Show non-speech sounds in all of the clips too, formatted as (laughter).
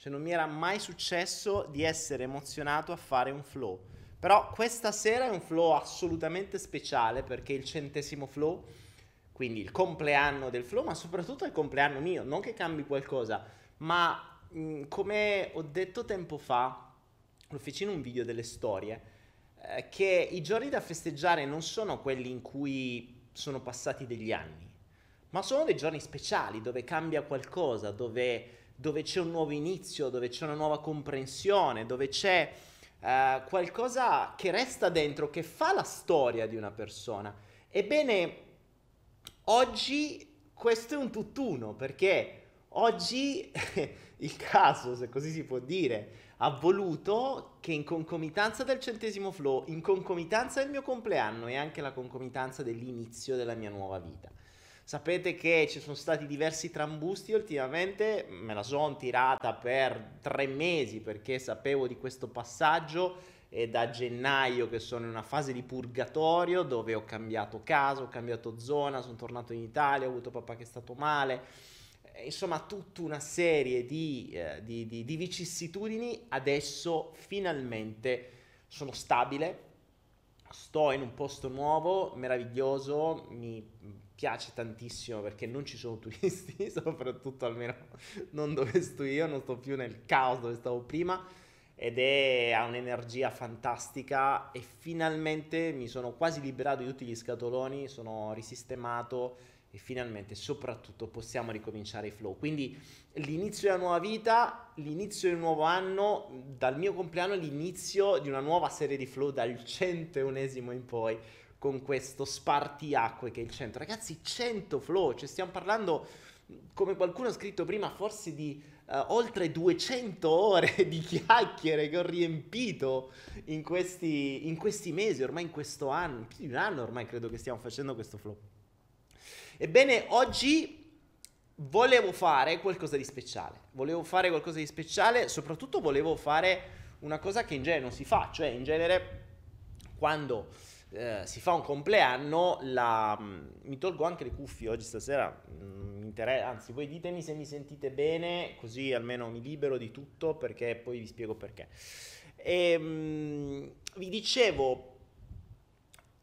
Cioè non mi era mai successo di essere emozionato a fare un flow. Però questa sera è un flow assolutamente speciale perché il centesimo flow, quindi il compleanno del flow, ma soprattutto il compleanno mio, non che cambi qualcosa, ma mh, come ho detto tempo fa, lo feci in un video delle storie, eh, che i giorni da festeggiare non sono quelli in cui sono passati degli anni, ma sono dei giorni speciali dove cambia qualcosa, dove, dove c'è un nuovo inizio, dove c'è una nuova comprensione, dove c'è uh, qualcosa che resta dentro, che fa la storia di una persona. Ebbene, oggi questo è un tutt'uno, perché oggi (laughs) il caso, se così si può dire, ha voluto che in concomitanza del centesimo flow, in concomitanza del mio compleanno e anche la concomitanza dell'inizio della mia nuova vita. Sapete che ci sono stati diversi trambusti ultimamente, me la sono tirata per tre mesi perché sapevo di questo passaggio e da gennaio che sono in una fase di purgatorio dove ho cambiato casa, ho cambiato zona, sono tornato in Italia, ho avuto papà che è stato male, insomma tutta una serie di, eh, di, di, di vicissitudini, adesso finalmente sono stabile, sto in un posto nuovo, meraviglioso, mi piace tantissimo perché non ci sono turisti, (laughs) soprattutto almeno non dove sto io, non sto più nel caos dove stavo prima ed è, ha un'energia fantastica e finalmente mi sono quasi liberato di tutti gli scatoloni, sono risistemato e finalmente soprattutto possiamo ricominciare i flow. Quindi l'inizio della nuova vita, l'inizio del nuovo anno, dal mio compleanno l'inizio di una nuova serie di flow dal centesimo in poi con questo spartiacque che è il centro. Ragazzi, 100 flow, cioè stiamo parlando, come qualcuno ha scritto prima, forse di uh, oltre 200 ore (laughs) di chiacchiere che ho riempito in questi, in questi mesi, ormai in questo anno, più di un anno ormai credo che stiamo facendo questo flow. Ebbene, oggi volevo fare qualcosa di speciale. Volevo fare qualcosa di speciale, soprattutto volevo fare una cosa che in genere non si fa, cioè in genere quando eh, si fa un compleanno, la, mm, mi tolgo anche le cuffie oggi stasera, mm, inter- anzi voi ditemi se mi sentite bene, così almeno mi libero di tutto perché poi vi spiego perché. E, mh, mm, vi dicevo,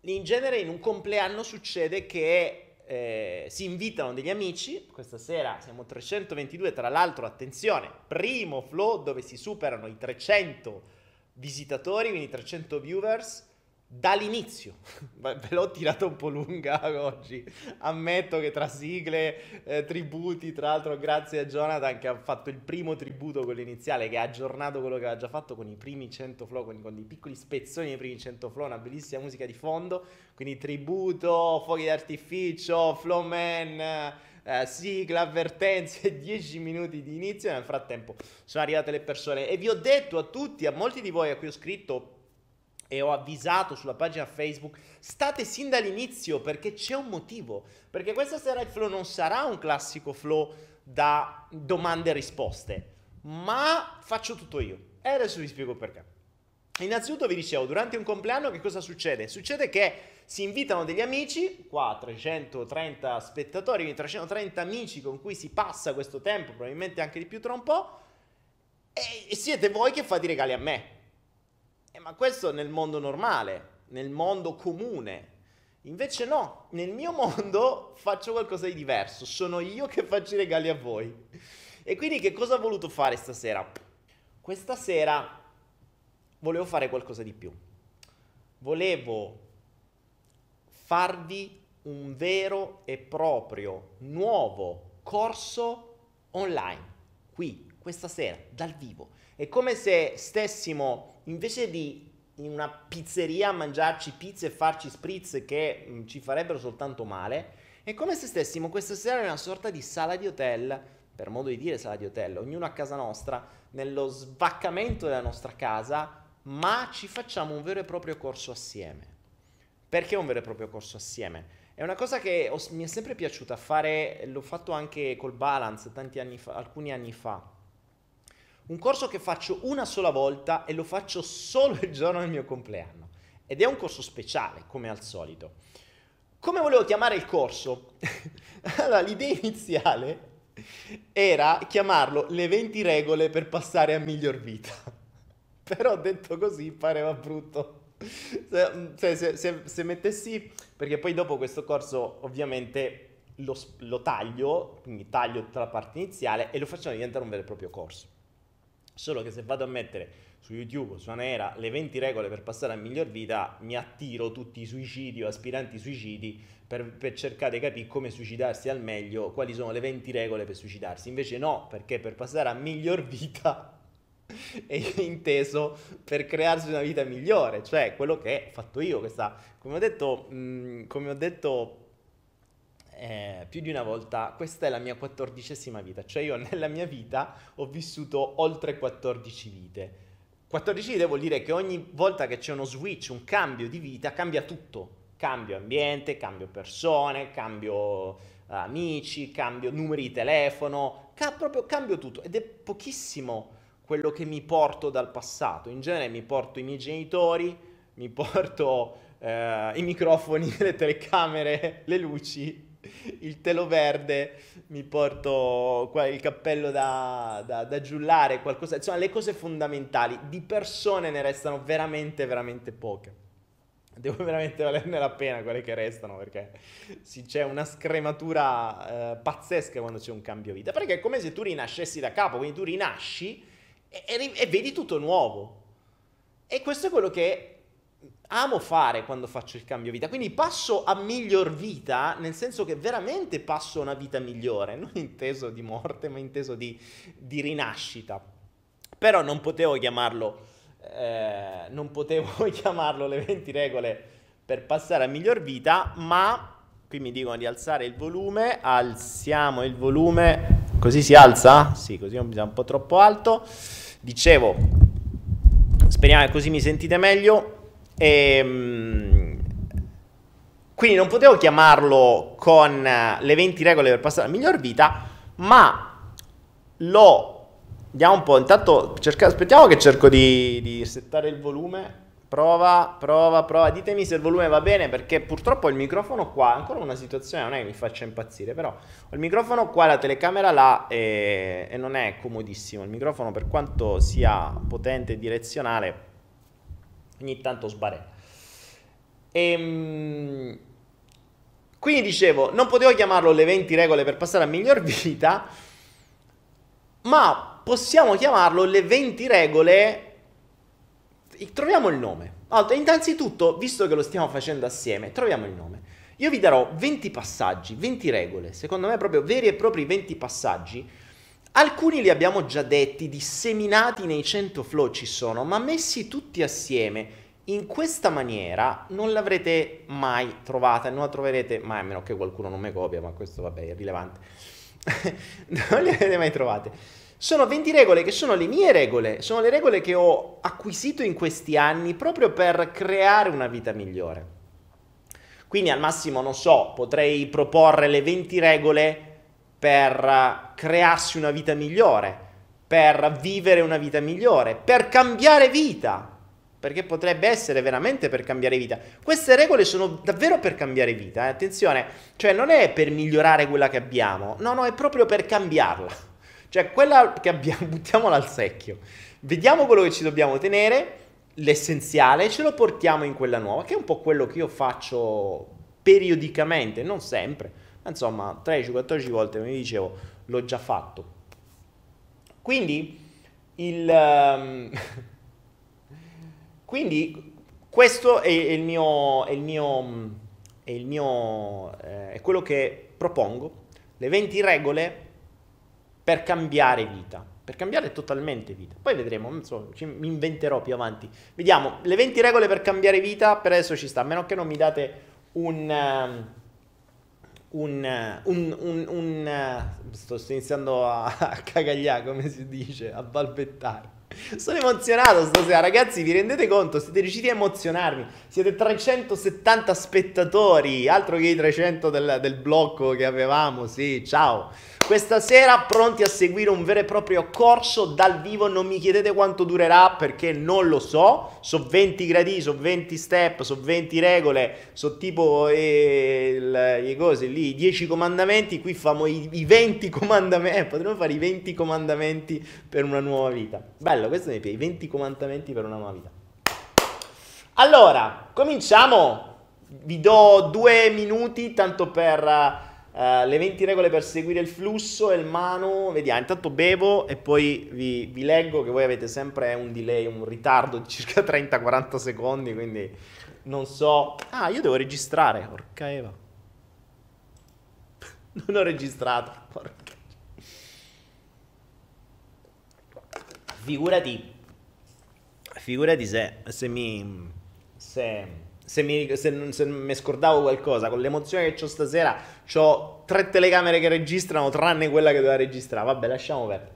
in genere in un compleanno succede che eh, si invitano degli amici, questa sera siamo 322, tra l'altro attenzione, primo flow dove si superano i 300 visitatori, quindi 300 viewers, dall'inizio. (laughs) Ve l'ho tirata un po' lunga (laughs) oggi. Ammetto che tra sigle, eh, tributi, tra l'altro grazie a Jonathan che ha fatto il primo tributo, quello iniziale, che ha aggiornato quello che aveva già fatto con i primi 100 flow, con, con dei piccoli spezzoni dei primi 100 flow, una bellissima musica di fondo, quindi tributo, fuochi d'artificio, flowman... Eh, sigla, avvertenze, (laughs) 10 minuti di inizio. Nel frattempo sono arrivate le persone e vi ho detto a tutti, a molti di voi a cui ho scritto e ho avvisato sulla pagina Facebook, state sin dall'inizio perché c'è un motivo. Perché questa sera il flow non sarà un classico flow da domande e risposte, ma faccio tutto io. E adesso vi spiego perché. Innanzitutto vi dicevo, durante un compleanno che cosa succede? Succede che si invitano degli amici, qua 330 spettatori, quindi 330 amici con cui si passa questo tempo, probabilmente anche di più tra un po', e siete voi che fate i regali a me. Eh, ma questo nel mondo normale, nel mondo comune. Invece no, nel mio mondo (laughs) faccio qualcosa di diverso, sono io che faccio i regali a voi. E quindi che cosa ho voluto fare stasera? Questa sera volevo fare qualcosa di più. Volevo farvi un vero e proprio nuovo corso online, qui, questa sera, dal vivo. È come se stessimo, invece di in una pizzeria mangiarci pizze e farci spritz che mh, mm, ci farebbero soltanto male, è come se stessimo questa sera in una sorta di sala di hotel, per modo di dire sala di hotel, ognuno a casa nostra, nello svaccamento della nostra casa, ma ci facciamo un vero e proprio corso assieme. Perché un vero e proprio corso assieme? È una cosa che ho, mi è sempre piaciuta fare, l'ho fatto anche col Balance tanti anni fa, alcuni anni fa un corso che faccio una sola volta e lo faccio solo il giorno del mio compleanno. Ed è un corso speciale, come al solito. Come volevo chiamare il corso? (laughs) allora, l'idea iniziale era chiamarlo le 20 regole per passare a miglior vita. (laughs) Però detto così pareva brutto. Se, se, se, se, mettessi, perché poi dopo questo corso ovviamente lo, lo taglio, quindi taglio tutta la parte iniziale e lo facciamo diventare un vero e proprio corso. Solo che se vado a mettere su YouTube, su Anera, le 20 regole per passare a miglior vita, mi attiro tutti i suicidi o aspiranti suicidi per, per, cercare di capire come suicidarsi al meglio, quali sono le 20 regole per suicidarsi. Invece no, perché per passare a miglior vita (laughs) è inteso per crearsi una vita migliore, cioè quello che ho fatto io, questa, come ho detto, mh, come ho detto eh, più di una volta, questa è la mia quattordicesima vita, cioè io nella mia vita ho vissuto oltre 14 vite. 14 vite vuol dire che ogni volta che c'è uno switch, un cambio di vita, cambia tutto. Cambio ambiente, cambio persone, cambio uh, amici, cambio numeri di telefono, ca- proprio cambio tutto. Ed è pochissimo quello che mi porto dal passato. In genere mi porto i miei genitori, mi porto uh, i microfoni, (laughs) le telecamere, le luci il telo verde, mi porto il cappello da, da, da giullare, qualcosa, insomma le cose fondamentali. Di persone ne restano veramente, veramente poche. Devo veramente valerne la pena quelle che restano perché sì, c'è una scrematura eh, pazzesca quando c'è un cambio vita. Perché è come se tu rinascessi da capo, quindi tu rinasci e, e, e vedi tutto nuovo. E questo è quello che amo fare quando faccio il cambio vita. Quindi passo a miglior vita, nel senso che veramente passo a una vita migliore, non inteso di morte, ma inteso di, di rinascita. Però non potevo chiamarlo, eh, non potevo (laughs) chiamarlo le 20 regole per passare a miglior vita, ma qui mi dicono di alzare il volume, alziamo il volume, così si alza? Sì, così non bisogna un po' troppo alto. Dicevo, speriamo che così mi sentite meglio. E, ehm, quindi non potevo chiamarlo con eh, le 20 regole per passare alla miglior vita, ma lo... Vediamo un po', intanto cerca, aspettiamo che cerco di, di settare il volume. Prova, prova, prova. Ditemi se il volume va bene perché purtroppo il microfono qua, è ancora una situazione, non è che mi faccia impazzire, però il microfono qua, la telecamera là e, e non è comodissimo. Il microfono per quanto sia potente e direzionale ogni tanto sbarè. Ehm, quindi dicevo, non potevo chiamarlo le 20 regole per passare a miglior (laughs) vita, ma possiamo chiamarlo le 20 regole... Troviamo il nome. Allora, innanzitutto, visto che lo stiamo facendo assieme, troviamo il nome. Io vi darò 20 passaggi, 20 regole, secondo me proprio veri e propri 20 passaggi Alcuni li abbiamo già detti, disseminati nei 100 flow ci sono, ma messi tutti assieme in questa maniera non l'avrete mai trovata, non la troverete mai, a meno che qualcuno non mi copia, ma questo vabbè è irrilevante. (laughs) non le avete mai trovate. Sono 20 regole che sono le mie regole, sono le regole che ho acquisito in questi anni proprio per creare una vita migliore. Quindi al massimo, non so, potrei proporre le 20 regole per crearsi una vita migliore, per vivere una vita migliore, per cambiare vita, perché potrebbe essere veramente per cambiare vita. Queste regole sono davvero per cambiare vita, eh? attenzione, cioè non è per migliorare quella che abbiamo, no, no, è proprio per cambiarla. Cioè quella che abbiamo, (laughs) buttiamola al secchio. Vediamo quello che ci dobbiamo tenere, l'essenziale, ce lo portiamo in quella nuova, che è un po' quello che io faccio periodicamente, non sempre insomma 13-14 volte, come dicevo, l'ho già fatto. Quindi, il, um, (laughs) quindi questo è il mio, è il mio, è, il mio eh, è quello che propongo, le 20 regole per cambiare vita, per cambiare totalmente vita. Poi vedremo, so, ci, mi inventerò più avanti. Vediamo, le 20 regole per cambiare vita, per adesso ci sta, a meno che non mi date un... Un, un, un, un sto iniziando a, a cagagliare, come si dice, a balbettare. Sono emozionato stasera, ragazzi. Vi rendete conto? Siete riusciti a emozionarmi. Siete 370 spettatori, altro che i 300 del, del blocco che avevamo. Sì, ciao. Questa sera pronti a seguire un vero e proprio corso dal vivo, non mi chiedete quanto durerà perché non lo so, so 20 gradi, so 20 step, so 20 regole, so tipo eh, le cose lì, i 10 comandamenti, qui famo i, i 20 comandamenti, eh, potremmo fare i 20 comandamenti per una nuova vita. Bello, questo mi piace, i 20 comandamenti per una nuova vita. Allora, cominciamo, vi do due minuti tanto per... Uh, le 20 regole per seguire il flusso e il mano, vediamo, intanto bevo e poi vi, vi, leggo che voi avete sempre un delay, un ritardo di circa (laughs) 30-40 secondi, quindi non so... Ah, io devo registrare, porca Eva. (laughs) non ho registrato, porca. Figurati, figurati se, se mi... se se mi, se, se mi, scordavo qualcosa, con l'emozione che ho stasera, ho tre telecamere che registrano, tranne quella che doveva registrare. Vabbè, lasciamo perdere.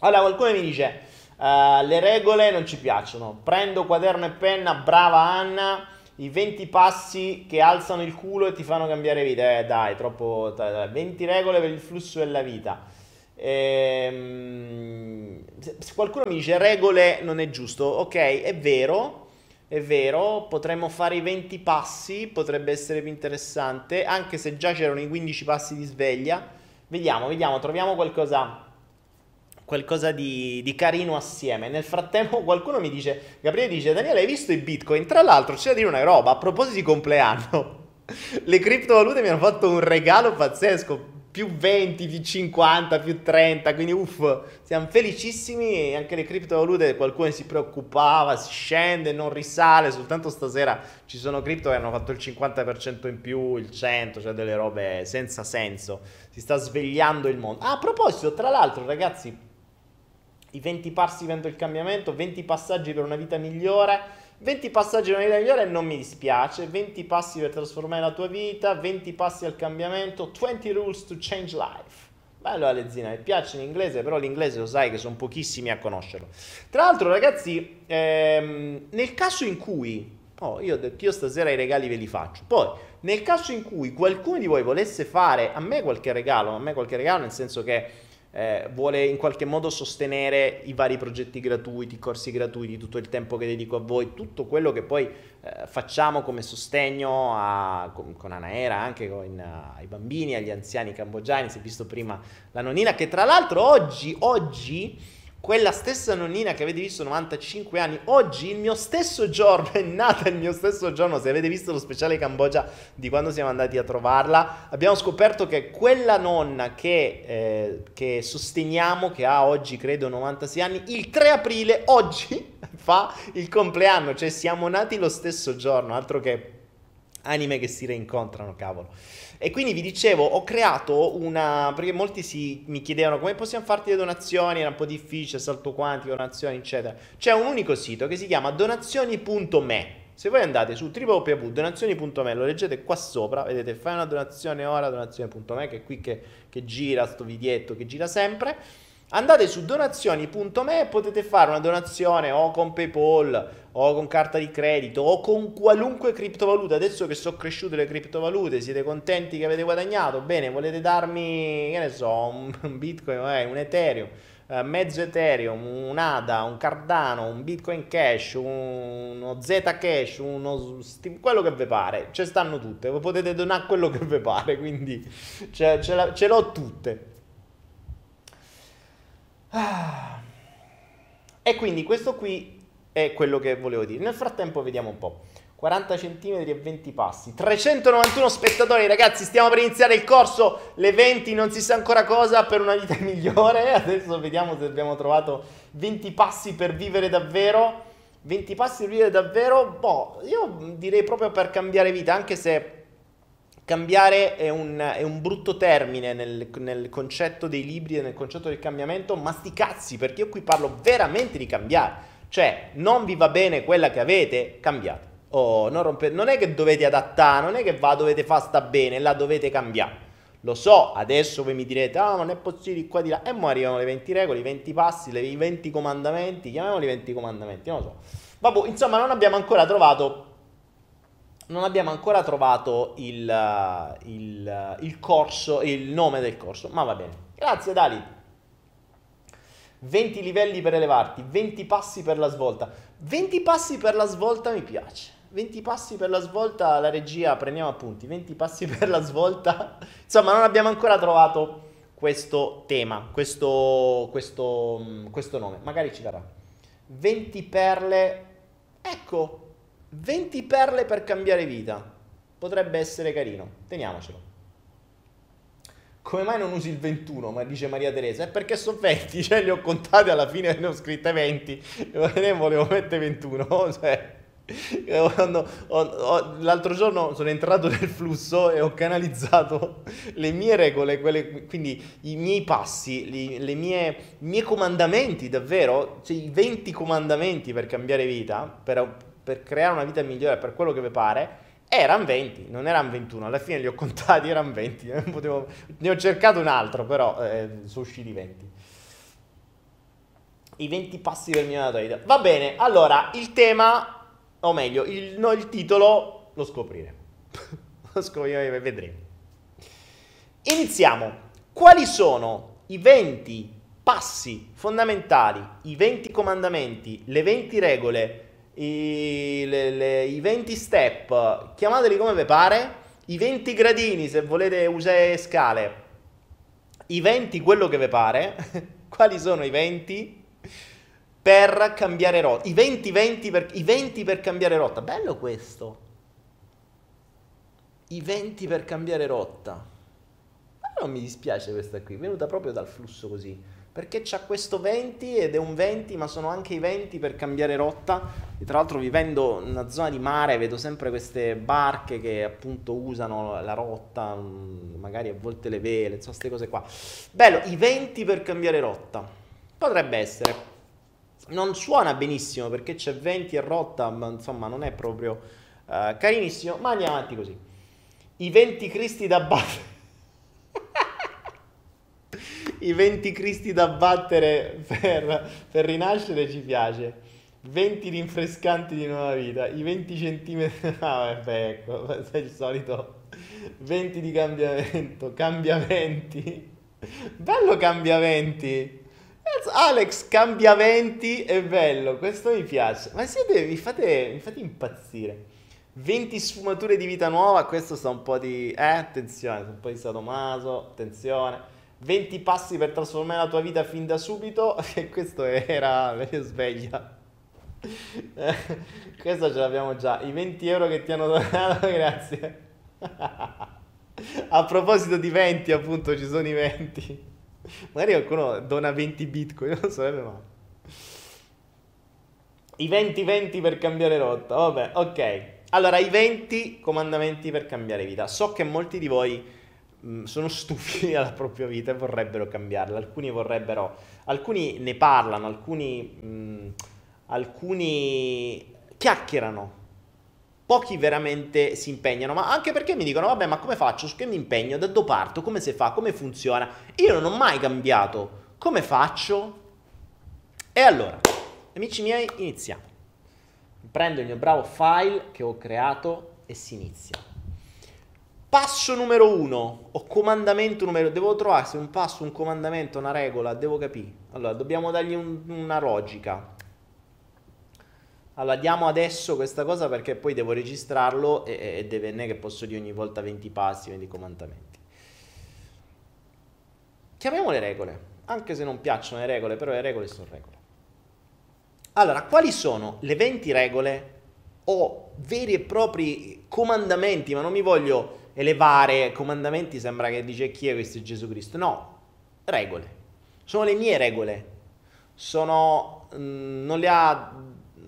Allora, qualcuno mi dice, uh, le regole non ci piacciono. Prendo quaderno e penna, brava Anna, i 20 passi che alzano il culo e ti fanno cambiare vita. Eh, dai, troppo... Dai, dai. 20 regole per il flusso della vita. Ehm, se qualcuno mi dice regole non è giusto, ok, è vero, è vero, potremmo fare i 20 passi, potrebbe essere più interessante, anche se già c'erano i 15 passi di sveglia. Vediamo, vediamo, troviamo qualcosa, qualcosa di, di, carino assieme. Nel frattempo qualcuno mi dice, Gabriele dice, Daniele hai visto i bitcoin? Tra l'altro c'è da dire una roba, a proposito di compleanno, (laughs) le criptovalute mi hanno fatto un regalo pazzesco più 20, più 50, più 30, quindi uff, siamo felicissimi, anche le criptovalute qualcuno si preoccupava, si scende, non risale, soltanto stasera ci sono cripto che hanno fatto il 50% in più, il 100, cioè delle robe senza senso, si sta svegliando il mondo. Ah, a proposito, tra l'altro ragazzi, i 20 passi verso il cambiamento, 20 passaggi per una vita migliore, 20 passaggi per una vita migliore non mi dispiace, 20 passi per trasformare la tua vita, 20 passi al cambiamento, 20 rules to change life. Bello Alezzina, mi piace in inglese, però l'inglese lo sai che sono pochissimi a conoscerlo. Tra l'altro ragazzi, ehm, nel caso in cui, oh, io io stasera i regali ve li faccio, poi nel caso in cui qualcuno di voi volesse fare a me qualche regalo, a me qualche regalo nel senso che eh, vuole in qualche modo sostenere i vari progetti gratuiti, i corsi gratuiti, tutto il tempo che dedico a voi, tutto quello che poi eh, facciamo come sostegno a, con, con Anaera, anche con, uh, ai bambini, agli anziani cambogiani, si è visto prima la nonnina che tra l'altro oggi, oggi quella stessa nonnina che avete visto 95 anni, oggi il mio stesso giorno, (laughs) è nata il mio stesso giorno, se avete visto lo speciale Cambogia di quando siamo andati a trovarla, abbiamo scoperto che quella nonna che, eh, che sosteniamo, che ha oggi credo 96 anni, il 3 aprile, oggi (laughs) fa il compleanno, cioè siamo nati lo stesso giorno, altro che anime che si reincontrano, cavolo. E quindi vi dicevo, ho creato una... perché molti si, mi chiedevano come possiamo farti le donazioni, era un po' difficile, salto quantico, donazioni, eccetera. C'è un unico sito che si chiama donazioni.me. Se voi andate su www.donazioni.me, lo leggete qua sopra, vedete, fai una donazione ora, donazione.me, che è qui che, che gira, sto videetto che gira sempre Andate su donazioni.me e potete fare una donazione o con PayPal o con carta di credito o con qualunque criptovaluta. Adesso che sono cresciute le criptovalute, siete contenti che avete guadagnato? Bene, volete darmi, che ne so, un Bitcoin, eh, un Ethereum, eh, mezzo Ethereum, un ADA, un Cardano, un Bitcoin Cash, uno Zcash, uno quello che vi pare. Ce stanno tutte, potete donare quello che vi pare, quindi ce, ce, ce l'ho tutte. Ah. E quindi questo qui è quello che volevo dire. Nel frattempo vediamo un po'. 40 cm e 20 passi. 391 spettatori, ragazzi, stiamo per iniziare il corso. Le 20 non si sa ancora cosa per una vita (laughs) migliore. Adesso vediamo se abbiamo trovato 20 passi per vivere davvero. 20 passi per vivere davvero. Boh, io direi proprio per cambiare vita, anche se Cambiare è un, è un brutto termine nel, nel, concetto dei libri e nel concetto del cambiamento, ma sti cazzi, perché io qui parlo veramente di cambiare. Cioè, non vi va bene quella che avete, cambiate. Oh, non, rompe- non è che dovete adattare, non è che va dovete fare sta bene, la dovete cambiare. Lo so, adesso voi mi direte, ah, ma non è possibile qua di là. E mo arrivano le 20 regole, i 20 passi, i 20 comandamenti, chiamiamoli 20 comandamenti, non lo so. Vabbè, insomma, non abbiamo ancora trovato non abbiamo ancora trovato il, il, il, corso, il nome del corso, ma va bene. Grazie Dali. 20 livelli per elevarti, 20 passi per la svolta. 20 passi per la svolta mi piace. 20 passi per la svolta, la regia, prendiamo appunti. 20 passi (laughs) per la svolta. Insomma, non abbiamo ancora trovato questo tema, questo, questo, questo nome. Magari ci darà. 20 perle. Ecco, 20 perle per cambiare vita. Potrebbe essere carino. Teniamocelo. Come mai non usi il 21? Ma dice Maria Teresa. È perché sono 20, (laughs) cioè li ho contati alla fine ne ho scritte 20. E volevo mettere 21. (laughs) Cioè, l'altro giorno sono entrato nel flusso e ho canalizzato (laughs) le mie regole, quelle, quindi i miei passi, i miei comandamenti, davvero, cioè i 20 comandamenti per cambiare vita, per, per creare una vita migliore per quello che vi pare, erano 20, non erano 21, alla fine li ho contati, erano 20, potevo, ne ho cercato un altro, però eh, sono usciti 20. I 20 passi per mia vita. Va bene, allora, il tema, o meglio, il, no, il titolo lo scoprire. (laughs) lo scoprire, vedremo. Iniziamo. Quali sono i 20 passi fondamentali, i 20 comandamenti, le 20 regole i, le, le, i 20 step, chiamateli come vi pare, i 20 gradini se volete usare scale, i 20 quello che vi pare, (laughs) quali sono i 20 per cambiare rotta, i 20, 20 per, i 20 per cambiare rotta, bello questo, i 20 per cambiare rotta, non mi dispiace questa qui, venuta proprio dal flusso così perché c'ha questo 20 ed è un 20, ma sono anche i 20 per cambiare rotta. E tra l'altro vivendo in una zona di mare vedo sempre queste barche che appunto usano la rotta, mm, magari a volte le vele, insomma queste cose qua. Bello, i 20 per cambiare rotta. Potrebbe essere. Non suona benissimo perché c'è 20 e rotta, ma insomma non è proprio uh, carinissimo, ma andiamo avanti così. I 20 cristi da battere i 20 cristi da battere per, per rinascere ci piace. 20 rinfrescanti di nuova vita, i 20 centimetri, (laughs) ah vabbè ecco, sei il solito. 20 di cambiamento, cambiamenti, bello cambiamenti, Alex cambiamenti è bello, questo mi piace, ma siete, mi fate, mi fate impazzire, 20 sfumature di vita nuova, questo sta un po' di, eh attenzione, un po' di sadomaso, attenzione, 20 passi per trasformare la tua vita fin da subito, (laughs) e questo era sveglia. (laughs) questo ce l'abbiamo già, i 20 euro che ti hanno donato, (laughs) grazie. A proposito di 20, appunto, ci sono i 20. Magari qualcuno dona 20 bitcoin, non sarebbe male. I 20-20 per cambiare rotta, vabbè, ok. Allora, i 20 comandamenti per cambiare vita. So che molti di voi sono (laughs) stufi della propria vita e vorrebbero cambiarla. Alcuni vorrebbero, alcuni ne parlano, alcuni, mh, mm, alcuni chiacchierano. Pochi veramente si impegnano, ma anche perché mi dicono, vabbè, ma come faccio? Su che mi impegno? Da dove parto? Come si fa? Come funziona? Io non ho mai cambiato. Come faccio? E allora, amici miei, iniziamo. Prendo il mio bravo file che ho creato e si inizia. Passo numero uno, o comandamento numero devo trovare se un passo, un comandamento, una regola, devo capire. Allora, dobbiamo dargli un, una logica. Allora, diamo adesso questa cosa perché poi devo registrarlo e, e deve, è che posso dire ogni volta 20 passi, 20 comandamenti. Chiamiamo le regole, anche se non piacciono le regole, però le regole sono regole. Allora, quali sono le 20 regole o veri e propri comandamenti, ma non mi voglio elevare comandamenti, sembra che dice chi è questo Gesù Cristo. No, regole. Sono le mie regole. Sono, mm, non, le ha,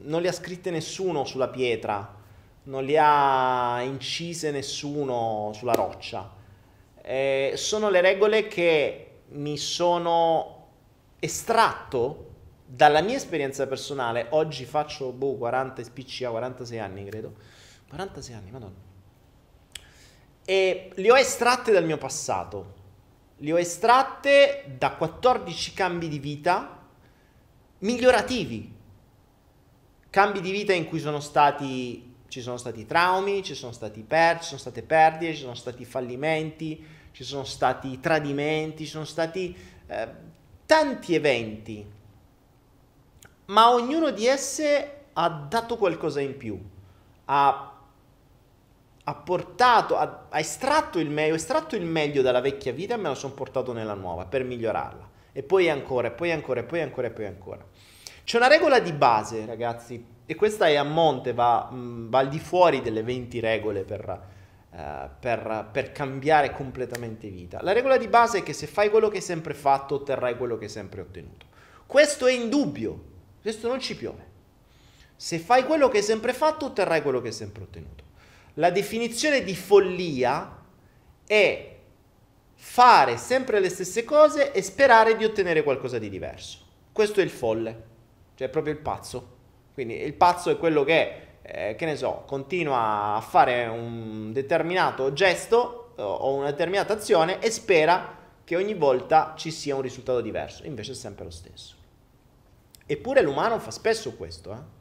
non le ha scritte nessuno sulla pietra, non le ha incise nessuno sulla roccia. Eh, sono le regole che mi sono estratto dalla mia esperienza personale. Oggi faccio boh, 40 spicci a 46 anni, credo. 46 anni, madonna e le ho estratte dal mio passato. Le ho estratte da 14 cambi di vita migliorativi. Cambi di vita in cui sono stati, ci sono stati traumi, ci sono stati per, ci sono state perdite, ci sono stati fallimenti, ci sono stati tradimenti, ci sono stati eh, tanti eventi. Ma ognuno di esse ha dato qualcosa in più. Ha ha portato, ha, ha estratto il meglio, estratto il meglio dalla vecchia vita e me lo sono portato nella nuova per migliorarla. E poi ancora, e poi ancora, e poi ancora, e poi ancora. C'è una regola di base, ragazzi, e questa è a monte, va, mh, va al di fuori delle 20 regole per, uh, per, per cambiare completamente vita. La regola di base è che se fai quello che hai sempre fatto, otterrai quello che hai sempre ottenuto. Questo è indubbio, questo non ci piove. Se fai quello che hai sempre fatto, otterrai quello che hai sempre ottenuto. La definizione di follia è fare sempre le stesse cose e sperare di ottenere qualcosa di diverso. Questo è il folle, cioè proprio il pazzo. Quindi il pazzo è quello che, eh, che ne so, continua a fare un determinato gesto eh, o una determinata azione e spera che ogni volta ci sia un risultato diverso, invece è sempre lo stesso. Eppure l'umano fa spesso questo, eh?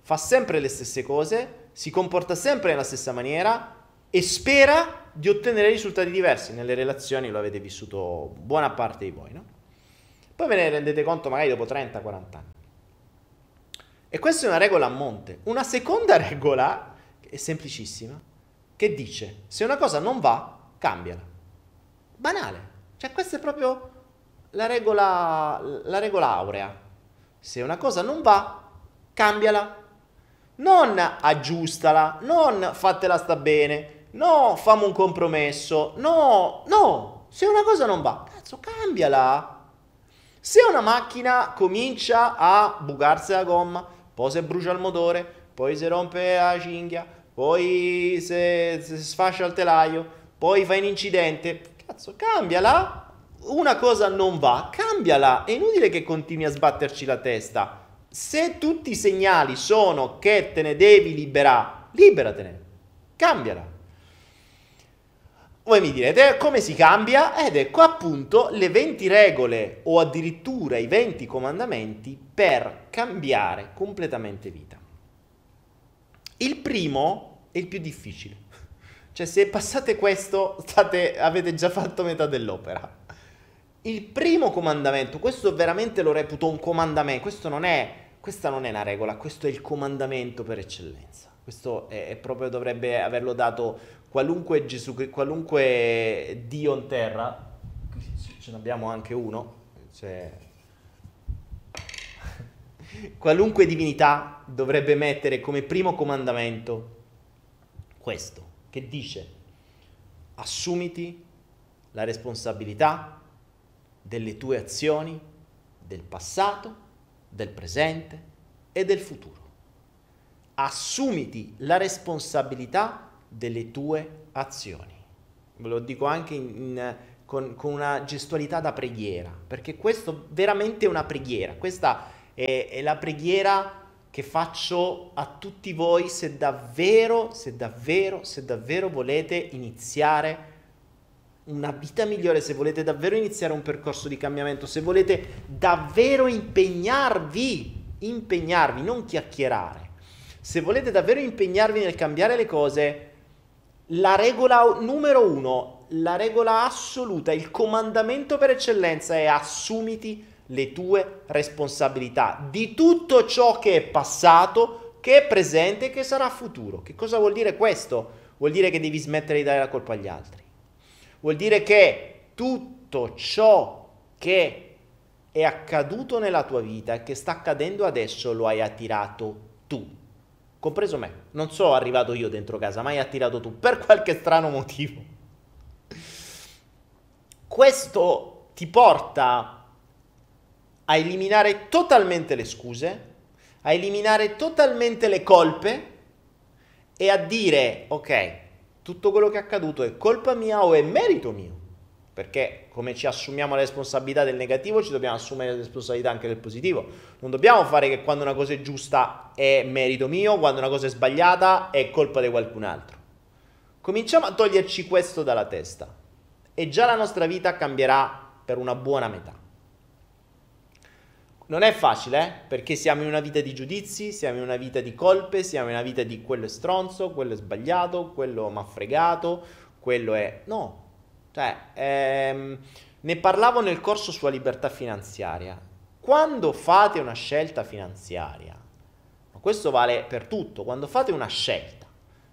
fa sempre le stesse cose si comporta sempre nella stessa maniera e spera di ottenere risultati diversi. Nelle relazioni lo avete vissuto buona parte di voi, no? Poi ve ne rendete conto magari dopo 30-40 anni. E questa è una regola a monte. Una seconda (laughs) regola, è semplicissima, che dice, se una cosa non va, cambiala. Banale. Cioè questa è proprio la regola, la regola aurea. Se una cosa non va, cambiala non aggiustala, non fatela sta bene, no, fammi un compromesso, no, no, se una cosa non va, cazzo, cambiala. Se una macchina comincia a bucarsi la gomma, poi si brucia il motore, poi si rompe la cinghia, poi si, si sfascia il telaio, poi fa un incidente, cazzo, cambiala. Una cosa non va, cambiala. È inutile che continui a sbatterci la testa se tutti i segnali sono che te ne devi liberare, liberatene, cambiala. Voi mi direte come si cambia? Ed ecco appunto le 20 regole o addirittura i 20 comandamenti per cambiare completamente vita. Il primo è il più difficile. Cioè se passate questo state, avete già fatto metà dell'opera. Il primo comandamento, questo veramente lo reputo un comandamento, questo non è, questa non è una regola, questo è il comandamento per eccellenza. Questo è, è proprio dovrebbe averlo dato qualunque Gesù, qualunque Dio in terra, ce ne abbiamo anche uno, cioè, (laughs) qualunque divinità dovrebbe mettere come primo comandamento questo, che dice assumiti la responsabilità delle tue azioni del passato, del presente e del futuro. Assumiti la responsabilità delle tue azioni. Ve lo dico anche in, in, con, con, una gestualità da preghiera, perché questo veramente è una preghiera. Questa è, è la preghiera che faccio a tutti voi se davvero, se davvero, se davvero volete iniziare una vita migliore, se volete davvero iniziare un percorso di cambiamento, se volete davvero impegnarvi, impegnarvi, non chiacchierare, se volete davvero impegnarvi nel cambiare le cose, la regola numero uno, la regola assoluta, il comandamento per eccellenza è assumiti le tue responsabilità di tutto ciò che è passato, che è presente e che sarà futuro. Che cosa vuol dire questo? Vuol dire che devi smettere di dare la colpa agli altri Vuol dire che tutto ciò che è accaduto nella tua vita e che sta accadendo adesso lo hai attirato tu, compreso me. Non sono arrivato io dentro casa, ma hai attirato tu per qualche strano motivo. Questo ti porta a eliminare totalmente le scuse, a eliminare totalmente le colpe e a dire, ok, tutto quello che è accaduto è colpa mia o è merito mio? Perché come ci assumiamo la responsabilità del negativo, ci dobbiamo assumere la responsabilità anche del positivo. Non dobbiamo fare che quando una cosa è giusta è merito mio, quando una cosa è sbagliata è colpa di qualcun altro. Cominciamo a toglierci questo dalla testa e già la nostra vita cambierà per una buona metà. Non è facile, eh? perché siamo in una vita di giudizi, siamo in una vita di colpe, siamo in una vita di quello è stronzo, quello è sbagliato, quello mi ha fregato, quello è... No, cioè, ehm, ne parlavo nel corso sulla libertà finanziaria. Quando fate una scelta finanziaria, ma questo vale per tutto, quando fate una scelta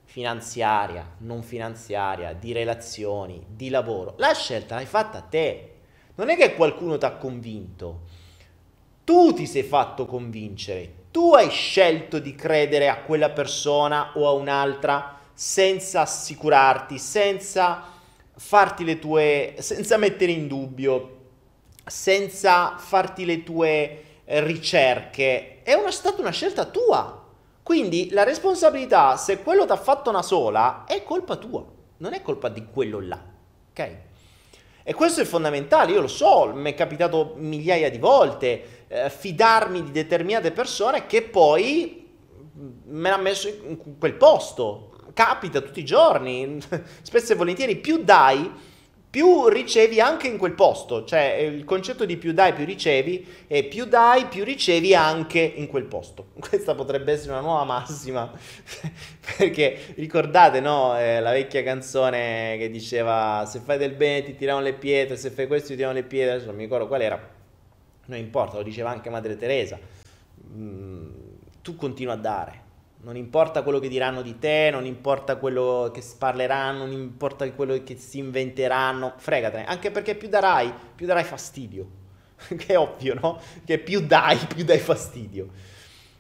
finanziaria, non finanziaria, di relazioni, di lavoro, la scelta l'hai fatta te. Non è che qualcuno ti ha convinto tu ti sei fatto convincere, tu hai scelto di credere a quella persona o a un'altra senza assicurarti, senza farti le tue, senza mettere in dubbio, senza farti le tue ricerche. È una, stata una scelta tua. Quindi la responsabilità, se quello ti ha fatto una sola, è colpa tua, non è colpa di quello là. Ok? E questo è fondamentale, io lo so, mi è capitato migliaia di volte eh, fidarmi di determinate persone che poi me l'ha messo in quel posto. Capita tutti i giorni, (laughs) spesso e volentieri, più dai, più ricevi anche in quel posto, cioè il concetto di più dai più ricevi e più dai più ricevi anche in quel posto. (laughs) Questa potrebbe essere una nuova massima, (laughs) perché ricordate no, eh, la vecchia canzone che diceva se fai del bene ti tirano le pietre, se fai questo ti tirano le pietre, adesso non mi ricordo qual era, non importa, lo diceva anche Madre Teresa, mm, tu continua a dare non importa quello che diranno di te, non importa quello che parleranno, non importa quello che si inventeranno, fregatene, anche perché più darai, più darai fastidio. (laughs) che è ovvio, no? Che più dai, più dai fastidio.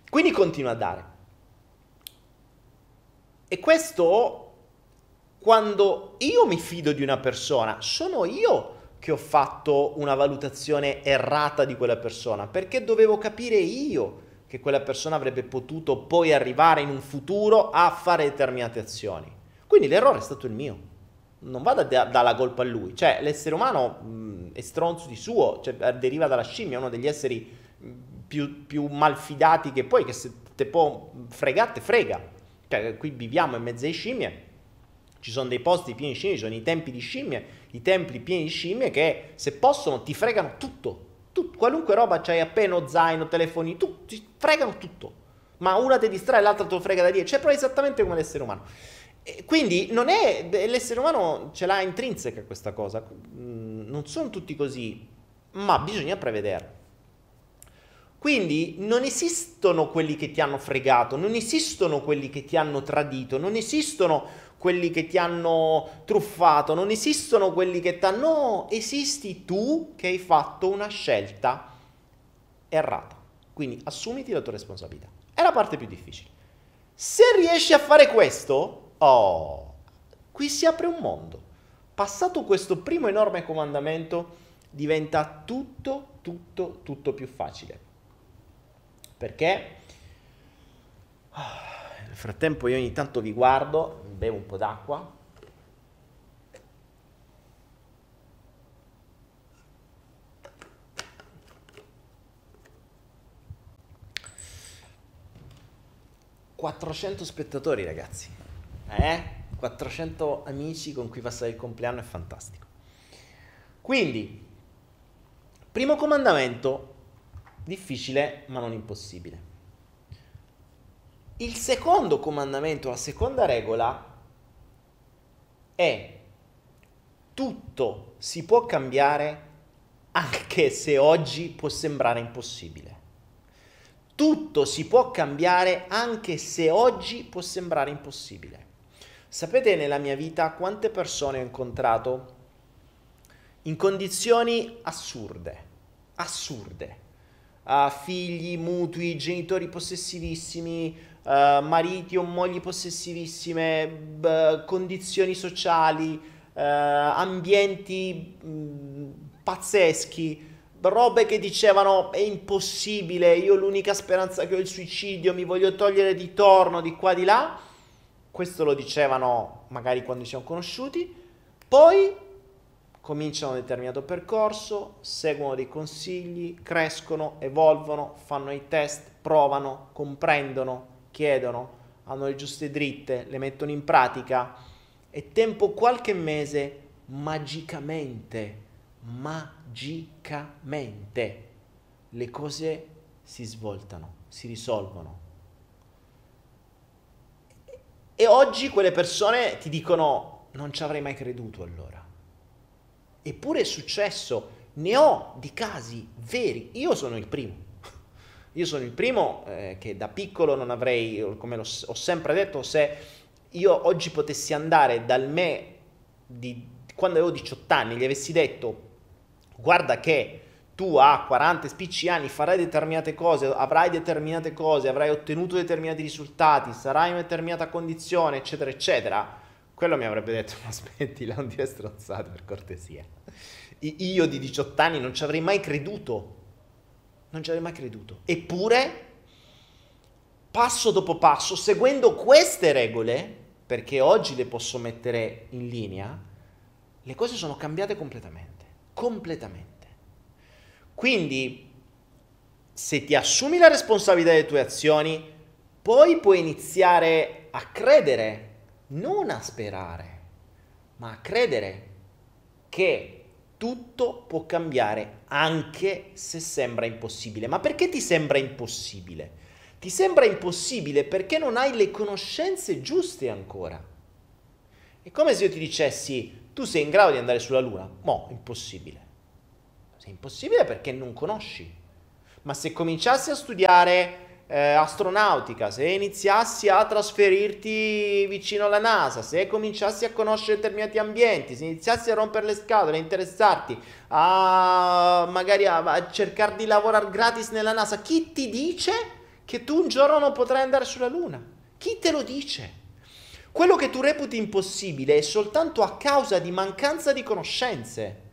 Quindi continua a dare. E questo quando io mi fido di una persona, sono io che ho fatto una valutazione errata di quella persona, perché dovevo capire io che quella persona avrebbe potuto poi arrivare in un futuro a fare determinate azioni. Quindi l'errore è stato il mio. Non vado a dare colpa a lui. Cioè, l'essere umano mh, è stronzo di suo, cioè, eh, deriva dalla scimmia, uno degli esseri più, più malfidati che poi, che se te può fregare, te frega. Cioè, qui viviamo in mezzo ai scimmie, ci sono dei posti pieni di scimmie, ci sono i tempi di scimmie, i templi pieni di scimmie che se possono ti fregano tutto tu, qualunque roba c'hai appena zaino, telefoni, tu, ti fregano tutto. Ma una ti distrae, l'altra te lo frega da dietro. Cioè, proprio esattamente come l'essere umano. E quindi non è, l'essere umano ce l'ha intrinseca questa cosa. Mm, non sono tutti così, ma bisogna prevederlo. Quindi non esistono quelli che ti hanno fregato, non esistono quelli che ti hanno tradito, non esistono quelli che ti hanno truffato, non esistono quelli che ti hanno... No, esisti tu che hai fatto una scelta errata. Quindi assumiti la tua responsabilità. È la parte più difficile. Se riesci a fare questo, oh, qui si apre un mondo. Passato questo primo enorme comandamento, diventa tutto, tutto, tutto più facile. Perché? Nel frattempo io ogni tanto vi guardo, bevo un po' d'acqua. ...400 spettatori ragazzi... ...eh? 400 amici con cui passare il compleanno è fantastico... ...quindi... ...primo comandamento... ...difficile ma non impossibile... Il secondo comandamento, la seconda regola è tutto si può cambiare anche se oggi può sembrare impossibile. Tutto si può cambiare anche se oggi può sembrare impossibile. Sapete nella mia vita quante persone ho incontrato in condizioni assurde, assurde. Uh, figli, mutui, genitori possessivissimi, uh, mariti o mogli possessivissime, b- condizioni sociali, uh, ambienti mh, mm, pazzeschi, robe che dicevano è impossibile, io l'unica speranza che ho è il suicidio, mi voglio togliere di torno, di qua, di là. Questo lo dicevano magari quando ci siamo conosciuti. Poi cominciano un determinato percorso, seguono dei consigli, crescono, evolvono, fanno i test, provano, comprendono, chiedono, hanno le giuste dritte, le mettono in pratica e tempo qualche mese magicamente, magicamente le cose si svoltano, si risolvono. E oggi quelle persone ti dicono non ci avrei mai creduto allora. Eppure è successo, ne ho di casi veri, io sono il primo. Io sono il primo eh, che da piccolo non avrei, come ho sempre detto, se io oggi potessi andare dal me di quando avevo 18 anni, gli avessi detto guarda che tu a 40 spicci anni farai determinate cose, avrai determinate cose, avrai ottenuto determinati risultati, sarai in una determinata condizione, eccetera, eccetera, quello mi avrebbe detto (laughs) ma smettila, non dire stronzate per cortesia. Io di 18 anni non ci avrei mai creduto non ci avrei mai creduto. Eppure, passo dopo passo, seguendo queste regole, perché oggi le posso mettere in linea, le cose sono cambiate completamente. Completamente. Quindi, se ti assumi la responsabilità delle tue azioni, poi puoi iniziare a credere, non a sperare, ma a credere che tutto può cambiare anche se sembra impossibile. Ma perché ti sembra impossibile? Ti sembra impossibile perché non hai le conoscenze giuste ancora. È come se io ti dicessi, tu sei in grado di andare sulla Luna? No, impossibile. Sei impossibile perché non conosci. Ma se cominciassi a studiare eh, astronautica, se iniziassi a trasferirti vicino alla NASA, se cominciassi a conoscere determinati ambienti, se iniziassi a rompere le scatole, a interessarti, a magari a, a cercare di lavorare gratis nella NASA, chi ti dice che tu un giorno non potrai andare sulla Luna? Chi te lo dice? Quello che tu reputi impossibile è soltanto a causa di mancanza di conoscenze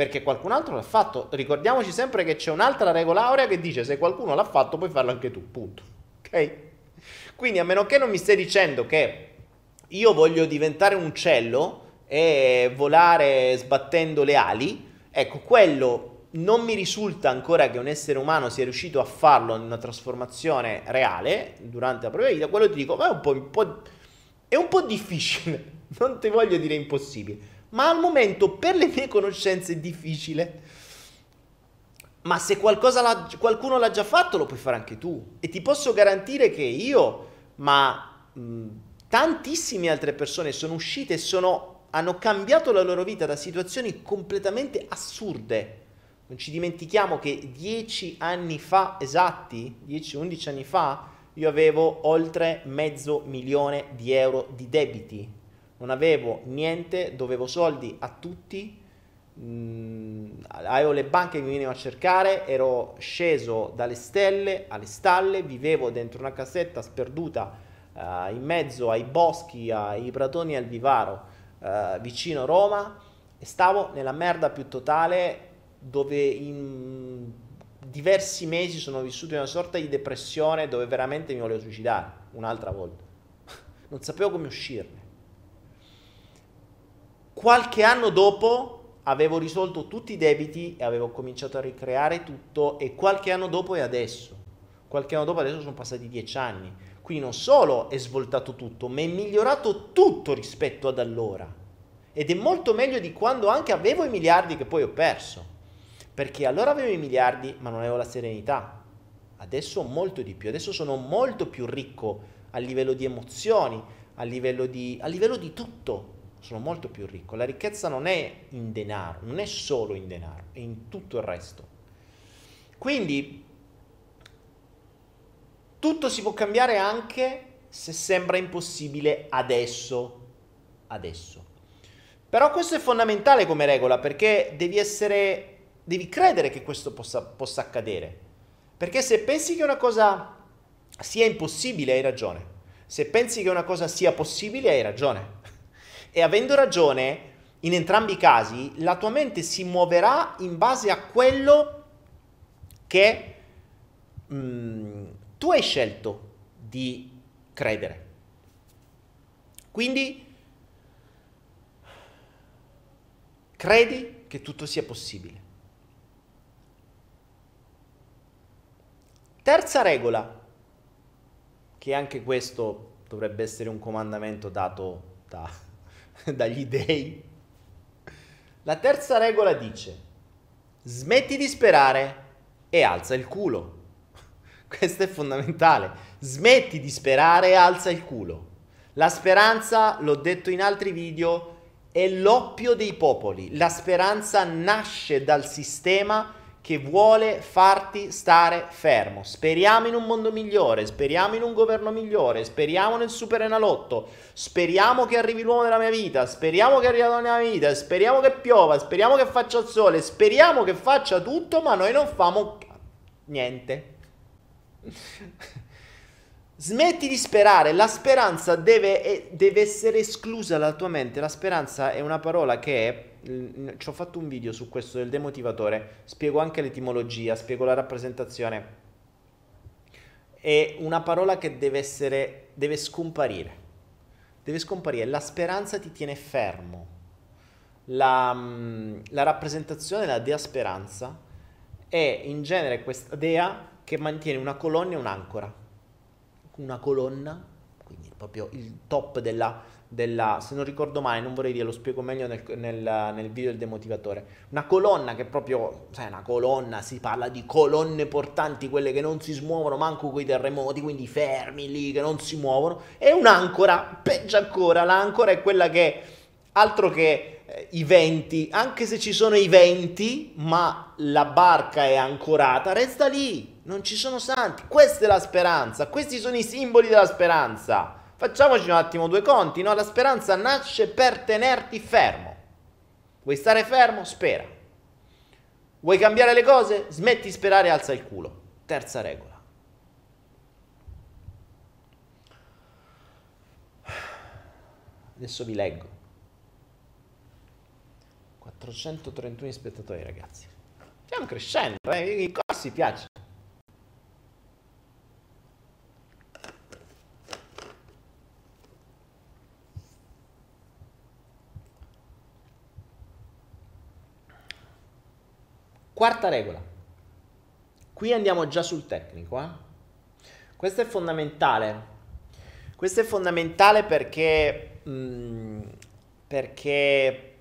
perché qualcun altro l'ha fatto. Ricordiamoci sempre che c'è un'altra regola aurea che dice se qualcuno l'ha fatto puoi farlo anche tu, punto. Ok? Quindi a meno che non mi stai dicendo che io voglio diventare un uccello e volare sbattendo le ali, ecco, quello non mi risulta ancora che un essere umano sia riuscito a farlo in una trasformazione reale durante la propria vita, quello ti dico, ma è un po', un po', è un po difficile, (laughs) non ti voglio dire impossibile ma al momento per le mie conoscenze è difficile. Ma se l'ha, qualcuno l'ha già fatto, lo puoi fare anche tu. E ti posso garantire che io, ma mh, tantissime altre persone sono uscite e sono, hanno cambiato la loro vita da situazioni completamente assurde. Non ci dimentichiamo che dieci anni fa, esatti, 10-11 anni fa, io avevo oltre mezzo milione di euro di debiti non avevo niente, dovevo soldi a tutti, mm, avevo le banche che mi venivano a cercare, ero sceso dalle stelle alle stalle, vivevo dentro una casetta sperduta uh, in mezzo ai boschi, ai pratoni al vivaro uh, vicino Roma e stavo nella merda più totale dove in diversi mesi sono vissuto in una sorta di depressione dove veramente mi volevo suicidare un'altra volta. (laughs) non sapevo come uscirne. Qualche anno dopo avevo risolto tutti i debiti e avevo cominciato a ricreare tutto e qualche anno dopo è adesso. Qualche anno dopo adesso sono passati dieci anni. Quindi non solo è svoltato tutto, ma è migliorato tutto rispetto ad allora. Ed è molto meglio di quando anche avevo i miliardi che poi ho perso. Perché allora avevo i miliardi ma non avevo la serenità. Adesso ho molto di più, adesso sono molto più ricco a livello di emozioni, a livello di, a livello di tutto sono molto più ricco. La ricchezza non è in denaro, non è solo in denaro, è in tutto il resto. Quindi tutto si può cambiare anche se sembra impossibile adesso. Adesso. Però questo è fondamentale come regola perché devi essere, devi credere che questo possa, possa accadere. Perché se pensi che una cosa sia impossibile hai ragione. Se pensi che una cosa sia possibile hai ragione. E avendo ragione, in entrambi i casi, la tua mente si muoverà in base a quello che mh, mm, tu hai scelto di credere. Quindi credi che tutto sia possibile. Terza regola, che anche questo dovrebbe essere un comandamento dato da (laughs) dagli dei. La terza regola dice, smetti di sperare e alza il culo. (laughs) Questo è fondamentale. Smetti di sperare e alza il culo. La speranza, l'ho detto in altri video, è l'oppio dei popoli. La speranza nasce dal sistema che vuole farti stare fermo. Speriamo in un mondo migliore, speriamo in un governo migliore, speriamo nel super enalotto, speriamo che arrivi l'uomo della mia vita, speriamo che arrivi la mia vita, speriamo che piova, speriamo che faccia il sole, speriamo che faccia tutto, ma noi non famo niente. Smetti di sperare, la speranza deve, deve, essere esclusa dalla tua mente. La speranza è una parola che è, ci ho fatto un video su questo del demotivatore, spiego anche l'etimologia, spiego la rappresentazione. È una parola che deve essere, deve scomparire. Deve scomparire, la speranza ti tiene fermo. La, la rappresentazione, la dea speranza, è in genere questa dea che mantiene una colonna e un'ancora una colonna, quindi proprio il top della, della, se non ricordo male, non vorrei dire, lo spiego meglio nel, nel, nel video del demotivatore, una colonna che proprio, sai, una colonna, si parla di colonne portanti, quelle che non si smuovono manco con i terremoti, quindi fermi lì, che non si muovono, e un'ancora, peggio ancora, l'ancora è quella che, altro che eh, i venti, anche se ci sono i venti, ma la barca è ancorata, resta lì, non ci sono santi. Questa è la speranza, questi sono i simboli della speranza. Facciamoci un attimo due conti, no? La speranza nasce per tenerti fermo. Vuoi stare fermo? Spera. Vuoi cambiare le cose? Smetti di sperare e alza il culo. Terza regola. Adesso vi leggo. 431 spettatori, ragazzi. Stiamo crescendo, eh? i corsi piacciono. Quarta regola. Qui andiamo già sul tecnico. Eh? Questo è fondamentale. Questo è fondamentale perché, mh, mm, perché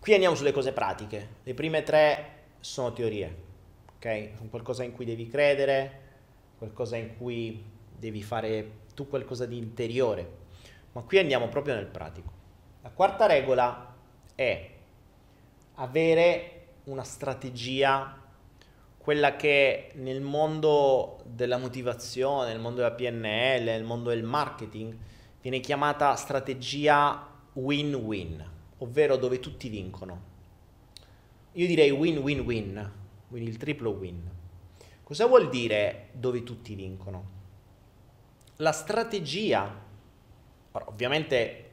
qui andiamo sulle cose pratiche. Le prime tre sono teorie, ok? Sono qualcosa in cui devi credere, qualcosa in cui devi fare tu qualcosa di interiore. Ma qui andiamo proprio nel pratico. La quarta regola è avere una strategia, quella che nel mondo della motivazione, nel mondo della PNL, nel mondo del marketing, viene chiamata strategia win-win, ovvero dove tutti vincono. Io direi win-win-win, quindi il triplo win. Cosa vuol dire dove tutti vincono? La strategia, ovviamente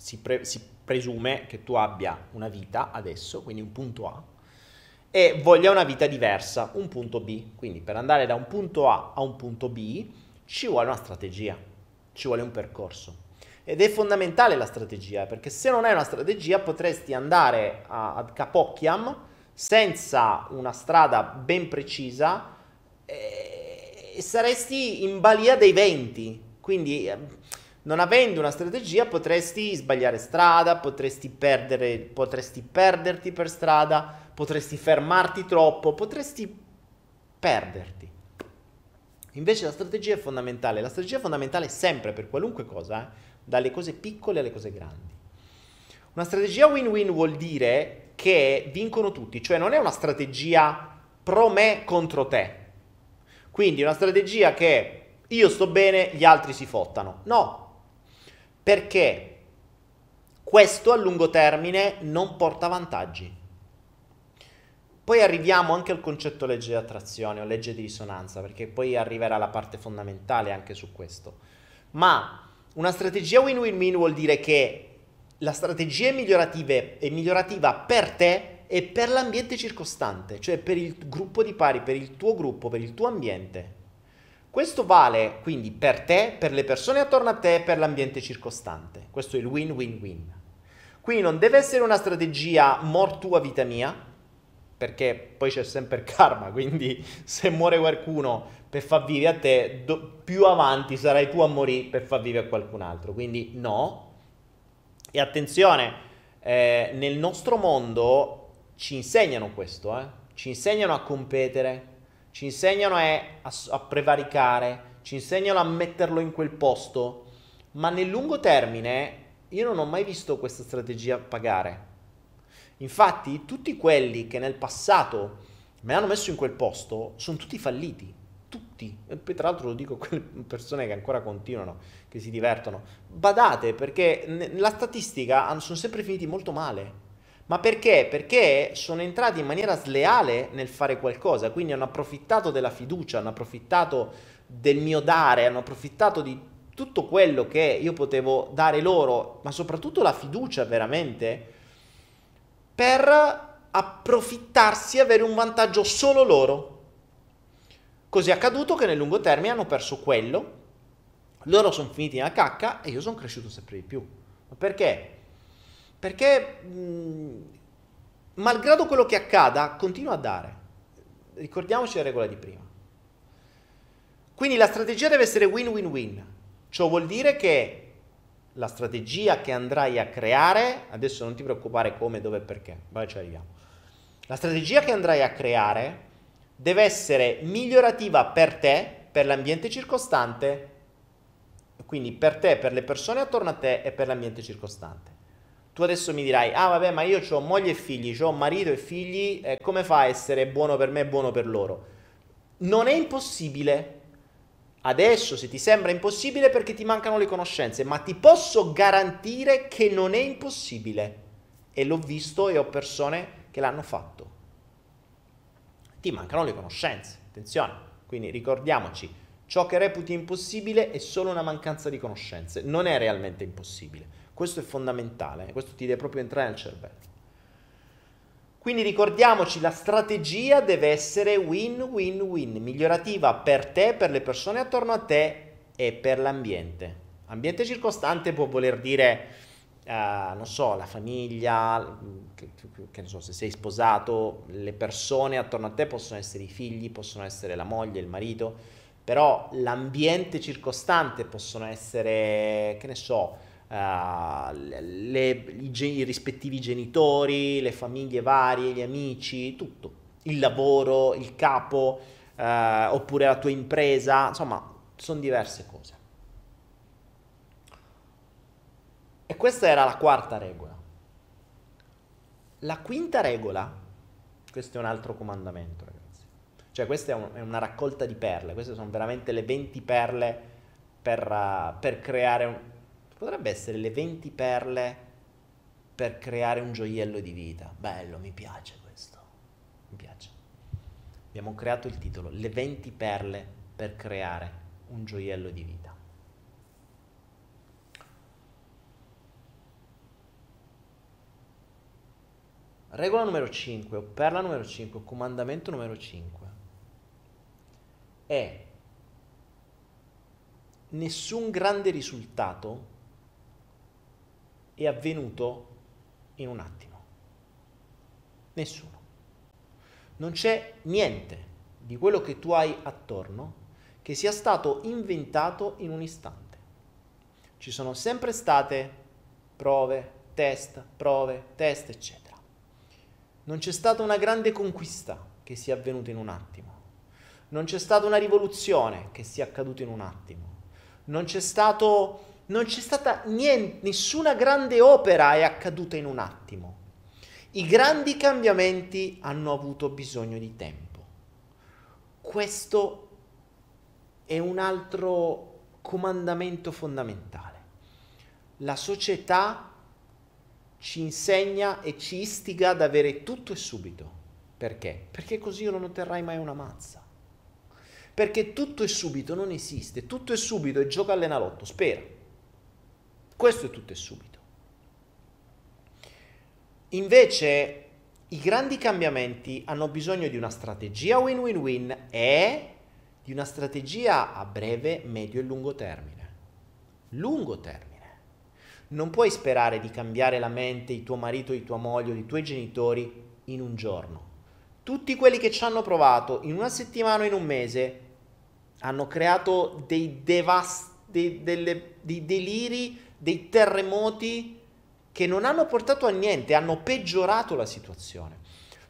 si, pre- si presume che tu abbia una vita adesso, quindi un punto A, e voglia una vita diversa, un punto B. Quindi per andare da un punto A a un punto B ci vuole una strategia, ci vuole un percorso. Ed è fondamentale la strategia, perché se non hai una strategia potresti andare a, a Capocchiam senza una strada ben precisa e, e saresti in balia dei venti. Quindi non avendo una strategia potresti sbagliare strada, potresti, perdere, potresti perderti per strada, potresti fermarti troppo, potresti perderti. Invece la strategia è fondamentale, la strategia è fondamentale sempre per qualunque cosa, eh? dalle cose piccole alle cose grandi. Una strategia win-win vuol dire che vincono tutti, cioè non è una strategia pro me contro te. Quindi una strategia che io sto bene, gli altri si fottano. No, perché questo a lungo termine non porta vantaggi. Poi arriviamo anche al concetto legge di attrazione o legge di risonanza, perché poi arriverà la parte fondamentale anche su questo. Ma una strategia win-win-win vuol dire che la strategia è è migliorativa per te e per l'ambiente circostante, cioè per il gruppo di pari, per il tuo gruppo, per il tuo ambiente. Questo vale quindi per te, per le persone attorno a te e per l'ambiente circostante. Questo è il win-win-win. Quindi non deve essere una strategia mortua vita mia, perché poi c'è sempre il karma, quindi (laughs) se muore qualcuno per far vivere a te, do, più avanti sarai tu a morire per far vivere a qualcun altro, quindi no. E attenzione, eh, nel nostro mondo ci insegnano questo, eh? ci insegnano a competere, ci insegnano a, a prevaricare, ci insegnano a metterlo in quel posto, ma nel lungo termine io non ho mai visto questa strategia pagare. Infatti, tutti quelli che nel passato me l'hanno messo in quel posto sono tutti falliti. Tutti. E poi, tra l'altro, lo dico a quelle persone che ancora continuano, che si divertono. Badate, perché nella statistica sono sempre finiti molto male. Ma perché? Perché sono entrati in maniera sleale nel fare qualcosa, quindi hanno approfittato della fiducia, hanno approfittato del mio dare, hanno approfittato di tutto quello che io potevo dare loro, ma soprattutto la fiducia veramente per approfittarsi e avere un vantaggio solo loro. Così è accaduto che nel lungo termine hanno perso quello, loro sono finiti nella cacca e io sono cresciuto sempre di più. Ma perché? Perché, mh, malgrado quello che accada, continuo a dare. Ricordiamoci la regola di prima. Quindi la strategia deve essere win-win-win. Ciò vuol dire che la strategia che andrai a creare, adesso non ti preoccupare come, dove e perché, poi ci arriviamo. La strategia che andrai a creare deve essere migliorativa per te, per l'ambiente circostante, quindi per te, per le persone attorno a te e per l'ambiente circostante. Tu adesso mi dirai, ah vabbè, ma io ho moglie e figli, ho marito e figli, eh, come fa a essere buono per me e buono per loro? Non è impossibile, Adesso se ti sembra impossibile perché ti mancano le conoscenze, ma ti posso garantire che non è impossibile. E l'ho visto e ho persone che l'hanno fatto. Ti mancano le conoscenze, attenzione. Quindi ricordiamoci, ciò che reputi impossibile è solo una mancanza di conoscenze, non è realmente impossibile. Questo è fondamentale, eh. questo ti deve proprio entrare nel cervello. Quindi ricordiamoci, la strategia deve essere win-win-win, migliorativa per te, per le persone attorno a te e per l'ambiente. Ambiente circostante può voler dire, uh, non so, la famiglia, che, che, ne so, se sei sposato, le persone attorno a te possono essere i figli, possono essere la moglie, il marito, però l'ambiente circostante possono essere, che ne so, uh, le, i, i, rispettivi genitori, le famiglie varie, gli amici, tutto, il lavoro, il capo, uh, oppure la tua impresa, insomma, sono diverse cose. E questa era la quarta regola. La quinta regola, questo è un altro comandamento, ragazzi. Cioè, questa è, un, è una raccolta di perle, queste sono veramente le 20 perle per, uh, per creare un, Potrebbe essere le 20 perle per creare un gioiello di vita. Bello, mi piace questo. Mi piace. Abbiamo creato il titolo, Le 20 perle per creare un gioiello di vita. Regola numero 5, o perla numero 5, comandamento numero 5 è nessun grande risultato è avvenuto in un attimo. Nessuno. Non c'è niente di quello che tu hai attorno che sia stato inventato in un istante. Ci sono sempre state prove, test, prove, test, eccetera. Non c'è stata una grande conquista che sia avvenuta in un attimo. Non c'è stata una rivoluzione che sia accaduta in un attimo. Non c'è stato non c'è stata niente, nessuna grande opera è accaduta in un attimo. I grandi cambiamenti hanno avuto bisogno di tempo. Questo è un altro comandamento fondamentale. La società ci insegna e ci istiga ad avere tutto e subito. Perché? Perché così non otterrai mai una mazza. Perché tutto e subito non esiste, tutto e subito e gioca all'enalotto, spera. Questo è tutto e subito. Invece i grandi cambiamenti hanno bisogno di una strategia win-win-win e di una strategia a breve, medio e lungo termine. Lungo termine. Non puoi sperare di cambiare la mente di tuo marito, di tua moglie di tuoi genitori in un giorno. Tutti quelli che ci hanno provato in una settimana o in un mese hanno creato dei devasti, dei, delle, dei deliri, dei terremoti che non hanno portato a niente, hanno peggiorato la situazione.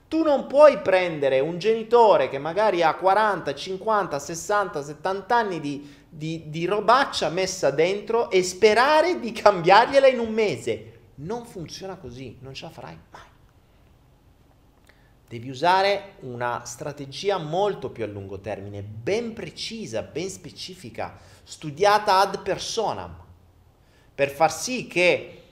Tu non puoi prendere un genitore che magari ha 40, 50, 60, 70 anni di, di, di robaccia messa dentro e sperare di cambiargliela in un mese. Non funziona così, non ce la farai mai. Devi usare una strategia molto più a lungo termine, ben precisa, ben specifica, studiata ad personam, per far sì che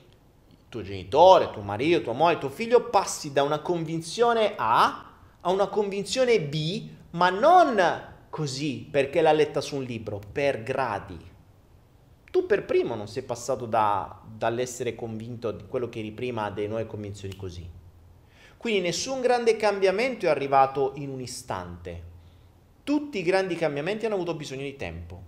tuo genitore, tuo marito, tua moglie, tuo figlio passi da una convinzione A a una convinzione B, ma non così perché l'ha letta su un libro, per gradi. Tu per primo non sei passato da, dall'essere convinto di quello che eri prima delle nuove convinzioni così. Quindi nessun grande cambiamento è arrivato in un istante. Tutti i grandi cambiamenti hanno avuto bisogno di tempo.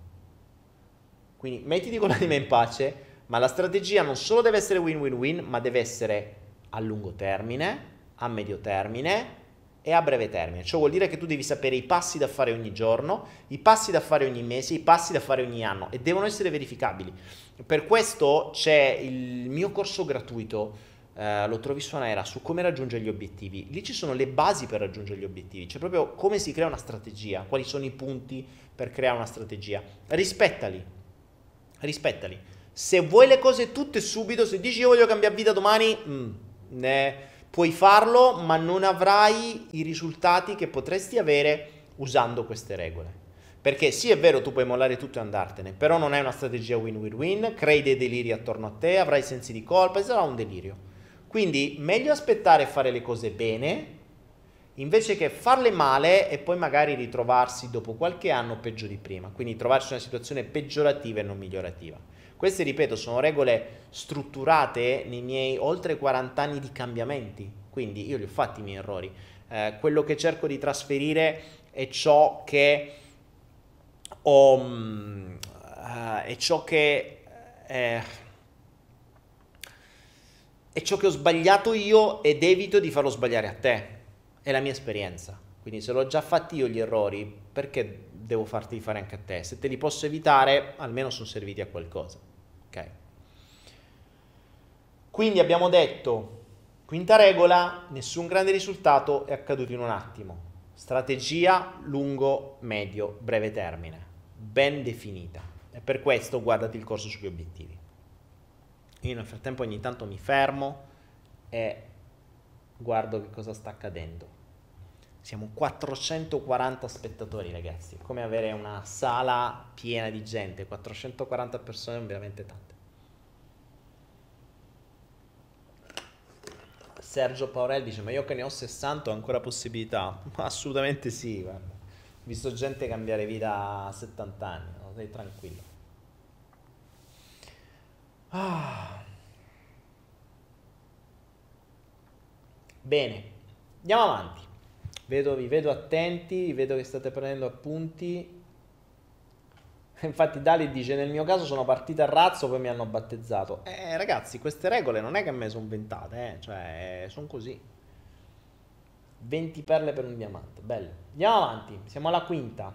Quindi mettiti con l'anima in pace, ma la strategia non solo deve essere win-win-win, ma deve essere a lungo termine, a medio termine e a breve termine. Ciò vuol dire che tu devi sapere i passi da fare ogni giorno, i passi da fare ogni mese, i passi da fare ogni anno e devono essere verificabili. Per questo c'è il mio corso gratuito Uh, lo trovi su Anaera su come raggiungere gli obiettivi. Lì ci sono le basi per raggiungere gli obiettivi, cioè proprio come si crea una strategia, quali sono i punti per creare una strategia. Rispettali, rispettali. Se vuoi le cose tutte subito, se dici io voglio cambiare vita domani, mm, ne, puoi farlo, ma non avrai i risultati che potresti avere usando queste regole. Perché sì, è vero, tu puoi mollare tutto e andartene, però non è una strategia win-win-win, crei dei deliri attorno a te, avrai sensi di colpa e sarà un delirio. Quindi meglio aspettare e fare le cose bene invece che farle male e poi magari ritrovarsi dopo qualche anno peggio di prima, quindi trovarsi in una situazione peggiorativa e non migliorativa. Queste, ripeto, sono regole strutturate nei miei oltre 40 anni di cambiamenti, quindi io li ho fatti i miei errori. Eh, quello che cerco di trasferire è ciò che ho... Uh, è ciò che... Eh, è ciò che ho sbagliato io ed evito di farlo sbagliare a te. È la mia esperienza. Quindi se l'ho già fatti io gli errori, perché devo farti fare anche a te? Se te li posso evitare, almeno sono serviti a qualcosa. Ok? Quindi abbiamo detto, quinta regola, nessun grande risultato è accaduto in un attimo. Strategia lungo, medio, breve termine, ben definita. E per questo guardati il corso sugli obiettivi. Io nel frattempo ogni tanto mi fermo e guardo che cosa sta accadendo. Siamo 440 spettatori, ragazzi. Come avere una sala piena di gente. 440 persone sono veramente tante. Sergio Paurel dice: Ma io che ne ho 60 ho ancora possibilità? (laughs) Ma assolutamente sì, guarda. Ho visto gente cambiare vita a 70 anni, no? sei tranquillo. Ah. Bene, andiamo avanti. Vedo, vi vedo attenti, vedo che state prendendo appunti. Infatti Dali dice nel mio caso sono partita a razzo poi mi hanno battezzato. Eh ragazzi queste regole non è che me sono inventate, eh? cioè sono così. 20 perle per un diamante, bello. Andiamo avanti, siamo alla quinta.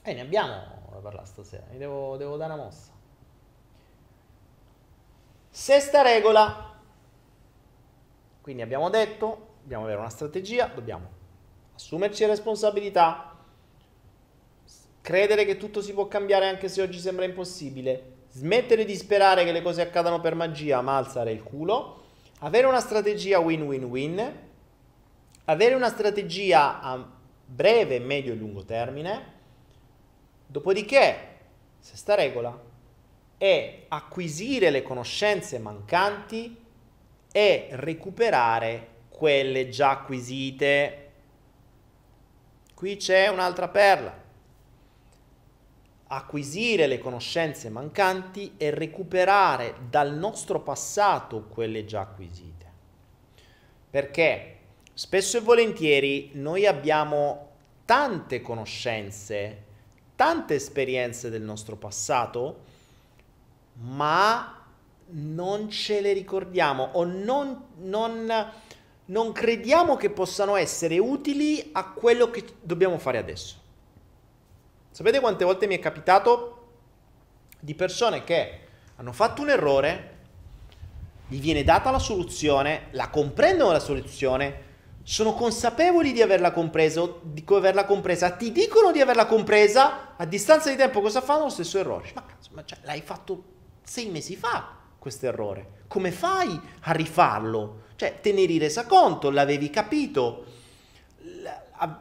E eh, ne abbiamo da parlare stasera, mi devo, devo dare una mossa. Sesta regola. Quindi abbiamo detto, dobbiamo avere una strategia, dobbiamo assumerci responsabilità, credere che tutto si può cambiare anche se oggi sembra impossibile, smettere di sperare che le cose accadano per magia ma alzare il culo, avere una strategia win-win-win, avere una strategia a breve, medio e lungo termine, dopodiché, sesta regola, è acquisire le conoscenze mancanti e recuperare quelle già acquisite. Qui c'è un'altra perla. Acquisire le conoscenze mancanti e recuperare dal nostro passato quelle già acquisite. Perché spesso e volentieri noi abbiamo tante conoscenze, tante esperienze del nostro passato, ma non ce le ricordiamo o non, non, non crediamo che possano essere utili a quello che dobbiamo fare adesso. Sapete quante volte mi è capitato di persone che hanno fatto un errore, gli viene data la soluzione, la comprendono la soluzione, sono consapevoli di averla, compreso, di averla compresa, ti dicono di averla compresa, a distanza di tempo cosa fanno? Lo stesso errore. Ma, ma cioè, l'hai fatto sei mesi fa questo errore. Come fai a rifarlo? Cioè, te ne eri resa conto, l'avevi capito,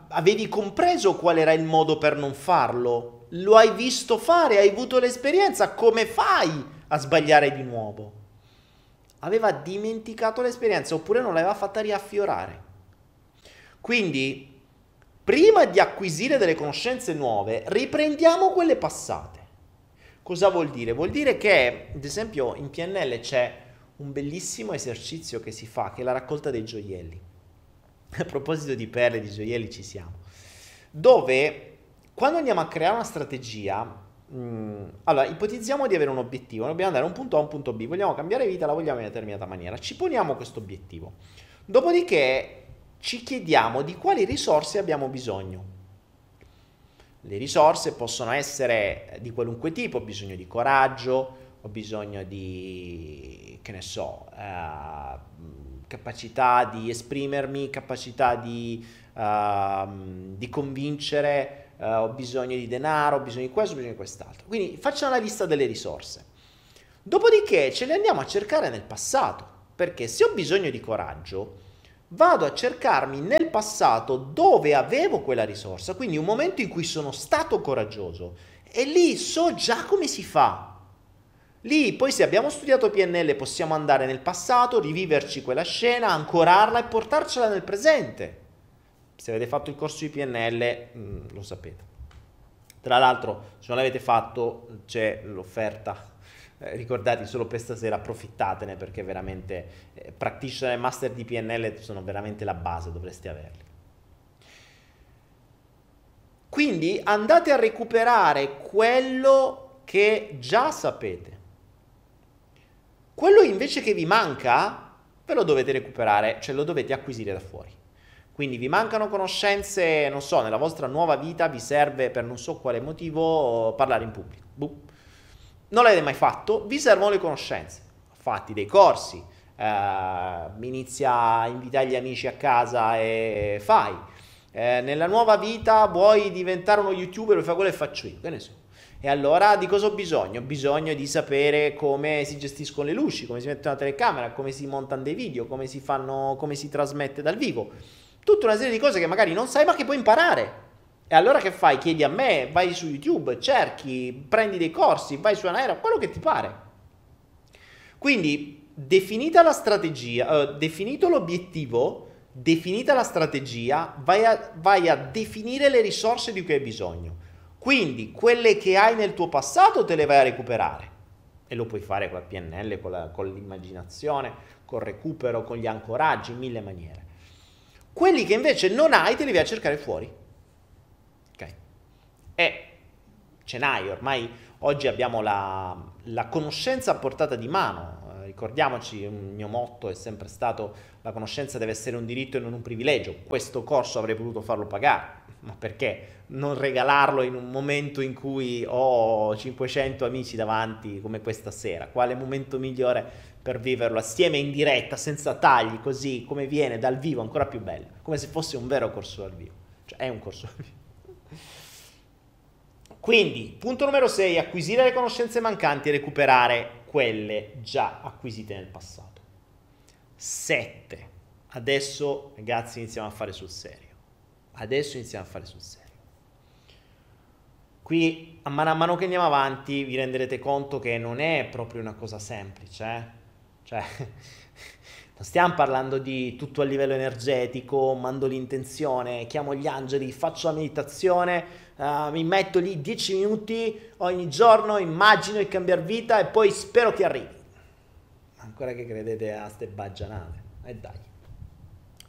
avevi compreso qual era il modo per non farlo, lo hai visto fare, hai avuto l'esperienza, come fai a sbagliare di nuovo? Aveva dimenticato l'esperienza oppure non l'aveva fatta riaffiorare. Quindi, prima di acquisire delle conoscenze nuove, riprendiamo quelle passate. Cosa vuol dire? Vuol dire che, ad esempio, in PNL c'è un bellissimo esercizio che si fa, che è la raccolta dei gioielli. (laughs) A proposito di perle, di gioielli ci siamo. Dove, quando andiamo a creare una strategia, mh, mm, allora, ipotizziamo di avere un obiettivo, dobbiamo andare da un punto A a un punto B, vogliamo cambiare vita, la vogliamo in una determinata maniera, ci poniamo questo obiettivo. Dopodiché ci chiediamo di quali risorse abbiamo bisogno. Le risorse possono essere di qualunque tipo, ho bisogno di coraggio, ho bisogno di, che ne so, eh, capacità di esprimermi, capacità di, uh, di convincere, uh, ho bisogno di denaro, ho bisogno di questo, ho bisogno di quest'altro. Quindi facciamo la lista delle risorse. Dopodiché ce le andiamo a cercare nel passato, perché se ho bisogno di coraggio, vado a cercarmi nel passato dove avevo quella risorsa, quindi un momento in cui sono stato coraggioso e lì so già come si fa. Lì poi se abbiamo studiato PNL possiamo andare nel passato, riviverci quella scena, ancorarla e portarcela nel presente. Se avete fatto il corso di PNL mh, mm, lo sapete. Tra l'altro se non l'avete fatto c'è l'offerta eh, ricordate solo per stasera, approfittatene perché veramente eh, practitioner e master di PNL sono veramente la base, dovreste averli. Quindi andate a recuperare quello che già sapete. Quello invece che vi manca, ve lo dovete recuperare, cioè lo dovete acquisire da fuori. Quindi vi mancano conoscenze, non so, nella vostra nuova vita vi serve per non so quale motivo parlare in pubblico. Buh non l'avete mai fatto, vi servono le conoscenze. Fatti dei corsi, eh, inizia a invitare gli amici a casa e fai. Eh, nella nuova vita vuoi diventare uno youtuber, fai quello che faccio io, che ne so. E allora di cosa ho bisogno? Ho bisogno di sapere come si gestiscono le luci, come si mette una telecamera, come si montano dei video, come si, fanno, come si trasmette dal vivo. Tutta una serie di cose che magari non sai ma che puoi imparare. E allora che fai? Chiedi a me, vai su YouTube, cerchi, prendi dei corsi, vai su Anaero, quello che ti pare. Quindi, definita la strategia, uh, definito l'obiettivo, definita la strategia, vai a, vai a definire le risorse di cui hai bisogno. Quindi, quelle che hai nel tuo passato te le vai a recuperare. E lo puoi fare con la PNL, con, la, con l'immaginazione, col recupero, con gli ancoraggi, in mille maniere. Quelli che invece non hai te li vai a cercare fuori e ce n'hai, ormai oggi abbiamo la, la conoscenza a portata di mano, ricordiamoci, il mio motto è sempre stato la conoscenza deve essere un diritto e non un privilegio, questo corso avrei potuto farlo pagare, ma perché non regalarlo in un momento in cui ho 500 amici davanti come questa sera? Quale momento migliore per viverlo assieme in diretta, senza tagli, così come viene dal vivo, ancora più bello, come se fosse un vero corso dal vivo, cioè è un corso dal vivo. Quindi, punto numero 6, acquisire le conoscenze mancanti e recuperare quelle già acquisite nel passato. 7. Adesso, ragazzi, iniziamo a fare sul serio. Adesso iniziamo a fare sul serio. Qui, a mano a mano che andiamo avanti, vi renderete conto che non è proprio una cosa semplice. Eh? Cioè, (laughs) non stiamo parlando di tutto a livello energetico, mando l'intenzione, chiamo gli angeli, faccio la meditazione, uh, mi metto lì 10 minuti ogni giorno, immagino di cambiare vita e poi spero che arrivi. Ancora che credete a ste baggianate. E eh dai.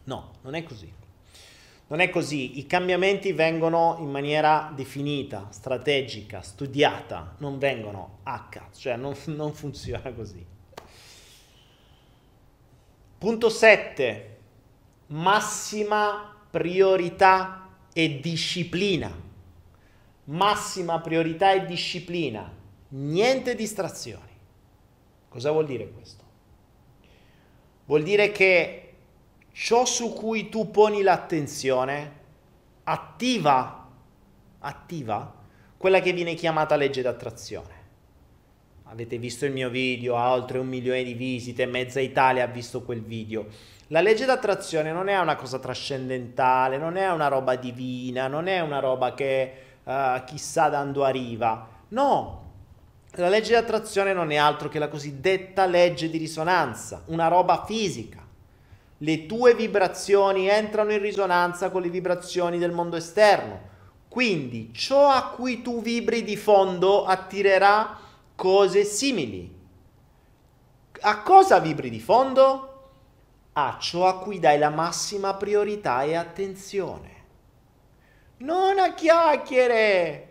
No, non è così. Non è così, i cambiamenti vengono in maniera definita, strategica, studiata, non vengono a cazzo, cioè non, (laughs) non funziona così. Punto 7. massima priorità e disciplina. Massima priorità e disciplina. Niente distrazioni. Cosa vuol dire questo? Vuol dire che ciò su cui tu poni l'attenzione attiva, attiva quella che viene chiamata legge d'attrazione. Avete visto il mio video, ha oltre un milione di visite, mezza Italia ha visto quel video. La legge d'attrazione non è una cosa trascendentale, non è una roba divina, non è una roba che chissà da dove arriva. No, la legge di attrazione non è altro che la cosiddetta legge di risonanza, una roba fisica. Le tue vibrazioni entrano in risonanza con le vibrazioni del mondo esterno. Quindi ciò a cui tu vibri di fondo attirerà cose simili. A cosa vibri di fondo? A ciò a cui dai la massima priorità e attenzione. Non a chiacchiere.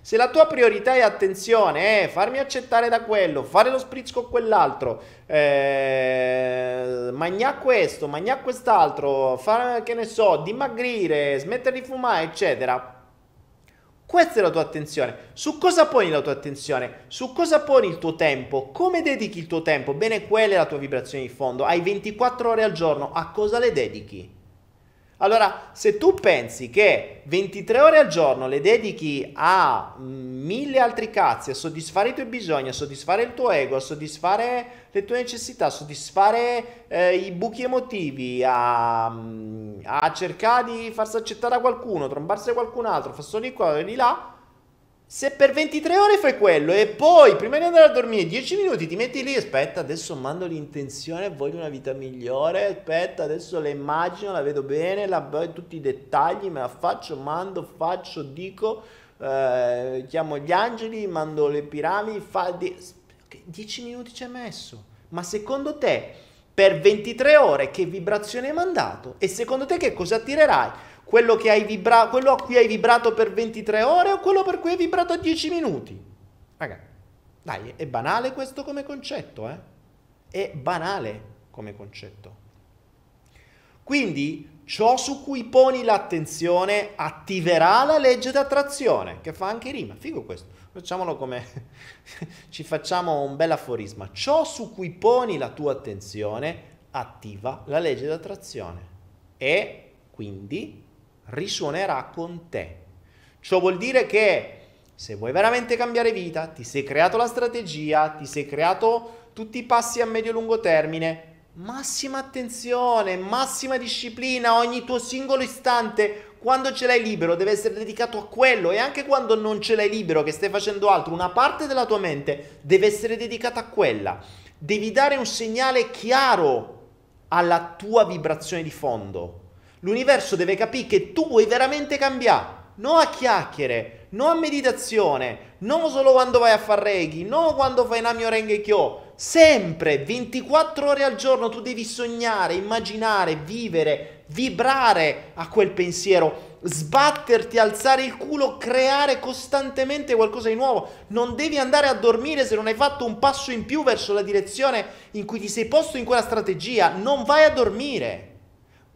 Se la tua priorità e attenzione è farmi accettare da quello, fare lo spritz con quell'altro, eh, mangiare questo, mangiare quest'altro, fare che ne so, dimagrire, smettere di fumare, eccetera, questa è la tua attenzione. Su cosa poni la tua attenzione? Su cosa poni il tuo tempo? Come dedichi il tuo tempo? Bene, quella è la tua vibrazione di fondo. Hai 24 ore al giorno. A cosa le dedichi? Allora, se tu pensi che 23 ore al giorno le dedichi a mille altri cazzi, a soddisfare i tuoi bisogni, a soddisfare il tuo ego, a soddisfare le tue necessità, a soddisfare eh, i buchi emotivi, a, a, cercare di farsi accettare a qualcuno, trombarsi a qualcun altro, fa solo di qua e di là, se per 23 ore fai quello e poi prima di andare a dormire 10 minuti ti metti lì, aspetta, adesso mando l'intenzione, voglio una vita migliore, aspetta, adesso la immagino, la vedo bene, la, tutti i dettagli, me la faccio, mando, faccio, dico, eh, chiamo gli angeli, mando le piramidi, fa... 10 minuti ci hai messo. Ma secondo te, per 23 ore, che vibrazione hai mandato? E secondo te che cosa attirerai? Quello, vibra- quello a cui hai vibrato per 23 ore o quello per cui hai vibrato 10 minuti? Raga, dai, è banale questo come concetto, eh? È banale come concetto. Quindi ciò su cui poni l'attenzione attiverà la legge d'attrazione, che fa anche rima. Figo questo. Facciamolo come (laughs) ci facciamo un bel aforisma. Ciò su cui poni la tua attenzione attiva la legge d'attrazione e quindi risuonerà con te. Ciò vuol dire che se vuoi veramente cambiare vita, ti sei creato la strategia, ti sei creato tutti i passi a medio-lungo termine, massima attenzione, massima disciplina, ogni tuo singolo istante, quando ce l'hai libero deve essere dedicato a quello e anche quando non ce l'hai libero, che stai facendo altro, una parte della tua mente deve essere dedicata a quella. Devi dare un segnale chiaro alla tua vibrazione di fondo. L'universo deve capire che tu vuoi veramente cambiare, non a chiacchiere, non a meditazione, non solo quando vai a fare reghi, non quando fai Namio Renge Kyo. Sempre, 24 ore al giorno tu devi sognare, immaginare, vivere, vibrare a quel pensiero, sbatterti, alzare il culo, creare costantemente qualcosa di nuovo. Non devi andare a dormire se non hai fatto un passo in più verso la direzione in cui ti sei posto in quella strategia. Non vai a dormire.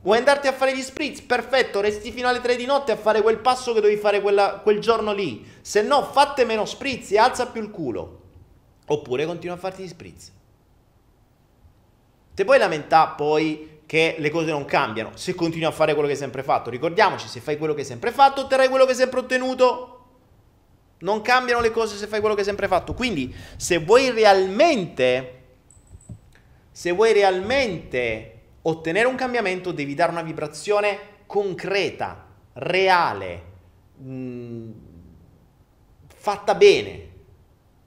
Vuoi andarti a fare gli spritz? Perfetto, resti fino alle 3 di notte a fare quel passo che dovevi fare quella, quel giorno lì. Se no, fatte meno spritz e alza più il culo. Oppure continua a farti gli spritz. Te puoi lamentare poi che le cose non cambiano se continui a fare quello che hai sempre fatto. Ricordiamoci, se fai quello che hai sempre fatto, otterrai quello che hai sempre ottenuto. Non cambiano le cose se fai quello che hai sempre fatto. Quindi, se vuoi realmente se vuoi realmente ottenere un cambiamento devi dare una vibrazione concreta, reale, mh, mm, fatta bene.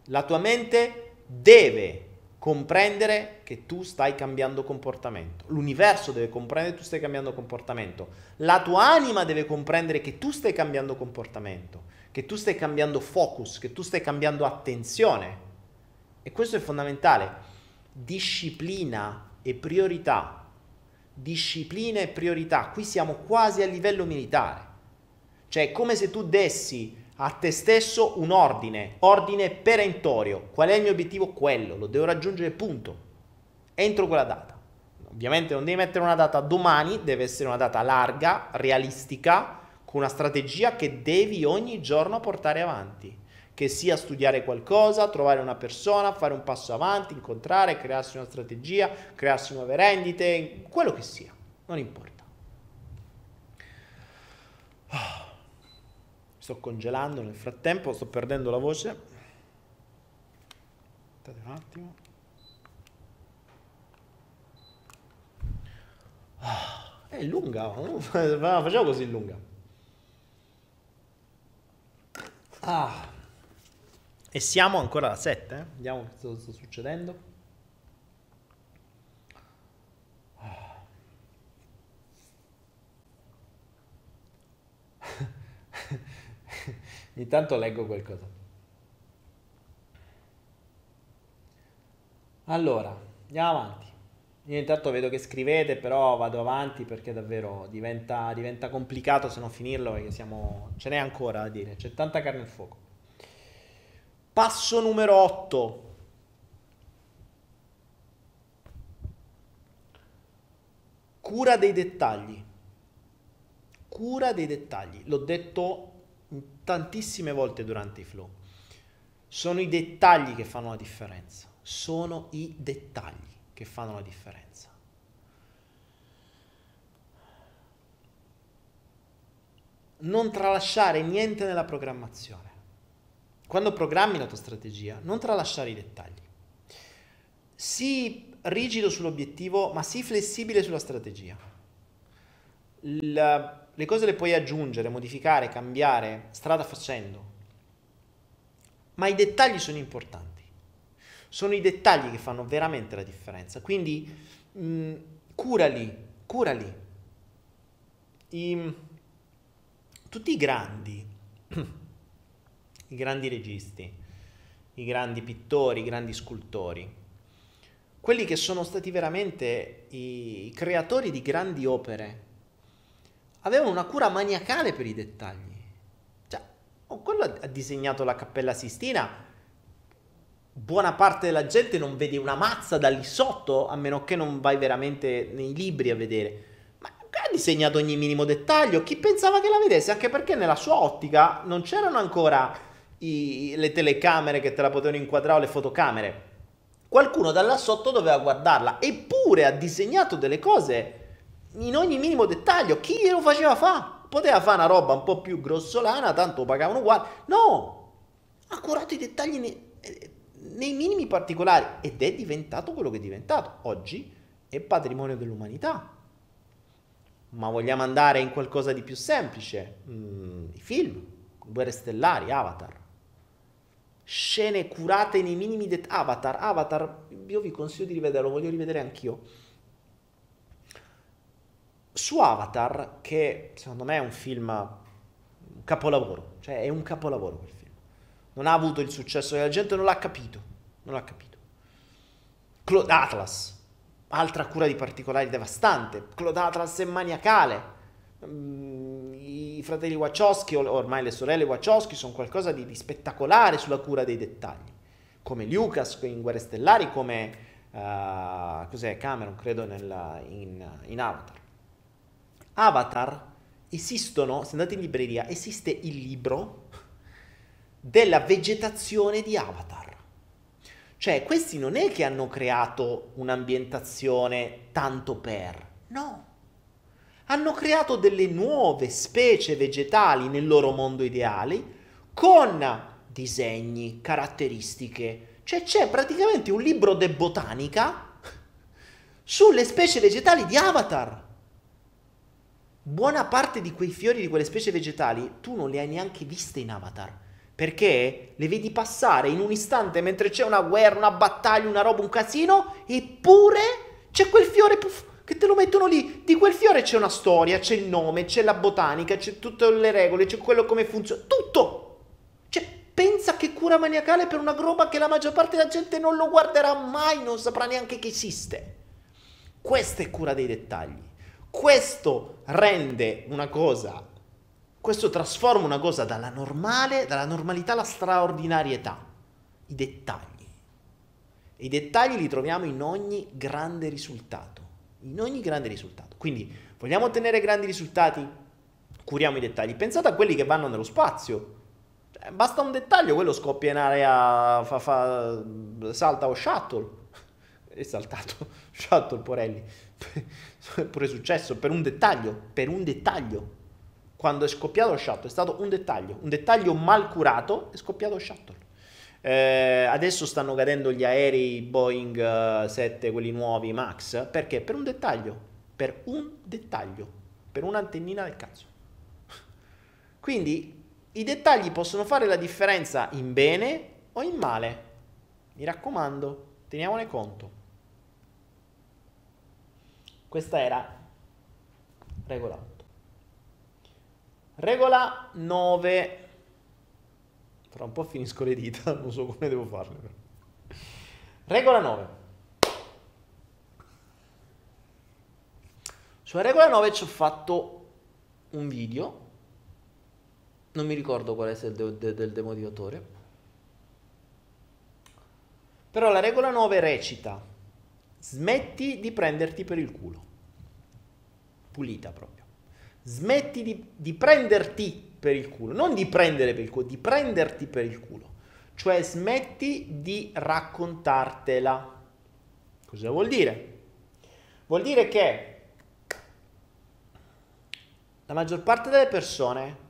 La tua mente deve comprendere che tu stai cambiando comportamento. L'universo deve comprendere che tu stai cambiando comportamento. La tua anima deve comprendere che tu stai cambiando comportamento, che tu stai cambiando focus, che tu stai cambiando attenzione. E questo è fondamentale. Disciplina e priorità disciplina e priorità. Qui siamo quasi a livello militare. Cioè è come se tu dessi a te stesso un ordine, ordine perentorio. Qual è il mio obiettivo? Quello, lo devo raggiungere, punto. Entro quella data. ovviamente non devi mettere una data domani, deve essere una data larga, realistica, con una strategia che devi ogni giorno portare avanti. Che sia studiare qualcosa, trovare una persona, fare un passo avanti, incontrare, crearsi una strategia, crearsi nuove rendite, quello che sia, non importa. Sto congelando nel frattempo, sto perdendo la voce. Aspettate un attimo. È lunga, (laughs) facciamo così lunga. Ah. E siamo ancora alla 7, eh? Vediamo cosa sta succedendo. Intanto leggo qualcosa. Allora, andiamo avanti. Io intanto vedo che scrivete, però vado avanti perché davvero diventa, diventa complicato se non finirlo perché siamo... ce n'è ancora da dire, c'è tanta carne al fuoco. Passo numero 8. Cura dei dettagli. Cura dei dettagli. L'ho detto tantissime volte durante i flow. Sono i dettagli che fanno la differenza. Sono i dettagli che fanno la differenza. Non tralasciare niente nella programmazione. Quando programmi la tua strategia, non tralasciare i dettagli. Sii rigido sull'obiettivo, ma sii flessibile sulla strategia. La, le cose le puoi aggiungere, modificare, cambiare strada facendo, ma i dettagli sono importanti. Sono i dettagli che fanno veramente la differenza. Quindi mh, mm, curali, curali. I, tutti i grandi, (clears throat) i grandi registi, i grandi pittori, i grandi scultori, quelli che sono stati veramente i creatori di grandi opere, avevano una cura maniacale per i dettagli. Cioè, quello ha disegnato la Cappella Sistina buona parte della gente non vede una mazza da lì sotto, a meno che non vai veramente nei libri a vedere. Ha disegnato ogni minimo dettaglio. Chi pensava che la vedesse? Anche perché nella sua ottica non c'erano ancora i, le telecamere che te la potevano inquadrare o le fotocamere. Qualcuno da là sotto doveva guardarla. Eppure ha disegnato delle cose in ogni minimo dettaglio. Chi glielo faceva fare? Poteva fare una roba un po' più grossolana, tanto pagavano uguale. No! Ha curato i dettagli nei minimi particolari ed è diventato quello che è diventato. Oggi è patrimonio dell'umanità. Ma vogliamo andare in qualcosa di più semplice? Mm, I film, Guerre Stellari, Avatar. Scene curate nei minimi dettagli. Avatar, Avatar, io vi consiglio di rivederlo, voglio rivedere anch'io. Su Avatar, che secondo me è un film, un capolavoro, cioè è un capolavoro quel film non ha avuto il successo che la gente non l'ha capito. Non l'ha capito. Claude Atlas, altra cura di particolari devastante. Claude Atlas è maniacale. Mm, Fratelli Wachowski, ormai le sorelle Wachowski, sono qualcosa di, di spettacolare sulla cura dei dettagli. Come Lucas in Guerre Stellari, come uh, cos'è Cameron, credo, nella, in, in Avatar. Avatar esistono, se andate in libreria, esiste il libro della vegetazione di Avatar. Cioè, questi non è che hanno creato un'ambientazione tanto per, no. Hanno creato delle nuove specie vegetali nel loro mondo ideale con disegni, caratteristiche. Cioè c'è praticamente un libro de botanica sulle specie vegetali di Avatar. Buona parte di quei fiori di quelle specie vegetali tu non le hai neanche viste in Avatar perché le vedi passare in un istante mentre c'è una guerra, una battaglia, una roba, un casino, eppure c'è quel fiore puff, che te lo mettono lì. Di quel fiore c'è una storia, c'è il nome, c'è la botanica, c'è tutte le regole, c'è quello come funziona, tutto. Cioè, pensa che cura maniacale per una roba che la maggior parte della gente non lo guarderà mai, non saprà neanche che esiste. Questa è cura dei dettagli. Questo rende una cosa questo trasforma una cosa dalla normale, dalla normalità alla straordinarietà, i dettagli. I dettagli li troviamo in ogni grande risultato. In ogni grande risultato. Quindi vogliamo ottenere grandi risultati? Curiamo i dettagli. Pensate a quelli che vanno nello spazio. Cioè, basta un dettaglio, quello scoppia in area, fa, fa, salta o shuttle. (laughs) È saltato (laughs) shuttle, Porelli. (laughs) È pure successo per un dettaglio, per un dettaglio. Quando è scoppiato lo shuttle è stato un dettaglio, un dettaglio mal curato, è scoppiato lo shuttle. Eh, adesso stanno cadendo gli aerei Boeing 7, eh, quelli nuovi Max, perché? Per un dettaglio, per un dettaglio, per un'antennina del cazzo. Quindi i dettagli possono fare la differenza in bene o in male. Mi raccomando, teniamone conto. Questa era regola 8. Regola 9. Fra un po' finisco le dita, (laughs) non so come devo farle. Regola 9. Sulla regola 9 ci ho fatto un video, non mi ricordo qual è il de- de- del demotivatore, però la regola 9 recita, smetti di prenderti per il culo, pulita proprio, smetti di, di prenderti per il culo, non di prendere per il culo, di prenderti per il culo. Cioè smetti di raccontartela. Cosa vuol dire? Vuol dire che la maggior parte delle persone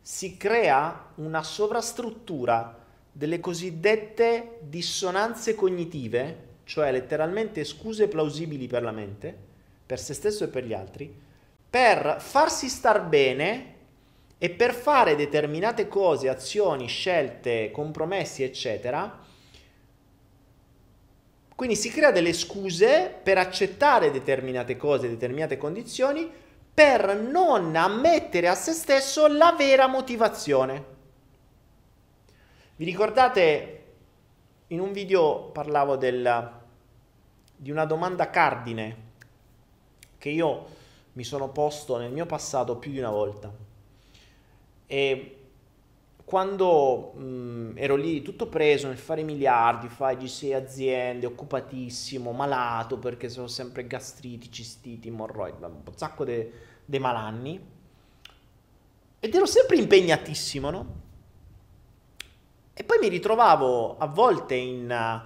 si crea una sovrastruttura delle cosiddette dissonanze cognitive, cioè letteralmente scuse plausibili per la mente, per se stesso e per gli altri, per farsi star bene e per fare determinate cose, azioni, scelte, compromessi, eccetera, quindi si crea delle scuse per accettare determinate cose, determinate condizioni, per non ammettere a se stesso la vera motivazione. Vi ricordate, in un video parlavo del, di una domanda cardine che io mi sono posto nel mio passato più di una volta. E quando mh, ero lì tutto preso nel fare miliardi, fare G6 aziende, occupatissimo, malato perché sono sempre gastriti, cistiti, morroidi, un sacco di malanni. Ed ero sempre impegnatissimo, no? E poi mi ritrovavo a volte in,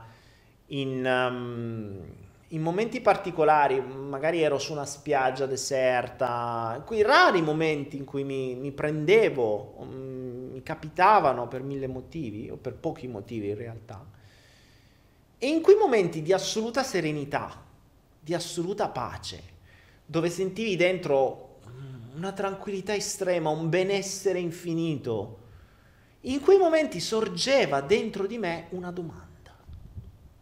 in um, in momenti particolari, magari ero su una spiaggia deserta, quei rari momenti in cui mi, mi prendevo, mi capitavano per mille motivi, o per pochi motivi in realtà, e in quei momenti di assoluta serenità, di assoluta pace, dove sentivi dentro una tranquillità estrema, un benessere infinito, in quei momenti sorgeva dentro di me una domanda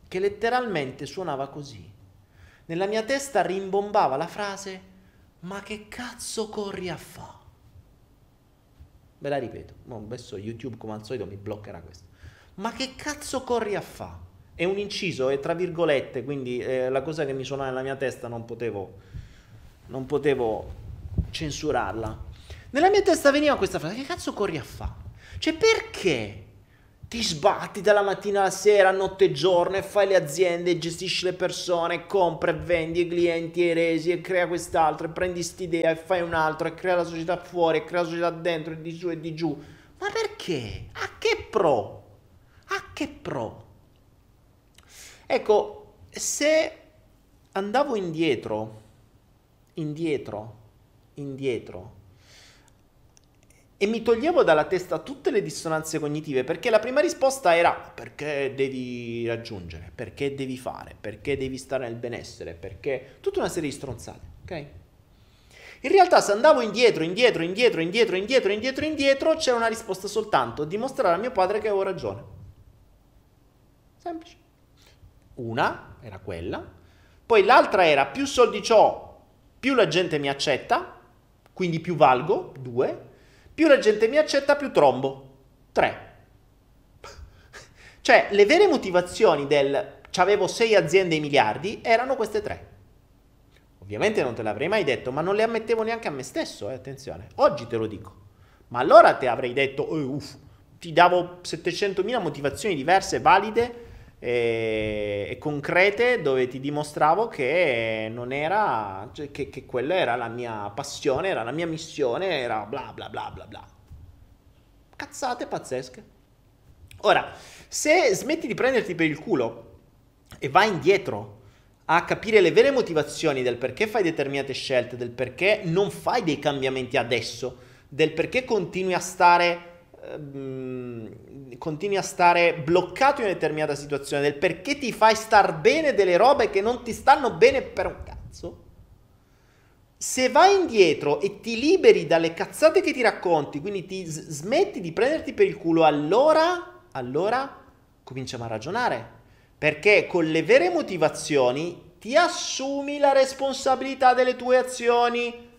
che letteralmente suonava così. Nella mia testa rimbombava la frase ma che cazzo corri a fa? Ve la ripeto, adesso YouTube come al solito mi bloccherà questo. Ma che cazzo corri a fa? È un inciso, è tra virgolette, quindi eh, la cosa che mi suonava nella mia testa non potevo, non potevo censurarla. Nella mia testa veniva questa frase, che cazzo corri a fa? Cioè perché ti sbatti dalla mattina alla sera, notte e giorno, e fai le aziende, gestisci le persone, compri e vendi i clienti e resi e crea quest'altro, e prendi quest'idea e fai un altro, e crea la società fuori, e crea la società dentro, e di giù e di giù. Ma perché? A che pro? A che pro? Ecco, se andavo indietro, indietro, indietro, e mi toglievo dalla testa tutte le dissonanze cognitive perché la prima risposta era perché devi raggiungere, perché devi fare, perché devi stare nel benessere, perché tutta una serie di stronzate, ok? In realtà se andavo indietro, indietro, indietro, indietro, indietro, indietro, indietro, c'era una risposta soltanto, dimostrare a mio padre che avevo ragione. Semplice. Una era quella, poi l'altra era più soldi ho, più la gente mi accetta, quindi più valgo, due, più la gente mi accetta, più trombo. 3. cioè, le vere motivazioni del avevo 6 aziende e miliardi erano queste tre. Ovviamente non te l'avrei mai detto, ma non le ammettevo neanche a me stesso, eh, attenzione. Oggi te lo dico. Ma allora ti avrei detto, oh, uff, ti davo 700.000 motivazioni diverse, valide, e, e concrete dove ti dimostravo che non era, cioè, che, che quella era la mia passione, era la mia missione, era bla bla bla bla bla. Cazzate pazzesche. Ora, se smetti di prenderti per il culo e vai indietro a capire le vere motivazioni del perché fai determinate scelte, del perché non fai dei cambiamenti adesso, del perché continui a stare ehm, continui a stare bloccato in una determinata situazione, del perché ti fai star bene delle robe che non ti stanno bene per un cazzo. Se vai indietro e ti liberi dalle cazzate che ti racconti, quindi ti s- smetti di prenderti per il culo, allora, allora cominciamo a ragionare. Perché con le vere motivazioni ti assumi la responsabilità delle tue azioni.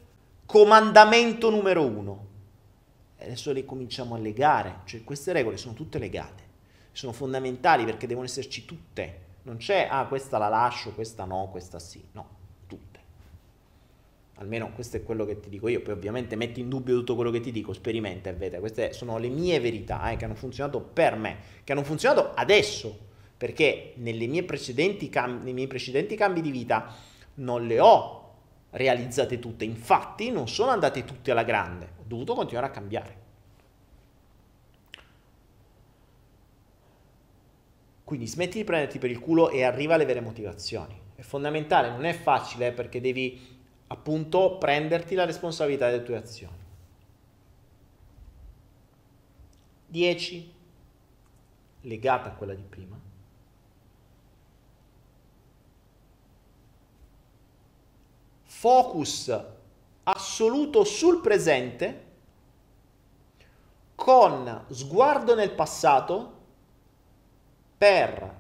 Comandamento numero uno adesso le cominciamo a legare, cioè queste regole sono tutte legate, sono fondamentali perché devono esserci tutte, non c'è, ah questa la lascio, questa no, questa sì, no, tutte. Almeno questo è quello che ti dico io, poi ovviamente metti in dubbio tutto quello che ti dico, sperimenta e vede, queste sono le mie verità eh, che hanno funzionato per me, che hanno funzionato adesso, perché nei miei precedenti cambi di vita non le ho realizzate tutte, infatti non sono andate tutte alla grande, ho dovuto continuare a cambiare. Quindi smetti di prenderti per il culo e arriva alle vere motivazioni. È fondamentale, non è facile perché devi appunto prenderti la responsabilità delle tue azioni. 10 legata a quella di prima. Focus assoluto sul presente con sguardo nel passato per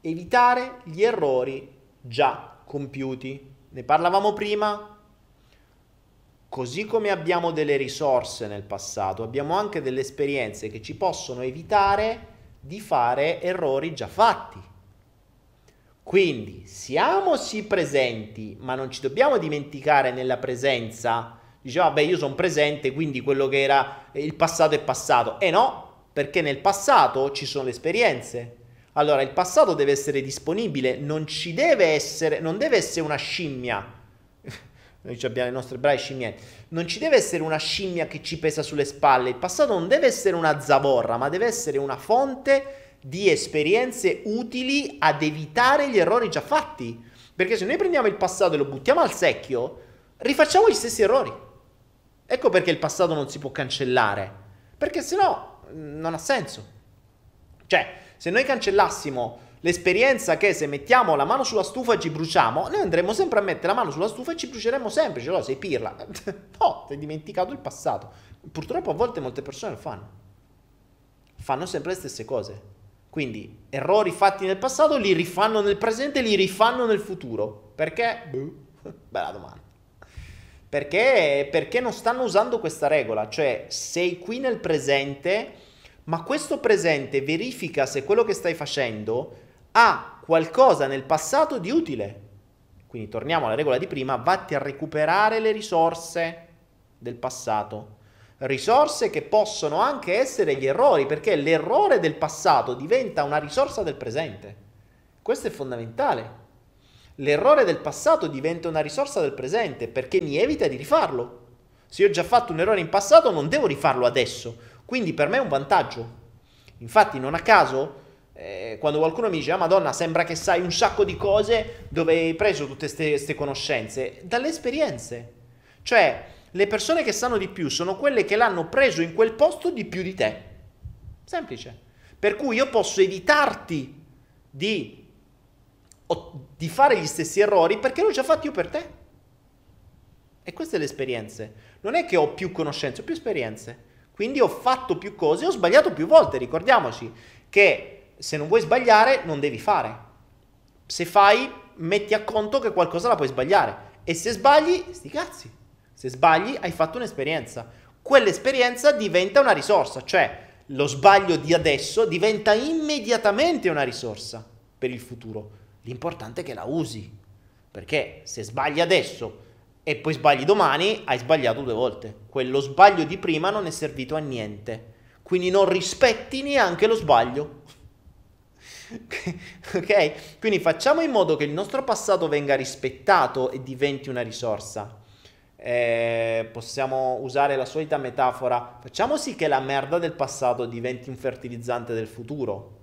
evitare gli errori già compiuti. Ne parlavamo prima. Così come abbiamo delle risorse nel passato, abbiamo anche delle esperienze che ci possono evitare di fare errori già fatti. Quindi siamo sì presenti, ma non ci dobbiamo dimenticare nella presenza. Diceva, vabbè, io sono presente, quindi quello che era il passato è passato. E no, perché nel passato ci sono le esperienze. Allora, il passato deve essere disponibile, non ci deve essere, non deve essere una scimmia. (laughs) Noi abbiamo le nostre brave scimmie. Non ci deve essere una scimmia che ci pesa sulle spalle. Il passato non deve essere una zavorra, ma deve essere una fonte di esperienze utili ad evitare gli errori già fatti. Perché se noi prendiamo il passato e lo buttiamo al secchio, rifacciamo gli stessi errori. Ecco perché il passato non si può cancellare. Perché se no mm, non ha senso. Cioè, se noi cancellassimo l'esperienza che se mettiamo la mano sulla stufa e ci bruciamo, noi andremo sempre a mettere la mano sulla stufa e ci bruceremo sempre. Cioè, no, sei pirla. (laughs) no, ti hai dimenticato il passato. Purtroppo a volte molte persone lo fanno. Fanno sempre le stesse cose. Quindi errori fatti nel passato li rifanno nel presente, li rifanno nel futuro. Perché? Buh, (laughs) bella domanda. Perché? Perché non stanno usando questa regola, cioè sei qui nel presente, ma questo presente verifica se quello che stai facendo ha qualcosa nel passato di utile. Quindi torniamo alla regola di prima, vatti a recuperare le risorse del passato risorse che possono anche essere gli errori, perché l'errore del passato diventa una risorsa del presente. Questo è fondamentale. L'errore del passato diventa una risorsa del presente perché mi evita di rifarlo. Se io ho già fatto un errore in passato non devo rifarlo adesso, quindi per me è un vantaggio. Infatti non a caso eh, quando qualcuno mi dice, ah madonna, sembra che sai un sacco di cose dove hai preso tutte queste conoscenze, dalle esperienze. Cioè, le persone che sanno di più sono quelle che l'hanno preso in quel posto di più di te. Semplice. Per cui io posso evitarti di, di fare gli stessi errori perché l'ho già fatto io per te. E queste le esperienze. Non è che ho più conoscenze, ho più esperienze. Quindi ho fatto più cose, ho sbagliato più volte. Ricordiamoci che se non vuoi sbagliare, non devi fare. Se fai, metti a conto che qualcosa la puoi sbagliare. E se sbagli, sti cazzi. Se sbagli hai fatto un'esperienza. Quell'esperienza diventa una risorsa, cioè lo sbaglio di adesso diventa immediatamente una risorsa per il futuro. L'importante è che la usi, perché se sbagli adesso e poi sbagli domani, hai sbagliato due volte. Quello sbaglio di prima non è servito a niente. Quindi non rispetti neanche lo sbaglio. (laughs) ok? Quindi facciamo in modo che il nostro passato venga rispettato e diventi una risorsa. Eh, possiamo usare la solita metafora. Facciamo sì che la merda del passato diventi un fertilizzante del futuro.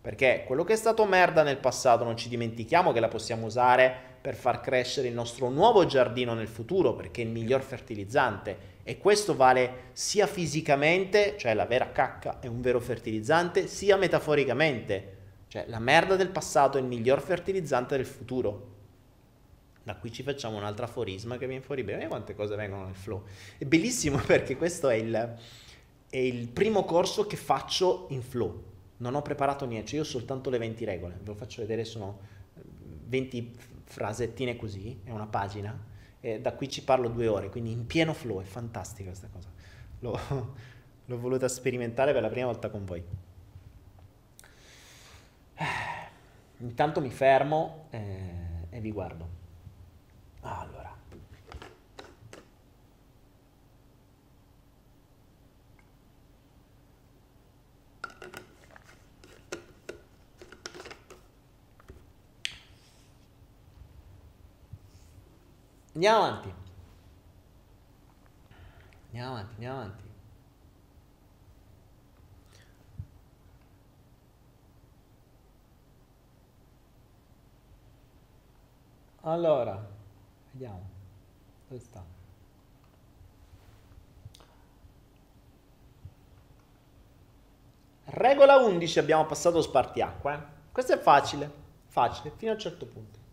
Perché quello che è stato merda nel passato non ci dimentichiamo che la possiamo usare per far crescere il nostro nuovo giardino nel futuro, perché è il miglior fertilizzante. E questo vale sia fisicamente, cioè la vera cacca è un vero fertilizzante, sia metaforicamente. Cioè la merda del passato è il miglior fertilizzante del futuro. Da qui ci facciamo un altro aforisma che viene fuori bene. Vedi quante cose vengono nel flow. È bellissimo (laughs) perché questo è il, è il primo corso che faccio in flow non ho preparato niente, cioè io ho soltanto le 20 regole, ve lo faccio vedere, sono 20 frasettine così, è una pagina, e da qui ci parlo due ore, quindi in pieno flow, è fantastica questa cosa. L'ho, (laughs) l'ho voluta sperimentare per la prima volta con voi. Intanto mi fermo eh, e vi guardo. Allora. Andiamo avanti. Andiamo avanti, andiamo avanti. Allora, vediamo. Dove sta? Regola 11 abbiamo passato spartiacqua. Eh? Questo è facile, facile, fino a un certo punto.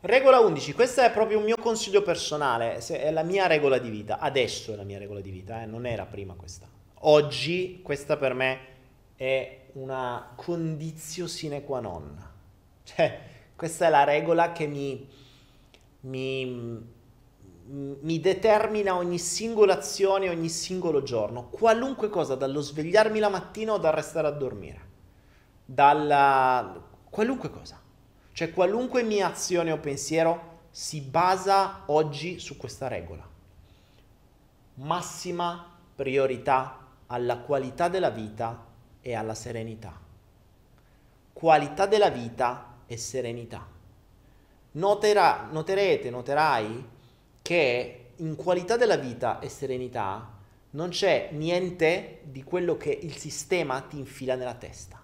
Regola 11, questo è proprio un mio consiglio personale, è la mia regola di vita, adesso è la mia regola di vita, eh? non era prima questa. Oggi questa per me è una condizio sine qua non. Cioè, questa è la regola che mi, mi, mi determina ogni singola azione, ogni singolo giorno, qualunque cosa, dallo svegliarmi la mattina o dal restare a dormire, dalla... qualunque cosa. Cioè qualunque mia azione o pensiero si basa oggi su questa regola. Massima priorità alla qualità della vita e alla serenità. Qualità della vita e serenità. Noterà, noterete, noterai che in qualità della vita e serenità non c'è niente di quello che il sistema ti infila nella testa.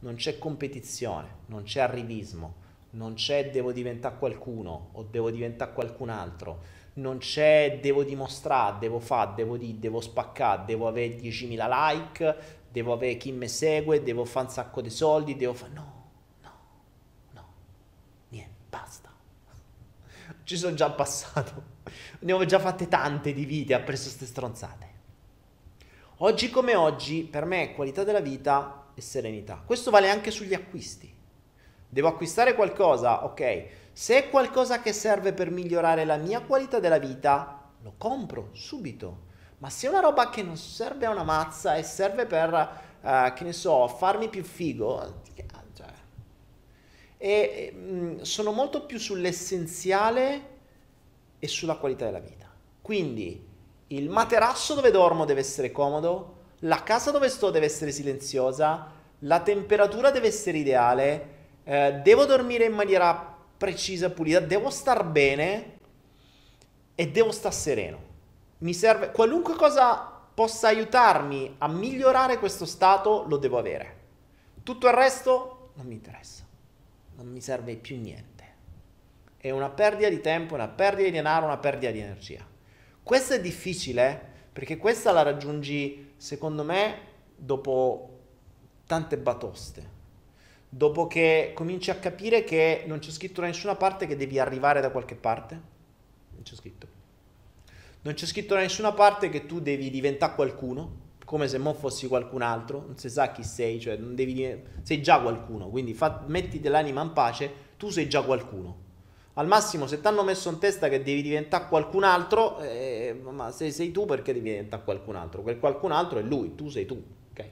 Non c'è competizione, non c'è arrivismo, non c'è devo diventare qualcuno o devo diventare qualcun altro, non c'è devo dimostrare, devo fare, devo dire, devo spaccare, devo avere 10.000 like, devo avere chi mi segue, devo fare un sacco di soldi, devo fare... No, no, niente, basta. Ci sono già passato, (laughs) ne ho già fatte tante di vite, ha preso queste stronzate. Oggi come oggi, per me, qualità della vita e serenità. Questo vale anche sugli acquisti. Devo acquistare qualcosa, ok. Se è qualcosa che serve per migliorare la mia qualità della vita, lo compro subito. Ma se è una roba che non serve a una mazza e serve per, uh, che ne so, farmi più figo. E, mh, mm, sono molto più sull'essenziale e sulla qualità della vita. Quindi il materasso dove dormo deve essere comodo, la casa dove sto deve essere silenziosa, la temperatura deve essere ideale, eh, devo dormire in maniera precisa, pulita, devo star bene e devo star sereno. Mi serve qualunque cosa possa aiutarmi a migliorare questo stato, lo devo avere. Tutto il resto non mi interessa, non mi serve più niente. È una perdita di tempo, una perdita di denaro, una perdita di energia. Questo è difficile perché questa la raggiungi secondo me, dopo tante batoste, dopo che cominci a capire che non c'è scritto da nessuna parte che devi arrivare da qualche parte, non c'è scritto. Non c'è scritto da nessuna parte che tu devi diventare qualcuno, come se mo fossi qualcun altro, non si sa chi sei, cioè non devi, sei già qualcuno, quindi fa, mettiti l'anima in pace, tu sei già qualcuno. Al massimo, se ti hanno messo in testa che devi diventare qualcun altro, eh, ma se sei tu perché devi diventare qualcun altro? Quel qualcun altro è lui, tu sei tu. Okay?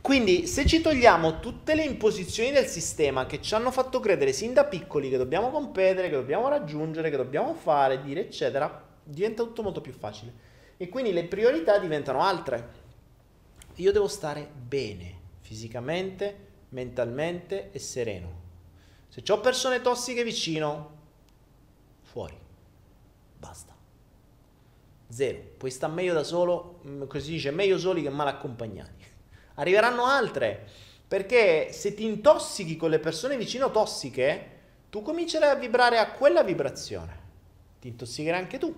Quindi, se ci togliamo tutte le imposizioni del sistema che ci hanno fatto credere sin da piccoli che dobbiamo competere, che dobbiamo raggiungere, che dobbiamo fare, dire, eccetera, diventa tutto molto più facile. E quindi le priorità diventano altre. io devo stare bene, fisicamente, mentalmente e sereno. Se ho persone tossiche vicino, fuori. Basta. Zero. Puoi stare meglio da solo, mm, così dice, meglio soli che mal accompagnati. (laughs) Arriveranno altre, perché se ti intossichi con le persone vicino tossiche, tu comincerai a vibrare a quella vibrazione. Ti intossicherai anche tu.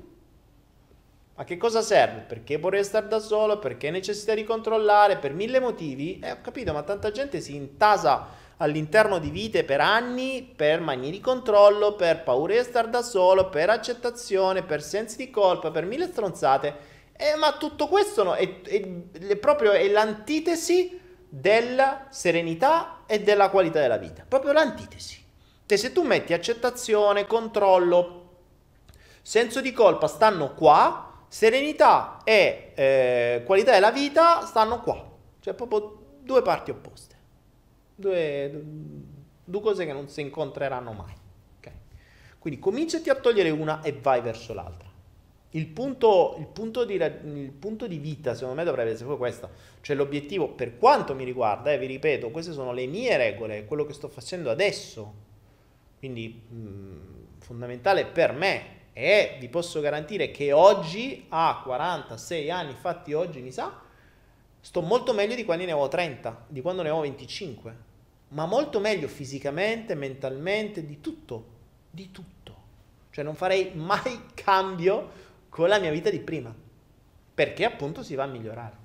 A che cosa serve? Perché vorrei stare da solo? Perché necessità di controllare? Per mille motivi? Eh, ho capito, ma tanta gente si intasa all'interno di vite per anni per manie di controllo, per paura di stare da solo, per accettazione, per sensi di colpa, per mille stronzate. Eh, ma tutto questo no, è, è, è proprio è l'antitesi della serenità e della qualità della vita. Proprio l'antitesi. E se tu metti accettazione, controllo, senso di colpa stanno qua, serenità e eh, qualità della vita stanno qua. Cioè proprio due parti opposte. Due, due cose che non si incontreranno mai. Okay? Quindi cominciati a togliere una e vai verso l'altra. Il punto, il, punto di, il punto, di, vita, secondo me, dovrebbe essere proprio questo. Cioè, l'obiettivo, per quanto mi riguarda, eh, vi ripeto, queste sono le mie regole, quello che sto facendo adesso. Quindi, mh, fondamentale per me. E vi posso garantire che oggi, a 46 anni fatti oggi, mi sa, sto molto meglio di quando ne avevo 30, di quando ne avevo 25. Ma molto meglio fisicamente, mentalmente, di tutto. Di tutto. Cioè, non farei mai (laughs) cambio con la mia vita di prima, perché appunto si va a migliorare.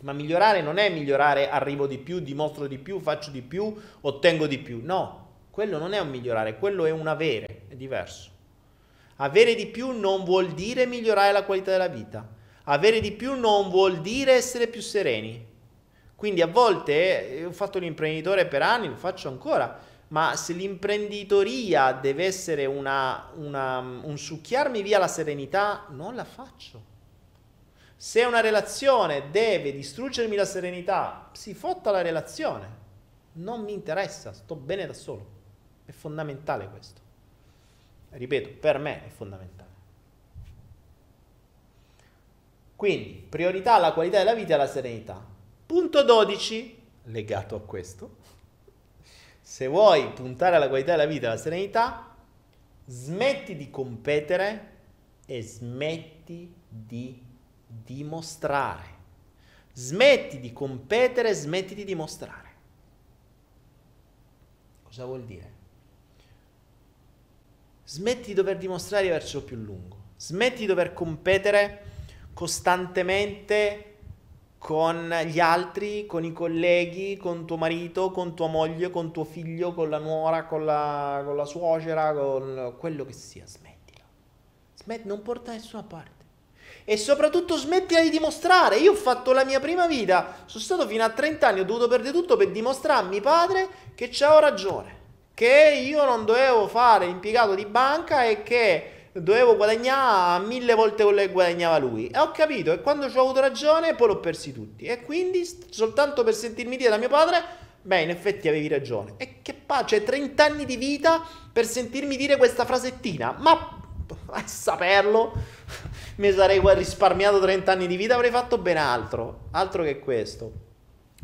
Ma migliorare non è migliorare arrivo di più, dimostro di più, faccio di più, ottengo di più. No, quello non è un migliorare, quello è un avere, è diverso. Avere di più non vuol dire migliorare la qualità della vita. Avere di più non vuol dire essere più sereni. Quindi a volte, eh, ho fatto l'imprenditore per anni, lo faccio ancora, ma se l'imprenditoria deve essere una, una, un succhiarmi via la serenità, non la faccio. Se una relazione deve distruggermi la serenità, si fotta la relazione. Non mi interessa, sto bene da solo. È fondamentale questo. Ripeto, per me è fondamentale. Quindi, priorità alla qualità della vita e alla serenità. Punto 12, legato a questo se vuoi puntare alla qualità della vita e alla serenità, smetti di competere e smetti di dimostrare. Smetti di competere, smetti di dimostrare. Cosa vuol dire? Smetti di dover dimostrare di avercelo più lungo. Smetti di dover competere costantemente con gli altri, con i colleghi, con tuo marito, con tua moglie, con tuo figlio, con la nuora, con la, con la suocera, con quello che sia, smettila. Smetti, non porta da nessuna parte. E soprattutto smettila di dimostrare. Io ho fatto la mia prima vita, sono stato fino a 30 anni, ho dovuto perdere tutto per dimostrare a mio padre che c'avevo ragione, che io non dovevo fare l'impiegato di banca e che dovevo guadagnare mille volte quello che guadagnava lui. E ho capito, e quando ci ho avuto ragione, poi l'ho persi tutti. E quindi, soltanto per sentirmi dire da mio padre, beh, in effetti avevi ragione. E che pace, cioè 30 anni di vita per sentirmi dire questa frasettina. Ma (laughs) a saperlo, (laughs) mi sarei risparmiato 30 anni di vita, avrei fatto ben altro. Altro che questo.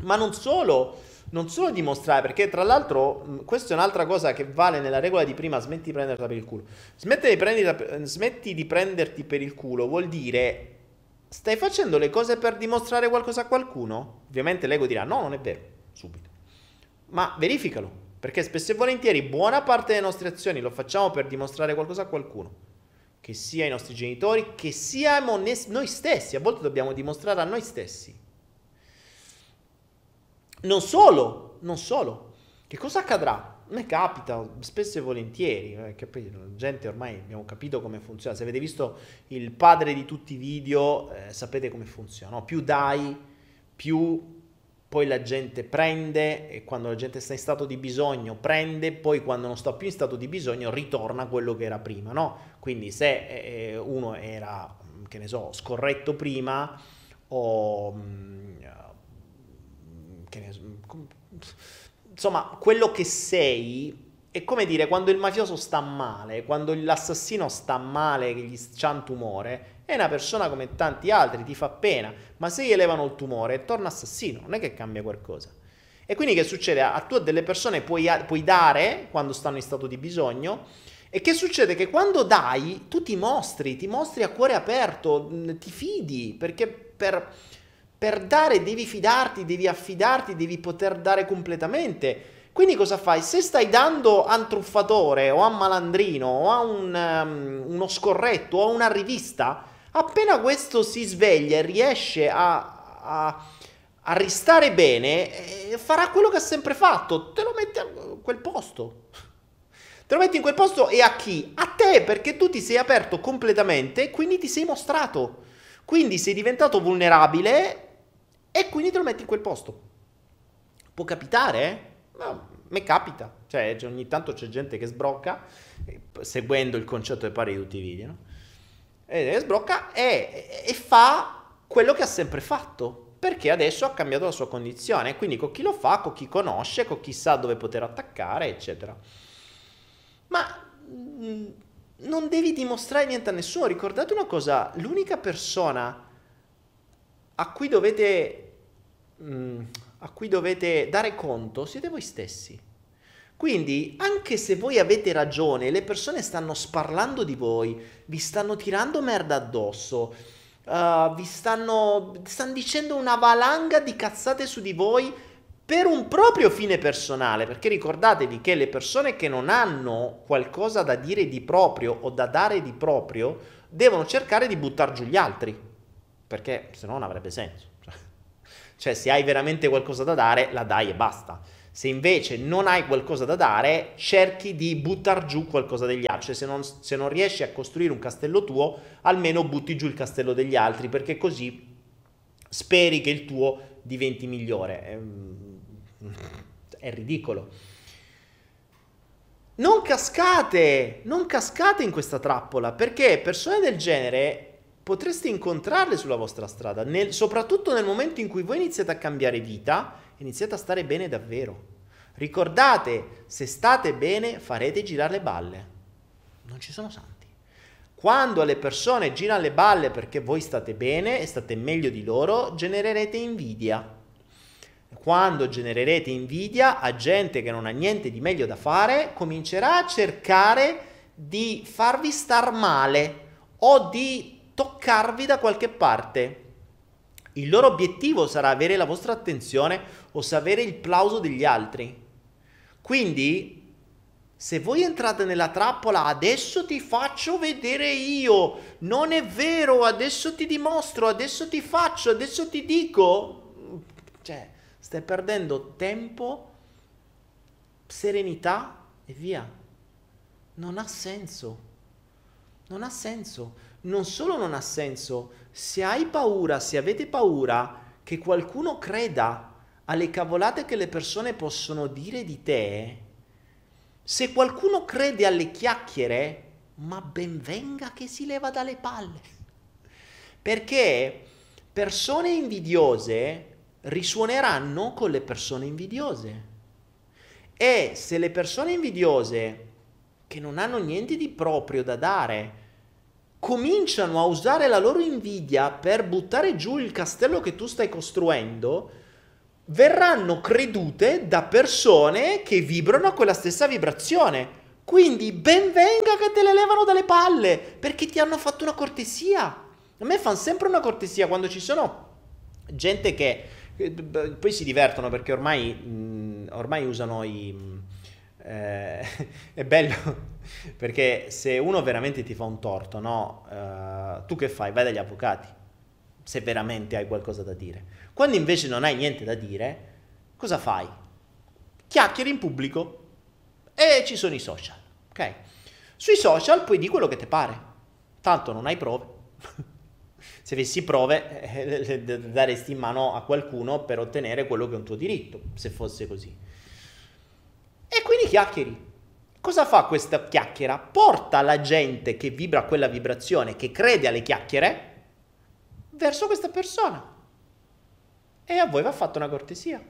Ma non solo non solo dimostrare, perché tra l'altro questa è un'altra cosa che vale nella regola di prima, smetti di prenderla per il culo. Smetti di, prenderti, smetti di prenderti per il culo vuol dire stai facendo le cose per dimostrare qualcosa a qualcuno? Ovviamente l'ego dirà no, non è vero, subito. Ma verificalo, perché spesso e volentieri buona parte delle nostre azioni lo facciamo per dimostrare qualcosa a qualcuno. Che sia i nostri genitori, che siamo noi stessi. A volte dobbiamo dimostrare a noi stessi non solo, non solo. Che cosa accadrà? A me capita spesso e volentieri, eh, capito? la gente ormai abbiamo capito come funziona. Se avete visto il padre di tutti i video, eh, sapete come funziona. No? Più dai, più poi la gente prende e quando la gente sta in stato di bisogno prende, poi quando non sta più in stato di bisogno ritorna quello che era prima, no? Quindi se eh, uno era, che ne so, scorretto prima o... Mh, mm, che ne so, insomma, quello che sei è come dire quando il mafioso sta male, quando l'assassino sta male, che gli c'ha un tumore, è una persona come tanti altri, ti fa pena, ma se gli elevano il tumore torna assassino, non è che cambia qualcosa. E quindi che succede? A tu delle persone puoi, puoi dare quando stanno in stato di bisogno, e che succede? Che quando dai, tu ti mostri, ti mostri a cuore aperto, ti fidi, perché per, per dare devi fidarti, devi affidarti, devi poter dare completamente. Quindi cosa fai? Se stai dando a un truffatore o a un malandrino o a un, um, uno scorretto o a una rivista, appena questo si sveglia e riesce a, a, a ristare bene, eh, farà quello che ha sempre fatto, te lo metti a quel posto. Te lo metti in quel posto e a chi? A te, perché tu ti sei aperto completamente e quindi ti sei mostrato. Quindi sei diventato vulnerabile e quindi te lo metti in quel posto. Può capitare, eh? Ma me capita. Cioè, ogni tanto c'è gente che sbrocca, eh, seguendo il concetto di tutti i video, no? E sbrocca e, e fa quello che ha sempre fatto perché adesso ha cambiato la sua condizione. Quindi con chi lo fa, con chi conosce, con chi sa dove poter attaccare, eccetera. Ma mm, non devi dimostrare niente a nessuno. Ricordate una cosa, l'unica persona a cui dovete, mm, a cui dovete dare conto siete voi stessi. Quindi, anche se voi avete ragione, le persone stanno sparlando di voi, vi stanno tirando merda addosso, uh, vi stanno, stanno dicendo una valanga di cazzate su di voi per un proprio fine personale, perché ricordatevi che le persone che non hanno qualcosa da dire di proprio o da dare di proprio devono cercare di buttare giù gli altri, perché se no non avrebbe senso. Cioè, se hai veramente qualcosa da dare, la dai e basta. Se invece non hai qualcosa da dare, cerchi di buttare giù qualcosa degli altri. Cioè, se non, se non riesci a costruire un castello tuo, almeno butti giù il castello degli altri, perché così speri che il tuo diventi migliore. Ehm, (laughs) è ridicolo. Non cascate, non cascate in questa trappola, perché persone del genere potreste incontrarle sulla vostra strada, nel, soprattutto nel momento in cui voi iniziate a cambiare vita, iniziate a stare bene davvero. Ricordate, se state bene farete girare le balle. Non ci sono santi. Quando le persone girano le balle perché voi state bene e state meglio di loro, genererete invidia quando genererete invidia a gente che non ha niente di meglio da fare, comincerà a cercare di farvi star male o di toccarvi da qualche parte. Il loro obiettivo sarà avere la vostra attenzione o sapere il plauso degli altri. Quindi, se voi entrate nella trappola, adesso ti faccio vedere io, non è vero, adesso ti dimostro, adesso ti faccio, adesso ti dico, cioè, Stai perdendo tempo, serenità e via. Non ha senso. Non ha senso. Non solo non ha senso, se hai paura, se avete paura che qualcuno creda alle cavolate che le persone possono dire di te, se qualcuno crede alle chiacchiere, ma ben venga che si leva dalle palle. Perché persone invidiose risuoneranno con le persone invidiose. E se le persone invidiose, che non hanno niente di proprio da dare, cominciano a usare la loro invidia per buttare giù il castello che tu stai costruendo, verranno credute da persone che vibrano a quella stessa vibrazione. Quindi ben venga che te le levano dalle palle, perché ti hanno fatto una cortesia. A me fanno sempre una cortesia quando ci sono gente che poi si divertono perché ormai, mh, ormai usano i... Eh, (laughs) è bello (laughs) perché se uno veramente ti fa un torto, no? Uh, tu che fai? Vai dagli avvocati, se veramente hai qualcosa da dire. Quando invece non hai niente da dire, cosa fai? Chiacchieri in pubblico e ci sono i social, ok? Sui social puoi dire quello che ti pare, tanto non hai prove. (laughs) se avessi prove eh, daresti in mano a qualcuno per ottenere quello che è un tuo diritto, se fosse così. Chiacchieri. Cosa fa questa chiacchiera? Porta la gente che vibra quella vibrazione, che crede alle chiacchiere, verso questa persona. E a voi va fatta una cortesia.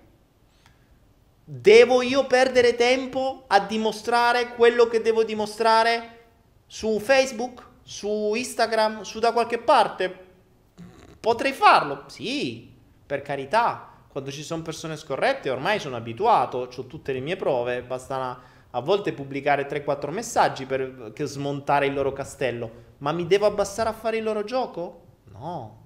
Devo io perdere tempo a dimostrare quello che devo dimostrare su Facebook, su Instagram, su da qualche parte? Potrei farlo, sì, per carità. Quando ci sono persone scorrette ormai sono abituato, ho tutte le mie prove, basta una, a volte pubblicare 3-4 messaggi per smontare il loro castello. Ma mi devo abbassare a fare il loro gioco? No.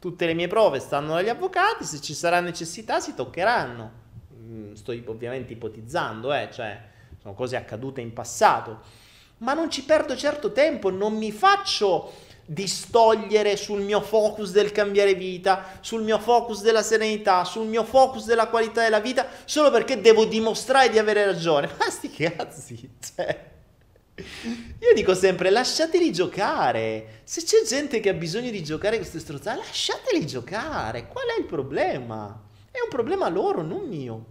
Tutte le mie prove stanno agli avvocati, se ci sarà necessità si toccheranno. Mm, sto ovviamente ipotizzando, eh, cioè sono cose accadute in passato. Ma non ci perdo certo tempo, non mi faccio distogliere sul mio focus del cambiare vita, sul mio focus della serenità, sul mio focus della qualità della vita, solo perché devo dimostrare di avere ragione. (laughs) Ma sti cazzi, cioè... Io dico sempre, lasciateli giocare. Se c'è gente che ha bisogno di giocare queste strozzate, lasciateli giocare. Qual è il problema? È un problema loro, non mio.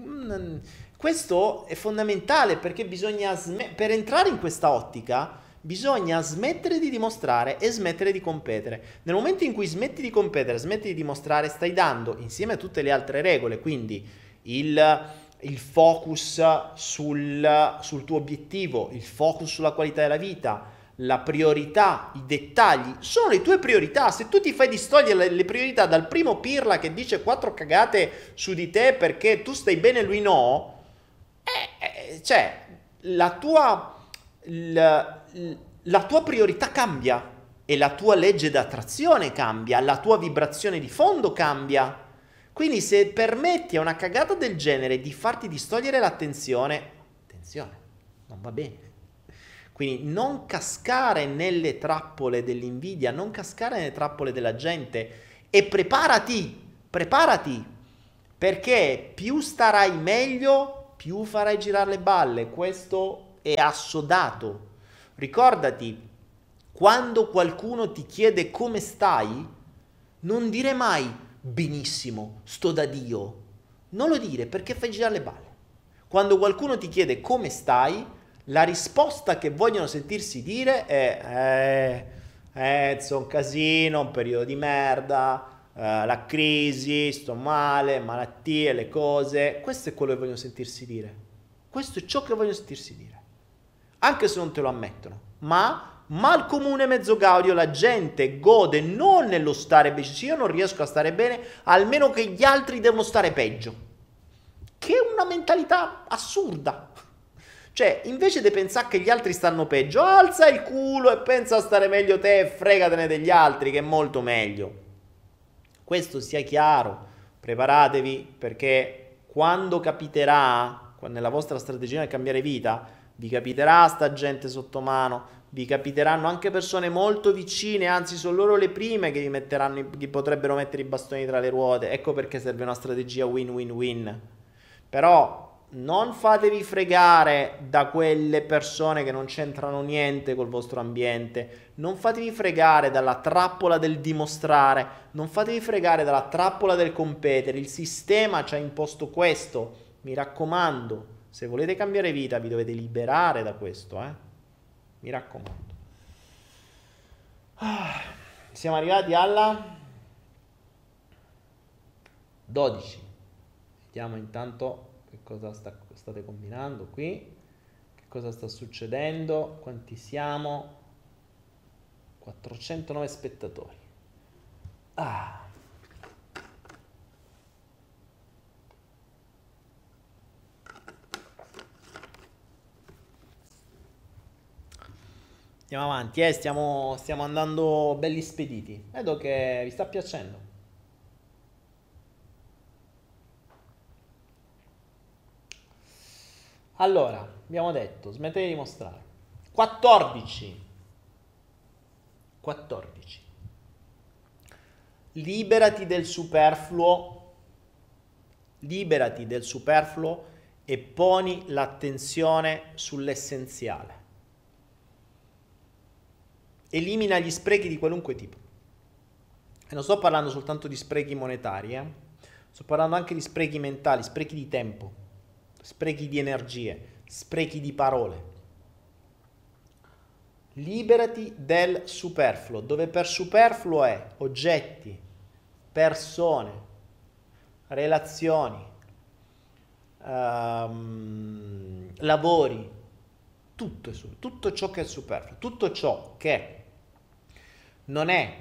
Mm, questo è fondamentale perché bisogna, sm- per entrare in questa ottica, bisogna smettere di dimostrare e smettere di competere. Nel momento in cui smetti di competere, smetti di dimostrare, stai dando insieme a tutte le altre regole, quindi il, il focus sul, sul tuo obiettivo, il focus sulla qualità della vita, la priorità, i dettagli, sono le tue priorità. Se tu ti fai distogliere le, priorità dal primo pirla che dice quattro cagate su di te perché tu stai bene e lui no, eh, eh, cioè la tua la, la tua priorità cambia e la tua legge d'attrazione cambia, la tua vibrazione di fondo cambia. Quindi se permetti a una cagata del genere di farti distogliere l'attenzione, attenzione, non va bene. Quindi non cascare nelle trappole dell'invidia, non cascare nelle trappole della gente e preparati, preparati, perché più starai meglio, più farai girare le balle. Questo è assodato. Ricordati, quando qualcuno ti chiede come stai, non dire mai benissimo, sto da Dio. Non lo dire perché fai girare le balle. Quando qualcuno ti chiede come stai, la risposta che vogliono sentirsi dire è eh, eh, un casino, un periodo di merda, eh, la crisi, sto male, malattie, le cose. Questo è quello che vogliono sentirsi dire. Questo è ciò che vogliono sentirsi dire anche se non te lo ammettono. Ma mal comune mezzo gaudio la gente gode non nello stare bene, se io non riesco a stare bene, almeno che gli altri devono stare peggio. Che è una mentalità assurda. Cioè, invece di pensare che gli altri stanno peggio, alza il culo e pensa a stare meglio te e fregatene degli altri, che è molto meglio. Questo sia chiaro, preparatevi perché quando capiterà, nella vostra strategia di cambiare vita, vi capiterà sta gente sotto mano, vi capiteranno anche persone molto vicine, anzi sono loro le prime che vi, metteranno, che potrebbero mettere i bastoni tra le ruote. Ecco perché serve una strategia win-win-win. Però non fatevi fregare da quelle persone che non c'entrano niente col vostro ambiente, non fatevi fregare dalla trappola del dimostrare, non fatevi fregare dalla trappola del competere. Il sistema ci ha imposto questo. Mi raccomando, se volete cambiare vita vi dovete liberare da questo, eh? Mi raccomando. Ah, siamo arrivati alla 12. Vediamo intanto che cosa sta, state combinando qui. Che cosa sta succedendo? Quanti siamo? 409 spettatori. Ah. Andiamo avanti, eh, stiamo, stiamo andando belli spediti. Vedo che vi sta piacendo. Allora, abbiamo detto, smettete di mostrare. 14. 14. Liberati del superfluo. Liberati del superfluo e poni l'attenzione sull'essenziale. Elimina gli sprechi di qualunque tipo. E non sto parlando soltanto di sprechi monetari, eh? sto parlando anche di sprechi mentali, sprechi di tempo, sprechi di energie, sprechi di parole. Liberati del superfluo, dove per superfluo è oggetti, persone, relazioni, um, lavori, tutto, tutto ciò che è superfluo, tutto ciò che non è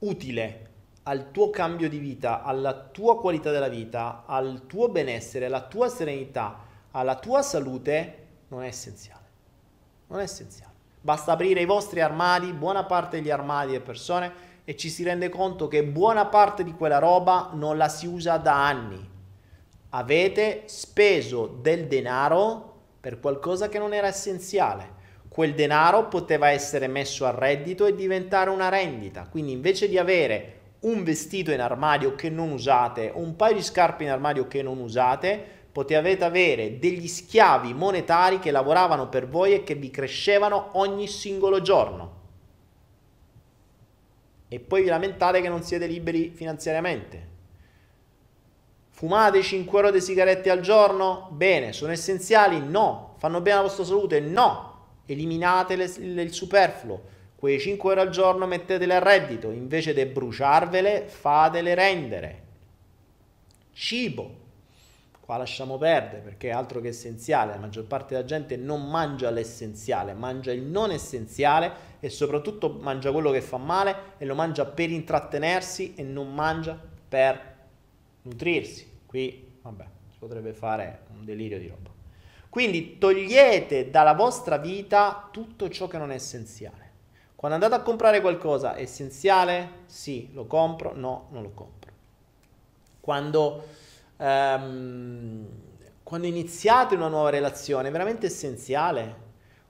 utile al tuo cambio di vita, alla tua qualità della vita, al tuo benessere, alla tua serenità, alla tua salute, non è essenziale. Non è essenziale. Basta aprire i vostri armadi, buona parte degli armadi e persone, e ci si rende conto che buona parte di quella roba non la si usa da anni. Avete speso del denaro per qualcosa che non era essenziale. Quel denaro poteva essere messo a reddito e diventare una rendita. Quindi invece di avere un vestito in armadio che non usate, un paio di scarpe in armadio che non usate, potevate avere degli schiavi monetari che lavoravano per voi e che vi crescevano ogni singolo giorno. E poi vi lamentate che non siete liberi finanziariamente. Fumate 5 euro di sigarette al giorno? Bene, sono essenziali? No. Fanno bene alla vostra salute? No. Eliminate le, le, il superfluo quei 5 euro al giorno mettetele a reddito, invece di bruciarvele fatele rendere. Cibo, qua lasciamo perdere perché è altro che essenziale, la maggior parte della gente non mangia l'essenziale, mangia il non essenziale e soprattutto mangia quello che fa male e lo mangia per intrattenersi e non mangia per nutrirsi. Qui, vabbè, si potrebbe fare un delirio di roba. Quindi togliete dalla vostra vita tutto ciò che non è essenziale. Quando andate a comprare qualcosa è essenziale? Sì, lo compro, no, non lo compro. Quando, um, quando iniziate una nuova relazione è veramente essenziale.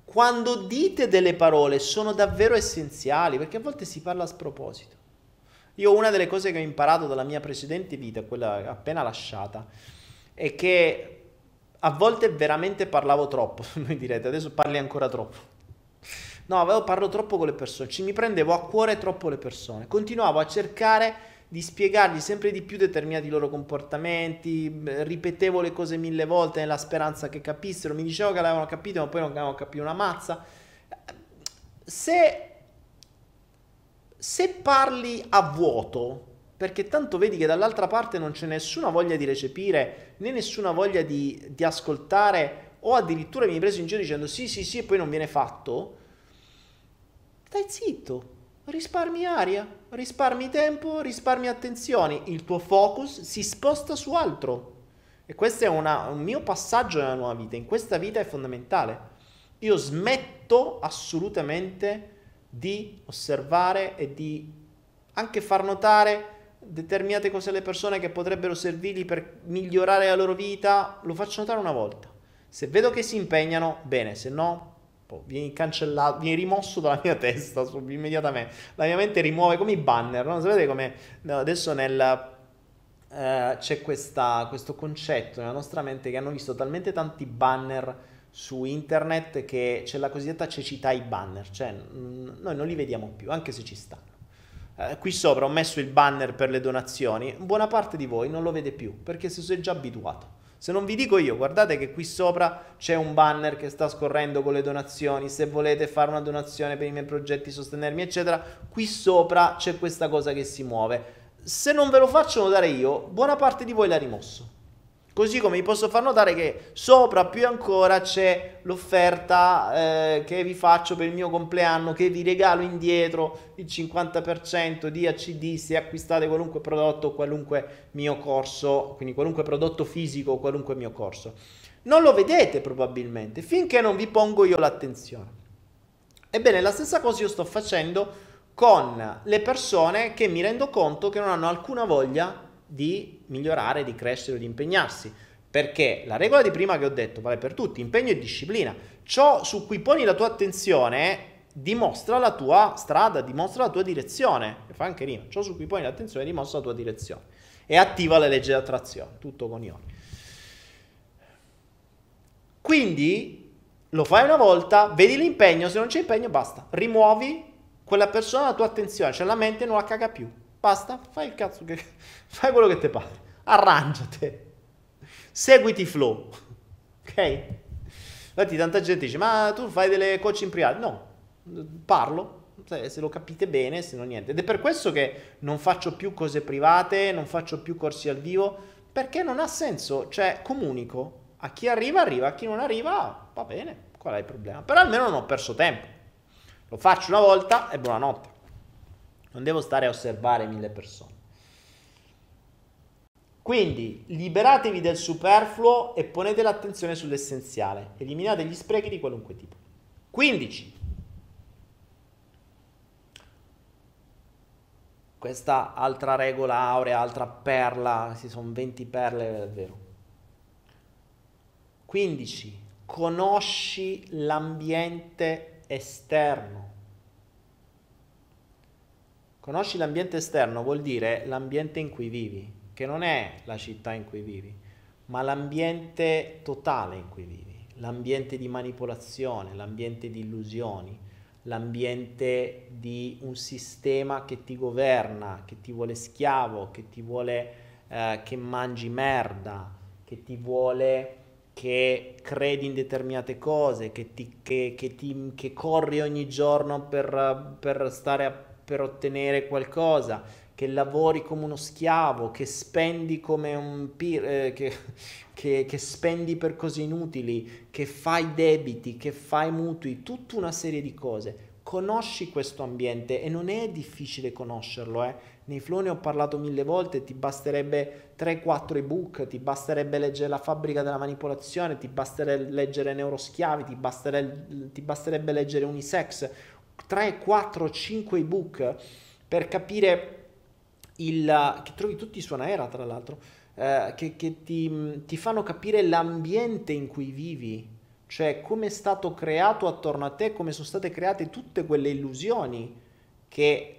Quando dite delle parole sono davvero essenziali, perché a volte si parla a sproposito. Io una delle cose che ho imparato dalla mia precedente vita, quella appena lasciata, è che a volte veramente parlavo troppo. (laughs) Voi direte, adesso parli ancora troppo. No, avevo parlo troppo con le persone, ci mi prendevo a cuore troppo le persone. Continuavo a cercare di spiegargli sempre di più determinati loro comportamenti, ripetevo le cose mille volte nella speranza che capissero, mi dicevo che l'avevano capito, ma poi non avevano capito una mazza. Se, se parli a vuoto, perché tanto vedi che dall'altra parte non c'è nessuna voglia di recepire, né nessuna voglia di, di ascoltare, o addirittura mi hai preso in giro dicendo sì, sì, sì, e poi non viene fatto Stai zitto, risparmi aria, risparmi tempo, risparmi attenzioni, il tuo focus si sposta su altro. E questo è una, un mio passaggio nella nuova vita, in questa vita è fondamentale. Io smetto assolutamente di osservare e di anche far notare determinate cose alle persone che potrebbero servirgli per migliorare la loro vita, lo faccio notare una volta. Se vedo che si impegnano, bene, se no vieni cancellato, vieni rimosso dalla mia (laughs) testa sub, immediatamente. La mia mente rimuove come i banner, no? Sapete come adesso nel, eh, c'è questa, questo concetto nella nostra mente che hanno visto talmente tanti banner su internet che c'è la cosiddetta cecità ai banner, cioè mh, noi non li vediamo più, anche se ci stanno. Eh, qui sopra ho messo il banner per le donazioni, buona parte di voi non lo vede più perché si è già abituato. Se non vi dico io, guardate che qui sopra c'è un banner che sta scorrendo con le donazioni, se volete fare una donazione per i miei progetti, sostenermi, eccetera, qui sopra c'è questa cosa che si muove. Se non ve lo faccio notare io, buona parte di voi l'ha rimosso. Così come vi posso far notare che sopra più ancora c'è l'offerta eh, che vi faccio per il mio compleanno, che vi regalo indietro il 50% di ACD se acquistate qualunque prodotto, qualunque mio corso, quindi qualunque prodotto fisico qualunque mio corso. Non lo vedete probabilmente finché non vi pongo io l'attenzione. Ebbene, la stessa cosa io sto facendo con le persone che mi rendo conto che non hanno alcuna voglia di migliorare, di crescere, di impegnarsi. Perché la regola di prima che ho detto vale per tutti, impegno e disciplina. Ciò su cui poni la tua attenzione dimostra la tua strada, dimostra la tua direzione. E fa anche rima. Ciò su cui poni l'attenzione dimostra la tua direzione. E attiva le leggi di attrazione, tutto con ioni. Quindi lo fai una volta, vedi l'impegno, se non c'è impegno basta. Rimuovi quella persona dalla tua attenzione, cioè la mente non la caga più. Basta, fai il cazzo che... (laughs) fai quello che ti pare. Arrangiate. Seguiti flow. Ok? Infatti tanta gente dice, ma tu fai delle coaching private? No, parlo, se lo capite bene, se no niente. Ed è per questo che non faccio più cose private, non faccio più corsi al vivo, perché non ha senso. Cioè, comunico. A chi arriva, arriva. A chi non arriva, va bene. Qual è il problema? Però almeno non ho perso tempo. Lo faccio una volta e buonanotte. Non devo stare a osservare mille persone. Quindi liberatevi del superfluo e ponete l'attenzione sull'essenziale. Eliminate gli sprechi di qualunque tipo. 15. Questa altra regola aurea, altra perla, si sono 20 perle, è vero. 15. Conosci l'ambiente esterno. Conosci l'ambiente esterno vuol dire l'ambiente in cui vivi, che non è la città in cui vivi, ma l'ambiente totale in cui vivi, l'ambiente di manipolazione, l'ambiente di illusioni, l'ambiente di un sistema che ti governa, che ti vuole schiavo, che ti vuole eh, che mangi merda, che ti vuole che credi in determinate cose, che, ti, che, che, ti, che corri ogni giorno per, per, stare per ottenere qualcosa, che lavori come uno schiavo, che spendi come un pir- eh, che, che, che, spendi per cose inutili, che fai debiti, che fai mutui, tutta una serie di cose. Conosci questo ambiente e non è difficile conoscerlo, eh. Nei flow ne ho parlato mille volte, ti basterebbe 3-4 ebook, ti basterebbe leggere La fabbrica della manipolazione, ti basterebbe leggere Neuroschiavi, ti basterebbe, ti basterebbe leggere Unisex, 3, 4, 5 ebook per capire il... che trovi tutti su Anaera tra l'altro, eh, che, che ti, ti fanno capire l'ambiente in cui vivi, cioè come è stato creato attorno a te, come sono state create tutte quelle illusioni che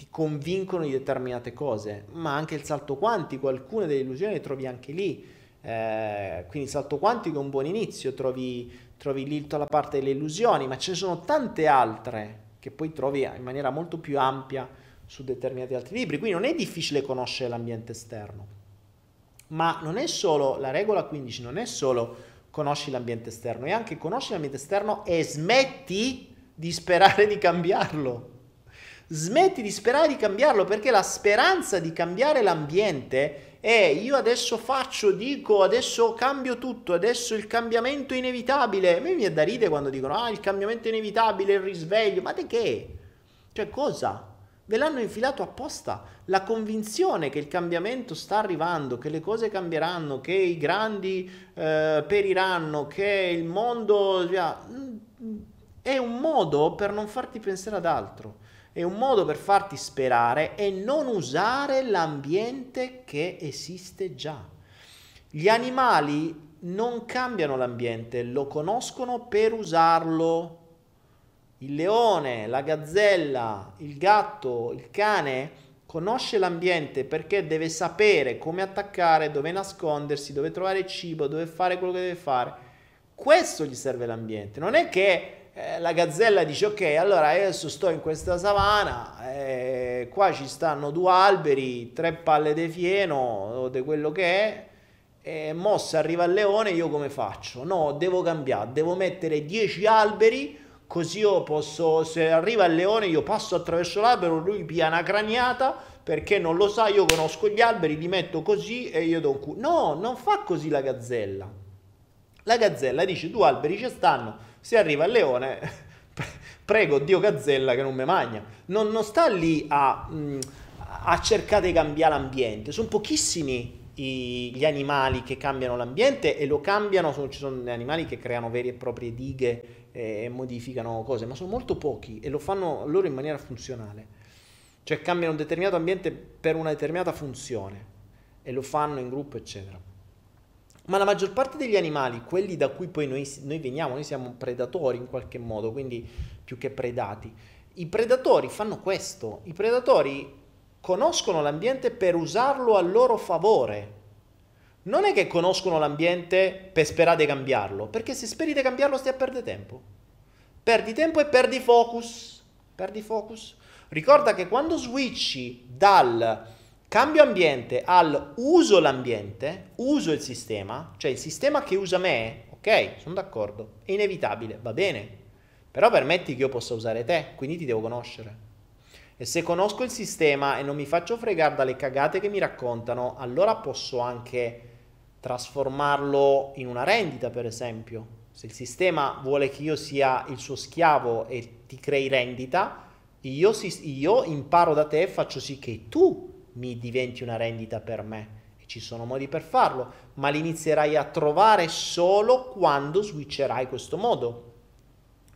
ti convincono di determinate cose, ma anche il salto quantico, alcune delle illusioni le trovi anche lì. Eh, quindi il salto quantico è un buon inizio, trovi, trovi lì tutta la parte delle illusioni, ma ce ne sono tante altre che poi trovi in maniera molto più ampia su determinati altri libri. Quindi non è difficile conoscere l'ambiente esterno, ma non è solo la regola 15, non è solo conosci l'ambiente esterno, e anche conosci l'ambiente esterno e smetti di sperare di cambiarlo. Smetti di sperare di cambiarlo perché la speranza di cambiare l'ambiente è io adesso faccio, dico, adesso cambio tutto, adesso il cambiamento è inevitabile. A me mi viene da ridere quando dicono ah il cambiamento è inevitabile, il risveglio, ma di che? Cioè cosa? Ve l'hanno infilato apposta. La convinzione che il cambiamento sta arrivando, che le cose cambieranno, che i grandi eh, periranno, che il mondo... È un modo per non farti pensare ad altro. È un modo per farti sperare e non usare l'ambiente che esiste già. Gli animali non cambiano l'ambiente, lo conoscono per usarlo il leone, la gazzella, il gatto, il cane conosce l'ambiente perché deve sapere come attaccare, dove nascondersi, dove trovare cibo, dove fare quello che deve fare. Questo gli serve l'ambiente. Non è che eh, la gazzella dice ok, allora adesso sto in questa savana, eh, qua ci stanno due alberi, tre palle di fieno o di quello che è, e mossa arriva il leone, io come faccio? No, devo cambiare, devo mettere 10 alberi così io posso, se arriva il leone io passo attraverso l'albero, lui pia una craniata perché non lo sa, io conosco gli alberi, li metto così e io do un culo. No, non fa così la gazzella. La gazzella dice due alberi ci stanno, se arriva il leone, (laughs) prego Dio gazzella che non mi magna. Non, non sta lì a, mm, a cercare di cambiare l'ambiente, sono pochissimi gli animali che cambiano l'ambiente e lo cambiano, ci sono animali che creano vere e proprie dighe e modificano cose, ma sono molto pochi e lo fanno loro in maniera funzionale. Cioè cambiano un determinato ambiente per una determinata funzione e lo fanno in gruppo, eccetera. Ma la maggior parte degli animali, quelli da cui poi noi, noi veniamo, noi siamo predatori in qualche modo, quindi più che predati, i predatori fanno questo, i predatori conoscono l'ambiente per usarlo a loro favore non è che conoscono l'ambiente per sperare di cambiarlo, perché se speri di cambiarlo stai a perdere tempo. Perdi tempo e perdi focus. Perdi focus. Ricorda che quando switchi dal cambio ambiente al uso l'ambiente, uso il sistema, cioè il sistema che usa me, ok, sono d'accordo, è inevitabile, va bene, però permetti che io possa usare te, quindi ti devo conoscere. E se conosco il sistema e non mi faccio fregare dalle cagate che mi raccontano, allora posso anche trasformarlo in una rendita, per esempio. Se il sistema vuole che io sia il suo schiavo e ti crei rendita, io, io imparo da te e faccio sì che tu mi diventi una rendita per me. E ci sono modi per farlo, ma li inizierai a trovare solo quando switcherai questo modo.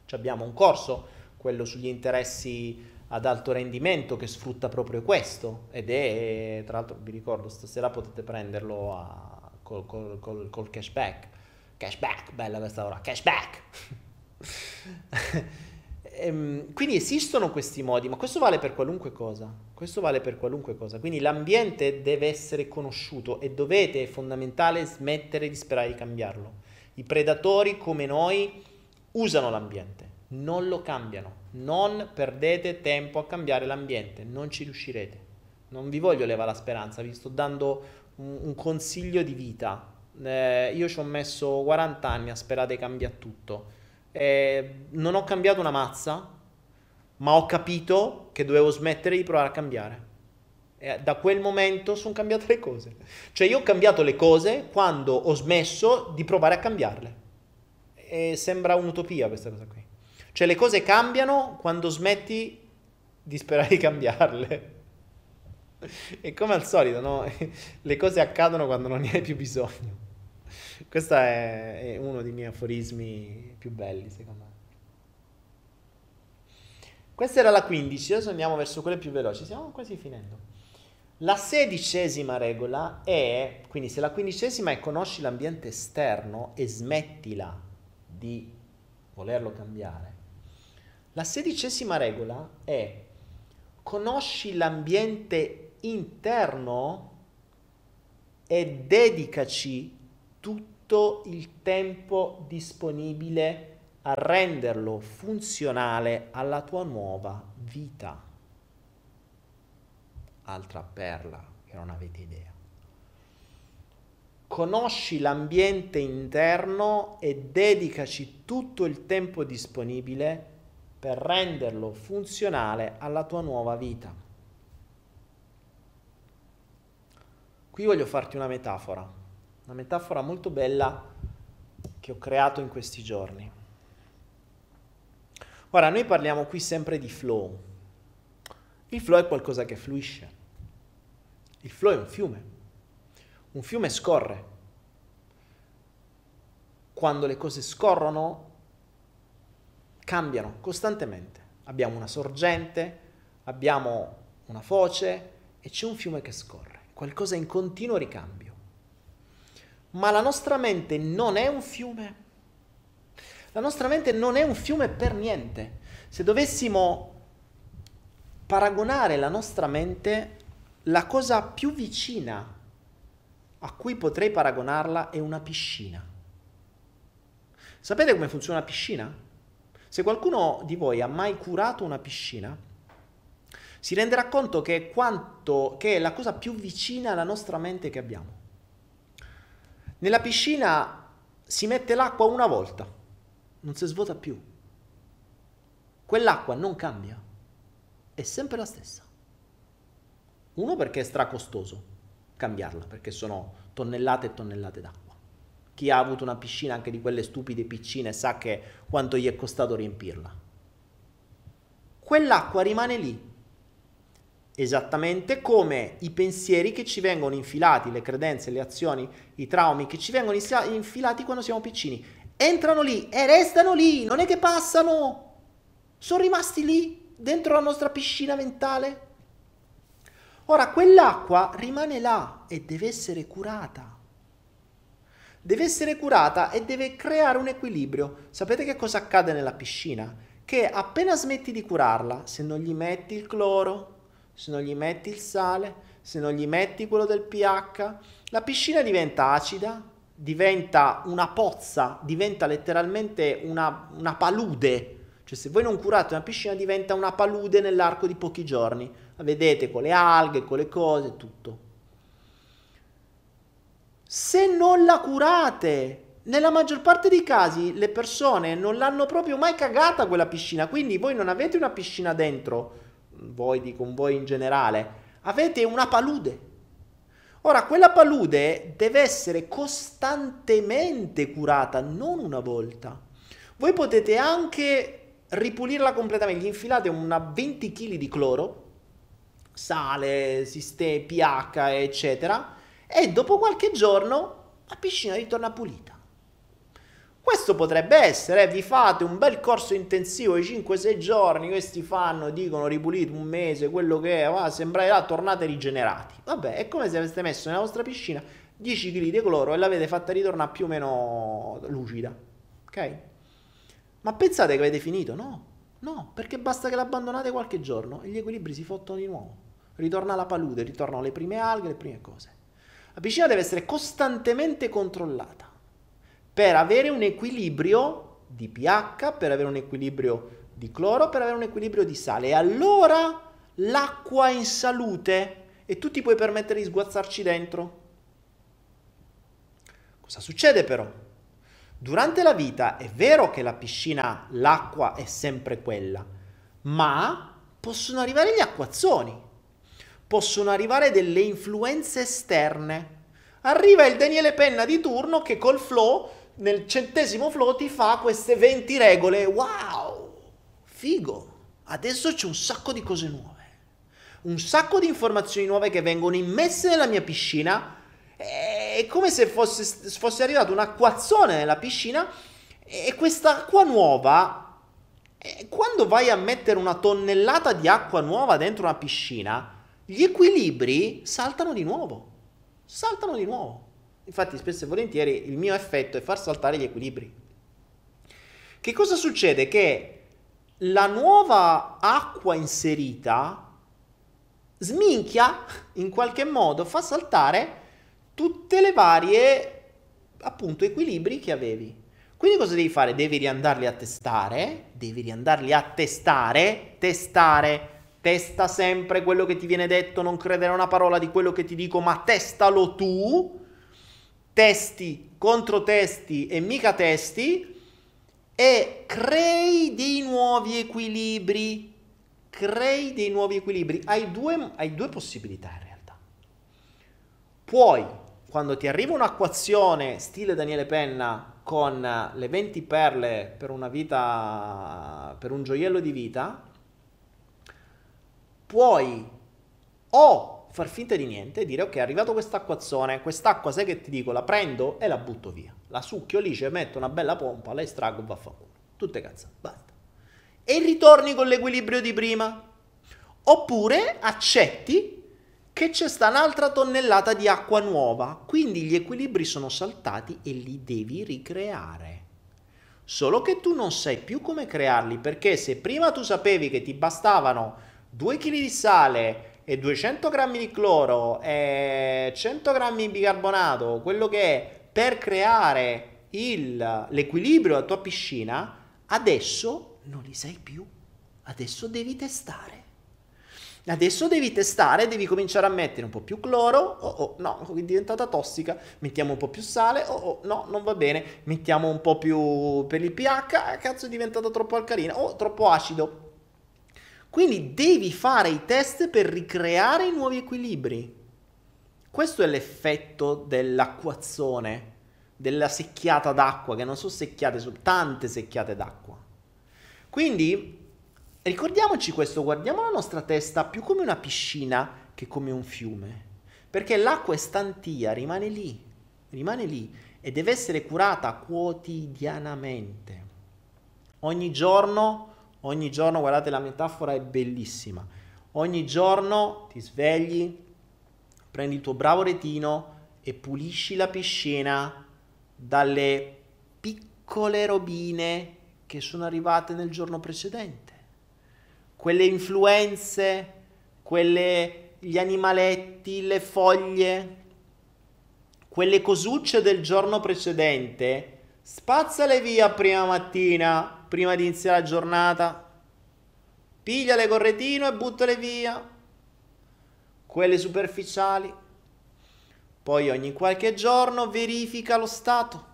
Ci abbiamo un corso, quello sugli interessi ad alto rendimento che sfrutta proprio questo ed è, tra l'altro vi ricordo, stasera potete prenderlo a, col, col, col, col cashback. Cashback, bella questa ora, cashback! (laughs) Ehm, quindi esistono questi modi, ma questo vale per qualunque cosa. Questo vale per qualunque cosa. Quindi l'ambiente deve essere conosciuto e dovete, è fondamentale, smettere di sperare di cambiarlo. I predatori come noi usano l'ambiente, non lo cambiano. Non perdete tempo a cambiare l'ambiente, non ci riuscirete. Non vi voglio levare la speranza, vi sto dando un, un consiglio di vita. Eh, io ci ho messo 40 anni a sperare di cambiare tutto. Eh, non ho cambiato una mazza, ma ho capito che dovevo smettere di provare a cambiare. E da quel momento sono cambiate le cose. Cioè io ho cambiato le cose quando ho smesso di provare a cambiarle. E sembra un'utopia questa cosa qui. Cioè le cose cambiano quando smetti di sperare di cambiarle. (laughs) E come al solito, no? (laughs) Le cose accadono quando non ne hai più bisogno. Questo è, uno dei miei aforismi più belli, secondo me. Questa era la 15, adesso andiamo verso quelle più veloci, stiamo quasi finendo. La sedicesima regola è, quindi se la quindicesima è conosci l'ambiente esterno e smettila di volerlo cambiare, la sedicesima regola è conosci l'ambiente interno e dedicaci tutto il tempo disponibile a renderlo funzionale alla tua nuova vita. Altra perla che non avete idea. Conosci l'ambiente interno e dedicaci tutto il tempo disponibile per renderlo funzionale alla tua nuova vita. Qui voglio farti una metafora, una metafora molto bella che ho creato in questi giorni. Ora, noi parliamo qui sempre di flow. Il flow è qualcosa che fluisce. Il flow è un fiume. Un fiume scorre. Quando le cose scorrono, cambiano costantemente. Abbiamo una sorgente, abbiamo una foce e c'è un fiume che scorre, qualcosa in continuo ricambio. Ma la nostra mente non è un fiume. La nostra mente non è un fiume per niente. Se dovessimo paragonare la nostra mente, la cosa più vicina a cui potrei paragonarla è una piscina. Sapete come funziona una piscina? Se qualcuno di voi ha mai curato una piscina, si renderà conto che, quanto, che è la cosa più vicina alla nostra mente che abbiamo. Nella piscina si mette l'acqua una volta, non si svuota più. Quell'acqua non cambia, è sempre la stessa. Uno perché è stracostoso cambiarla, perché sono tonnellate e tonnellate d'acqua. Chi ha avuto una piscina anche di quelle stupide piccine sa che quanto gli è costato riempirla. Quell'acqua rimane lì, esattamente come i pensieri che ci vengono infilati, le credenze, le azioni, i traumi che ci vengono infilati quando siamo piccini. Entrano lì e restano lì, non è che passano, sono rimasti lì, dentro la nostra piscina mentale. Ora, quell'acqua rimane là e deve essere curata deve essere curata e deve creare un equilibrio. Sapete che cosa accade nella piscina? Che appena smetti di curarla, se non gli metti il cloro, se non gli metti il sale, se non gli metti quello del pH, la piscina diventa acida, diventa una pozza, diventa letteralmente una, una palude. Cioè se voi non curate una piscina diventa una palude nell'arco di pochi giorni. La vedete con le alghe, con le cose, tutto se non la curate. Nella maggior parte dei casi le persone non l'hanno proprio mai cagata quella piscina, quindi voi non avete una piscina dentro, voi dico voi in generale, avete una palude. Ora, quella palude deve essere costantemente curata, non una volta. Voi potete anche ripulirla completamente, gli infilate una 20 kg di cloro, sale, sistema, pH, eccetera, e dopo qualche giorno la piscina ritorna pulita. Questo potrebbe essere, vi fate un bel corso intensivo di 5-6 giorni, questi fanno, dicono ripulite un mese, quello che è, ah, sembrerà tornate rigenerati. Vabbè, è come se aveste messo nella vostra piscina 10 kg di cloro e l'avete fatta ritornare più o meno lucida. Ok? Ma pensate che avete finito? No, no, perché basta che l'abbandonate qualche giorno e gli equilibri si fottono di nuovo. Ritorna la palude, ritornano le prime alghe, le prime cose. La piscina deve essere costantemente controllata per avere un equilibrio di pH, per avere un equilibrio di cloro, per avere un equilibrio di sale. E allora l'acqua è in salute e tu ti puoi permettere di sguazzarci dentro. Cosa succede però? Durante la vita è vero che la piscina, l'acqua è sempre quella, ma possono arrivare gli acquazzoni, possono arrivare delle influenze esterne. Arriva il Daniele Penna di turno che col flow nel centesimo flow ti fa queste 20 regole. Wow! Figo! Adesso c'è un sacco di cose nuove. Un sacco di informazioni nuove che vengono immesse nella mia piscina. È come se fosse, fosse arrivato un acquazzone nella piscina e questa acqua nuova quando vai a mettere una tonnellata di acqua nuova dentro una piscina, gli equilibri saltano di nuovo. Saltano di nuovo. Infatti, spesso e volentieri il mio effetto è far saltare gli equilibri. Che cosa succede? Che la nuova acqua inserita sminchia in qualche modo, fa saltare tutte le varie appunto equilibri che avevi. Quindi cosa devi fare? Devi riandarli a testare, devi riandarli a testare, testare, testa sempre quello che ti viene detto, non credere a una parola di quello che ti dico, ma testalo tu testi, controtesti e mica testi e crei dei nuovi equilibri. Crei dei nuovi equilibri. Hai due, hai due possibilità in realtà. Puoi, quando ti arriva un'acquazione stile Daniele Penna con le 20 perle per una vita, per un gioiello di vita, puoi o far finta di niente e dire ok è arrivato quest'acquazzone, quest'acqua sai che ti dico la prendo e la butto via, la succhio lì, ci metto una bella pompa, la estraggo e vaffanculo, tutte cazzate, basta. E ritorni con l'equilibrio di prima. Oppure accetti che c'è sta un'altra tonnellata di acqua nuova, quindi gli equilibri sono saltati e li devi ricreare. Solo che tu non sai più come crearli, perché se prima tu sapevi che ti bastavano 2 kg di sale, e 200 grammi di cloro e 100 grammi di bicarbonato, quello che è per creare il, l'equilibrio della tua piscina, adesso non li sai più. Adesso devi testare. Adesso devi testare, devi cominciare a mettere un po' più cloro, oh, oh no, è diventata tossica, mettiamo un po' più sale, oh, oh no, non va bene, mettiamo un po' più per il pH, cazzo è diventato troppo alcalino, oh, troppo acido, quindi devi fare i test per ricreare i nuovi equilibri. Questo è l'effetto dell'acquazzone, della secchiata d'acqua, che non sono secchiate, sono tante secchiate d'acqua. Quindi ricordiamoci questo, guardiamo la nostra testa più come una piscina che come un fiume, perché l'acqua è stantia, rimane lì, rimane lì e deve essere curata quotidianamente. Ogni giorno Ogni giorno, guardate la metafora è bellissima. Ogni giorno ti svegli, prendi il tuo bravo retino e pulisci la piscina dalle piccole robine che sono arrivate nel giorno precedente. Quelle influenze, quelle, gli animaletti, le foglie, quelle cosucce del giorno precedente, spazzale via prima mattina prima di iniziare la giornata, pigliale col retino e buttale via. Quelle superficiali. Poi ogni qualche giorno verifica lo stato,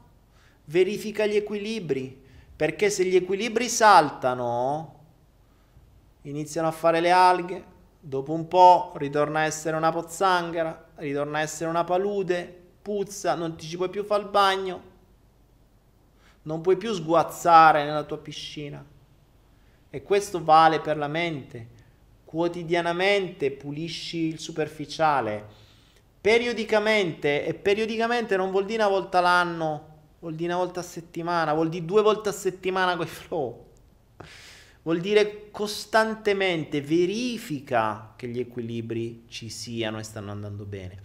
verifica gli equilibri, perché se gli equilibri saltano, iniziano a fare le alghe, dopo un po' ritorna a essere una pozzanghera, ritorna a essere una palude, puzza, non ti ci puoi più fare il bagno, non puoi più sguazzare nella tua piscina. E questo vale per la mente. Quotidianamente pulisci il superficiale. Periodicamente, e periodicamente non vuol dire una volta l'anno, vuol dire una volta a settimana, vuol dire due volte a settimana con i flow. Vuol dire costantemente verifica che gli equilibri ci siano e stanno andando bene.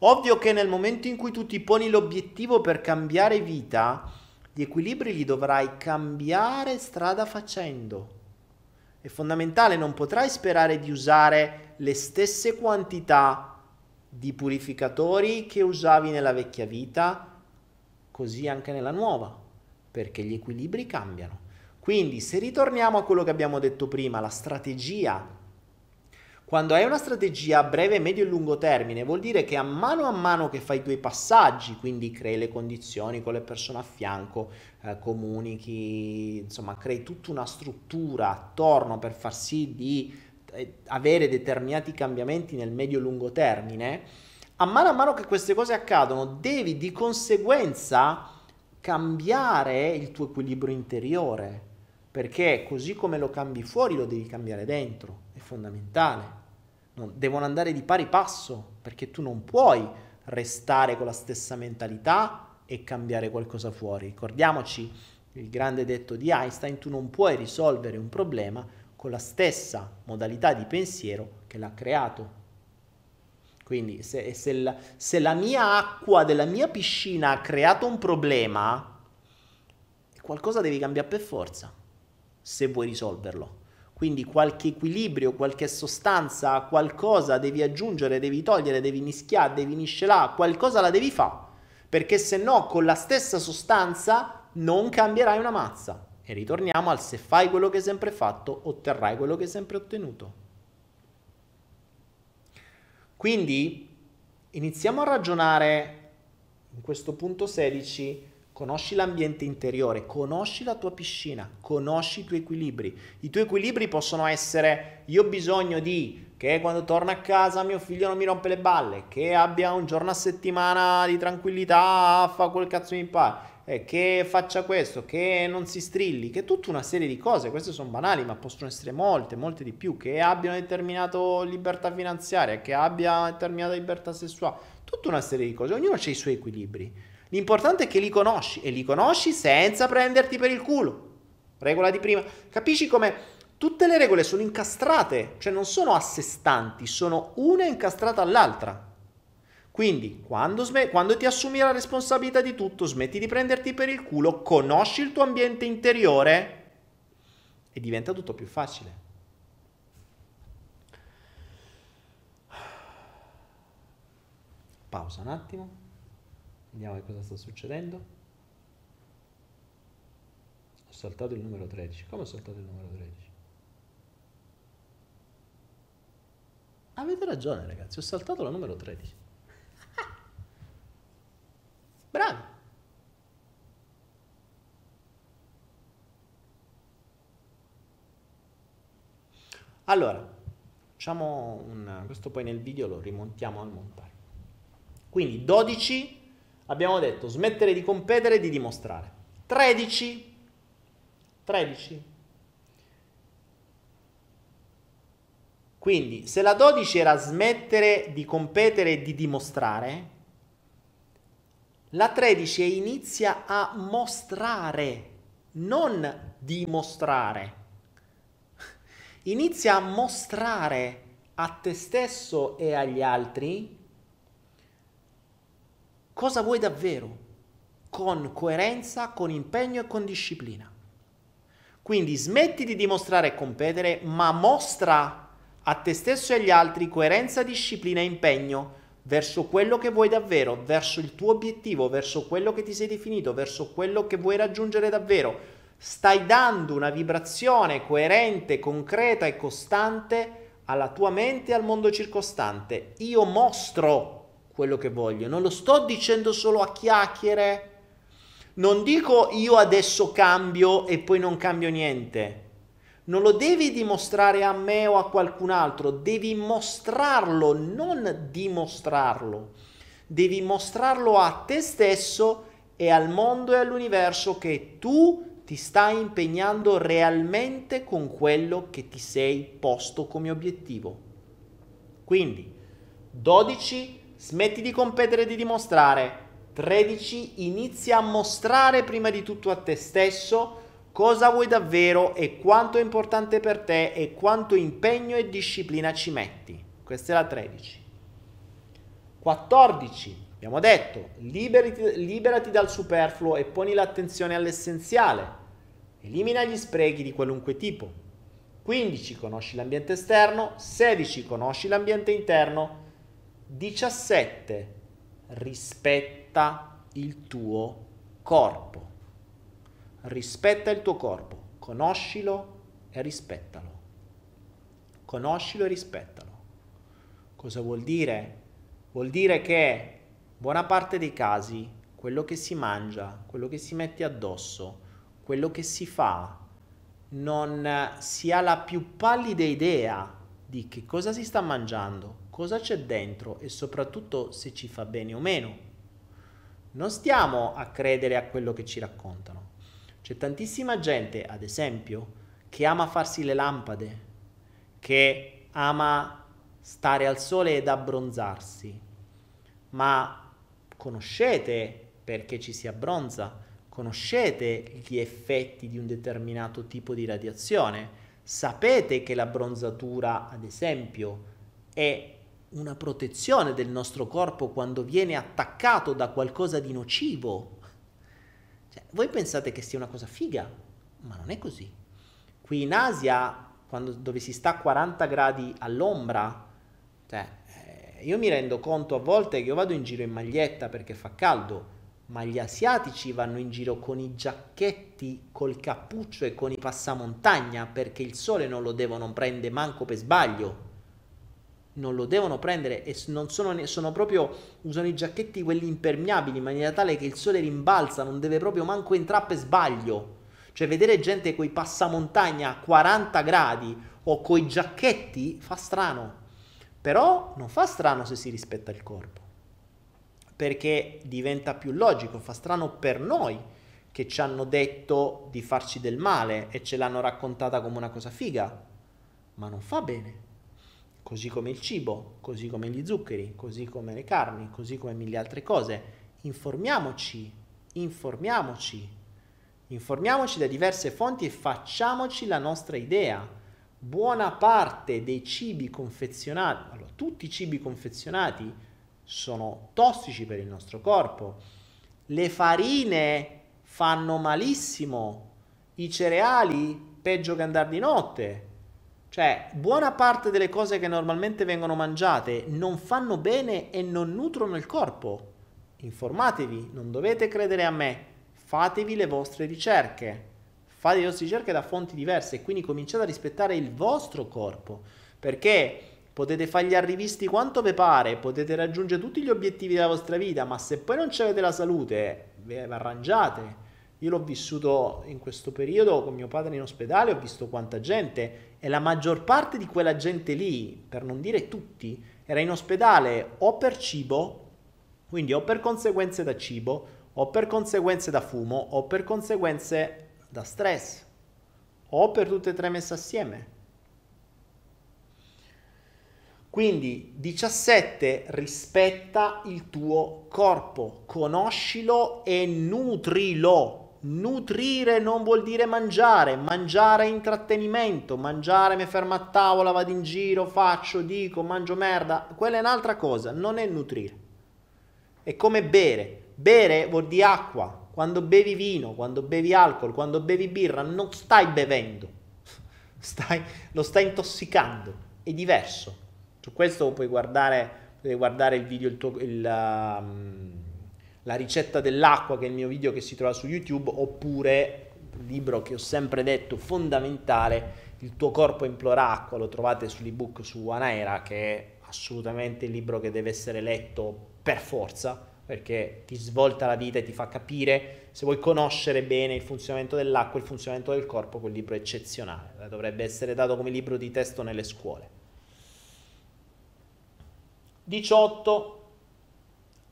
Ovvio che nel momento in cui tu ti poni l'obiettivo per cambiare vita, gli equilibri li dovrai cambiare strada facendo. È fondamentale, non potrai sperare di usare le stesse quantità di purificatori che usavi nella vecchia vita, così anche nella nuova, perché gli equilibri cambiano. Quindi se ritorniamo a quello che abbiamo detto prima, la strategia quando hai una strategia a breve, medio e lungo termine, vuol dire che a mano a mano che fai i tuoi passaggi, quindi crei le condizioni con le persone a fianco, eh, comunichi, insomma, crei tutta una struttura attorno per far sì di eh, avere determinati cambiamenti nel medio e lungo termine, a mano a mano che queste cose accadono, devi di conseguenza cambiare il tuo equilibrio interiore, perché così come lo cambi fuori lo devi cambiare dentro fondamentale. Non, devono andare di pari passo perché tu non puoi restare con la stessa mentalità e cambiare qualcosa fuori. Ricordiamoci il grande detto di Einstein, tu non puoi risolvere un problema con la stessa modalità di pensiero che l'ha creato. Quindi se, se, la, se la mia acqua della mia piscina ha creato un problema, qualcosa devi cambiare per forza se vuoi risolverlo. Quindi qualche equilibrio, qualche sostanza, qualcosa devi aggiungere, devi togliere, devi mischiare, devi miscelare, qualcosa la devi fare. Perché se no con la stessa sostanza non cambierai una mazza. E ritorniamo al se fai quello che hai sempre fatto, otterrai quello che hai sempre ottenuto. Quindi iniziamo a ragionare in questo punto 16 Conosci l'ambiente interiore, conosci la tua piscina, conosci i tuoi equilibri. I tuoi equilibri possono essere io ho bisogno di che quando torno a casa mio figlio non mi rompe le balle, che abbia un giorno a settimana di tranquillità, fa quel cazzo mi pare, eh, che faccia questo, che non si strilli, che tutta una serie di cose, queste sono banali ma possono essere molte, molte di più, che abbia una determinata libertà finanziaria, che abbia una determinata libertà sessuale, tutta una serie di cose, ognuno ha i suoi equilibri. L'importante è che li conosci e li conosci senza prenderti per il culo. Regola di prima. Capisci come tutte le regole sono incastrate, cioè non sono a sé stanti, sono una incastrata all'altra. Quindi, quando, sm- quando, ti assumi la responsabilità di tutto, smetti di prenderti per il culo, conosci il tuo ambiente interiore e diventa tutto più facile. Pausa un attimo. Vediamo che cosa sta succedendo. Ho saltato il numero 13. Come ho saltato il numero 13? Avete ragione ragazzi, ho saltato la numero 13. (laughs) Bravi. Allora, facciamo un... questo poi nel video lo rimontiamo al montare. Quindi 12 Abbiamo detto smettere di competere e di dimostrare. 13. 13. Quindi se la 12 era smettere di competere e di dimostrare, la 13 è inizia a mostrare, non dimostrare. Inizia a mostrare a te stesso e agli altri cosa vuoi davvero, con coerenza, con impegno e con disciplina. Quindi smetti di dimostrare e competere, ma mostra a te stesso e agli altri coerenza, disciplina e impegno verso quello che vuoi davvero, verso il tuo obiettivo, verso quello che ti sei definito, verso quello che vuoi raggiungere davvero. Stai dando una vibrazione coerente, concreta e costante alla tua mente e al mondo circostante. Io mostro quello che voglio, non lo sto dicendo solo a chiacchiere, non dico io adesso cambio e poi non cambio niente, Non lo devi dimostrare a me o a qualcun altro, devi mostrarlo, non dimostrarlo. Devi mostrarlo a te stesso e al mondo e all'universo che tu ti stai impegnando realmente con quello che ti sei posto come obiettivo. Quindi, 12, smetti di competere e di dimostrare. 13, inizia a mostrare prima di tutto a te stesso cosa vuoi davvero e quanto è importante per te e quanto impegno e disciplina ci metti. Questa è la 13. 14. Abbiamo detto, liberati, liberati dal superfluo e poni l'attenzione all'essenziale. Elimina gli sprechi di qualunque tipo. 15. Conosci l'ambiente esterno. 16. Conosci l'ambiente interno. 17. Rispetta il tuo corpo. Rispetta il tuo corpo. Conoscilo e rispettalo. Conoscilo e rispettalo. Cosa vuol dire? Vuol dire che buona parte dei casi quello che si mangia, quello che si mette addosso, quello che si fa, non si ha la più pallida idea di che cosa si sta mangiando, cosa c'è dentro e soprattutto se ci fa bene o meno. Non stiamo a credere a quello che ci raccontano. C'è tantissima gente, ad esempio, che ama farsi le lampade, che ama stare al sole ed abbronzarsi. Ma conoscete perché ci si abbronza? Conoscete gli effetti di un determinato tipo di radiazione? Sapete che la bronzatura, ad esempio, è una protezione del nostro corpo quando viene attaccato da qualcosa di nocivo? Cioè, voi pensate che sia una cosa figa, ma non è così. Qui in Asia, quando, dove si sta a 40 gradi all'ombra, cioè, eh, io mi rendo conto a volte che io vado in giro in maglietta perché fa caldo, ma gli asiatici vanno in giro con i giacchetti, col cappuccio e con i passamontagna perché il sole non lo devono prendere manco per sbaglio. Non lo devono prendere e non sono, sono proprio, usano i giacchetti quelli impermeabili in maniera tale che il sole rimbalza, non deve proprio manco entrare per sbaglio. Cioè vedere gente con i passamontagna a 40 gradi o con i giacchetti fa strano. Però non fa strano se si rispetta il corpo perché diventa più logico, fa strano per noi che ci hanno detto di farci del male e ce l'hanno raccontata come una cosa figa, ma non fa bene. Così come il cibo, così come gli zuccheri, così come le carni, così come mille altre cose. Informiamoci, informiamoci, informiamoci da diverse fonti e facciamoci la nostra idea. Buona parte dei cibi confezionati, allora tutti i cibi confezionati, sono tossici per il nostro corpo. Le farine fanno malissimo, i cereali peggio che andare di notte. Cioè, buona parte delle cose che normalmente vengono mangiate non fanno bene e non nutrono il corpo. Informatevi, non dovete credere a me, fatevi le vostre ricerche. Fate le vostre ricerche da fonti diverse e quindi cominciate a rispettare il vostro corpo, perché potete fare gli arrivisti quanto vi pare, potete raggiungere tutti gli obiettivi della vostra vita, ma se poi non avete la salute, vi arrangiate. Io l'ho vissuto in questo periodo con mio padre in ospedale, ho visto quanta gente e la maggior parte di quella gente lì, per non dire tutti, era in ospedale o per cibo, quindi o per conseguenze da cibo, o per conseguenze da fumo, o per conseguenze da stress, o per tutte e tre messe assieme. Quindi 17 rispetta il tuo corpo, conoscilo e nutrilo. Nutrire non vuol dire mangiare, mangiare è intrattenimento, mangiare mi fermo a tavola, vado in giro, faccio, dico, mangio merda, quella è un'altra cosa, non è nutrire. È come bere, bere vuol dire acqua, quando bevi vino, quando bevi alcol, quando bevi birra, non stai bevendo, (laughs) stai, lo stai intossicando, è diverso. Su questo puoi guardare, puoi guardare il video, il tuo, il, um, la ricetta dell'acqua, che è il mio video che si trova su YouTube, oppure il libro che ho sempre detto fondamentale, Il tuo corpo implora acqua, lo trovate sull'ebook su Anaera, che è assolutamente il libro che deve essere letto per forza, perché ti svolta la vita e ti fa capire, se vuoi conoscere bene il funzionamento dell'acqua, il funzionamento del corpo, quel libro è eccezionale, dovrebbe essere dato come libro di testo nelle scuole. 18.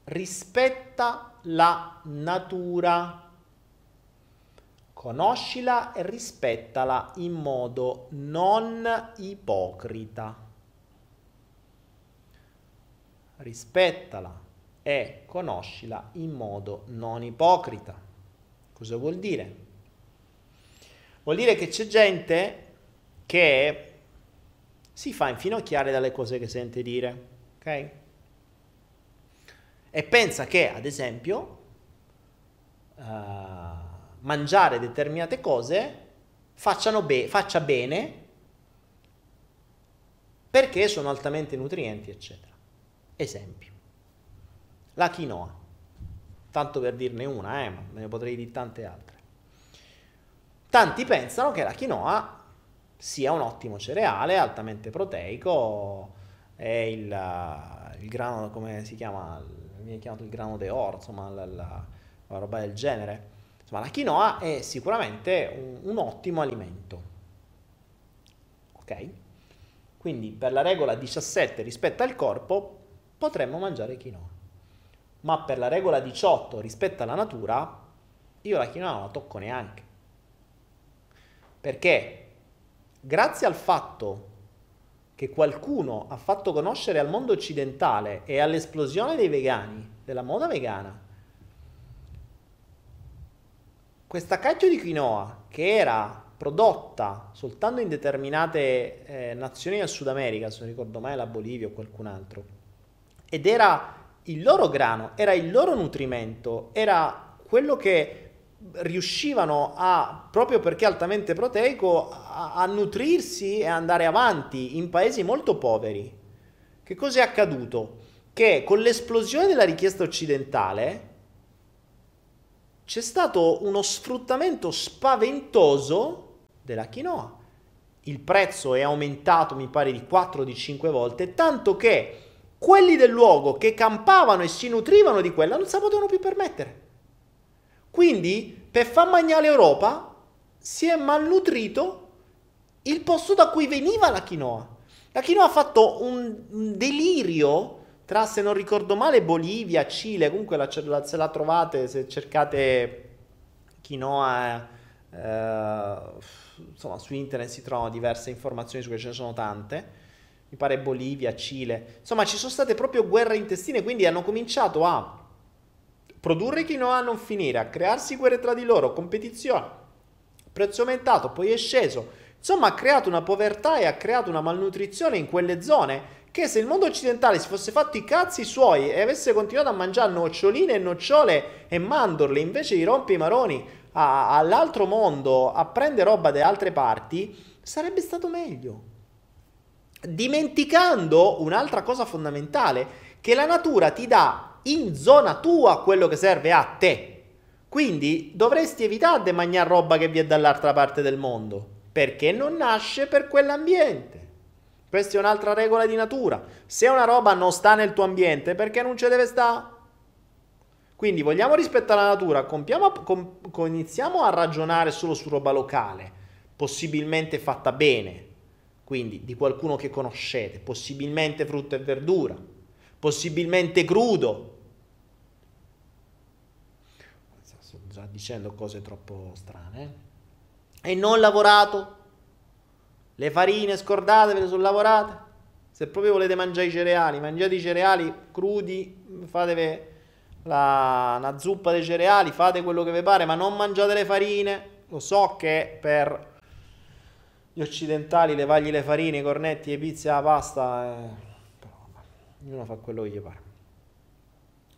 Rispetta la natura. Conoscila e rispettala in modo non ipocrita. Rispettala e conoscila in modo non ipocrita. Cosa vuol dire? Vuol dire che c'è gente che si fa infinocchiare dalle cose che sente dire, ok? E pensa che, ad esempio, uh, mangiare determinate cose be- faccia bene perché sono altamente nutrienti, eccetera. Esempio la quinoa, tanto per dirne una, eh, ma me ne potrei dire tante altre. Tanti pensano che la quinoa sia un ottimo cereale, altamente proteico, è il, il grano, come si chiama, viene chiamato il grano de oro, insomma, la, la, la roba del genere. Insomma, la quinoa è sicuramente un, un ottimo alimento. Ok? Quindi per la regola 17 rispetto al corpo potremmo mangiare quinoa ma per la regola 18 rispetto alla natura, io la quinoa non la tocco neanche. Perché grazie al fatto che qualcuno ha fatto conoscere al mondo occidentale e all'esplosione dei vegani, della moda vegana, questa cacchio di quinoa che era prodotta soltanto in determinate eh, nazioni del Sud America, se non ricordo mai la Bolivia o qualcun altro, ed era il loro grano, era il loro nutrimento, era quello che riuscivano a, proprio perché altamente proteico, a, a nutrirsi e andare avanti in paesi molto poveri. Che cosa è accaduto? Che con l'esplosione della richiesta occidentale c'è stato uno sfruttamento spaventoso della quinoa. Il prezzo è aumentato, mi pare, di 4 o di 5 volte, tanto che quelli del luogo che campavano e si nutrivano di quella non se la potevano più permettere. Quindi, per far mangiare l'Europa, si è malnutrito il posto da cui veniva la quinoa. La quinoa ha fatto un, delirio tra, se non ricordo male, Bolivia, Cile, comunque la, la, se la trovate, se cercate quinoa, eh, insomma, su internet si trovano diverse informazioni su cui ce ne sono tante mi pare Bolivia, Cile. Insomma, ci sono state proprio guerre intestine, quindi hanno cominciato a produrre quinoa a non finire, a crearsi guerre tra di loro, competizione, prezzo aumentato, poi è sceso. Insomma, ha creato una povertà e ha creato una malnutrizione in quelle zone che se il mondo occidentale si fosse fatto i cazzi suoi e avesse continuato a mangiare noccioline e nocciole e mandorle invece di rompi i maroni a, all'altro mondo a prendere roba da altre parti, sarebbe stato meglio dimenticando un'altra cosa fondamentale, che la natura ti dà in zona tua quello che serve a te. Quindi dovresti evitare di mangiare roba che viene dall'altra parte del mondo, perché non nasce per quell'ambiente. Questa è un'altra regola di natura. Se una roba non sta nel tuo ambiente, perché non ci deve stare? Quindi vogliamo rispettare la natura, compiamo, com, iniziamo a ragionare solo su roba locale, possibilmente fatta bene, quindi di qualcuno che conoscete, possibilmente frutta e verdura, possibilmente crudo. Sto già dicendo cose troppo strane. Eh? E non lavorato. Le farine scordate ve le sono lavorate. Se proprio volete mangiare i cereali, mangiate i cereali crudi, fatevi la, una zuppa dei cereali, fate quello che vi pare, ma non mangiate le farine. Lo so che per gli occidentali, levagli le farine, i cornetti, le pizze, la pasta, eh, però ognuno fa quello che gli pare.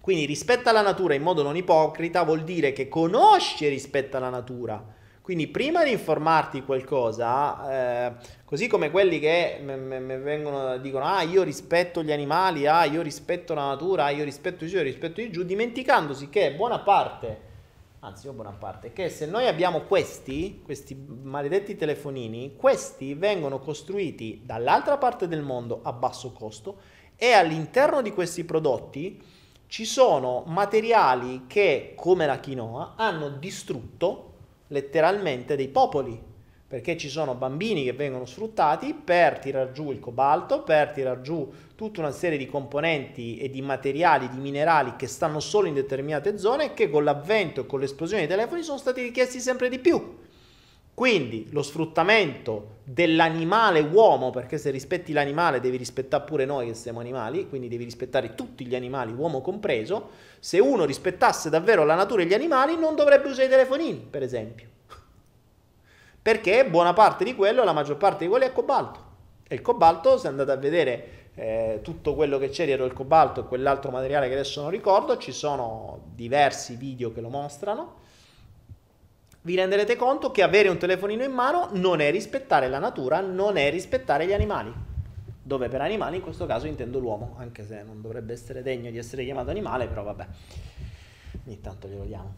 Quindi rispetta la natura in modo non ipocrita vuol dire che conosci e rispetta la natura. Quindi prima di informarti qualcosa, eh, così come quelli che mi vengono dicono ah io rispetto gli animali, ah io rispetto la natura, ah io rispetto i giù, io rispetto i giù, dimenticandosi che buona parte anzi buona parte, che se noi abbiamo questi, questi maledetti telefonini, questi vengono costruiti dall'altra parte del mondo a basso costo e all'interno di questi prodotti ci sono materiali che, come la quinoa, hanno distrutto letteralmente dei popoli, perché ci sono bambini che vengono sfruttati per tirar giù il cobalto, per tirar giù tutta una serie di componenti e di materiali, di minerali che stanno solo in determinate zone e che con l'avvento e con l'esplosione dei telefoni sono stati richiesti sempre di più. Quindi lo sfruttamento dell'animale uomo, perché se rispetti l'animale devi rispettare pure noi che siamo animali, quindi devi rispettare tutti gli animali, uomo compreso, se uno rispettasse davvero la natura e gli animali non dovrebbe usare i telefonini, per esempio. Perché buona parte di quello, la maggior parte di quello è cobalto. E il cobalto, se andate a vedere eh, tutto quello che c'è dietro il cobalto e quell'altro materiale che adesso non ricordo, ci sono diversi video che lo mostrano vi renderete conto che avere un telefonino in mano non è rispettare la natura, non è rispettare gli animali. Dove per animali in questo caso intendo l'uomo, anche se non dovrebbe essere degno di essere chiamato animale, però vabbè, ogni tanto glielo diamo.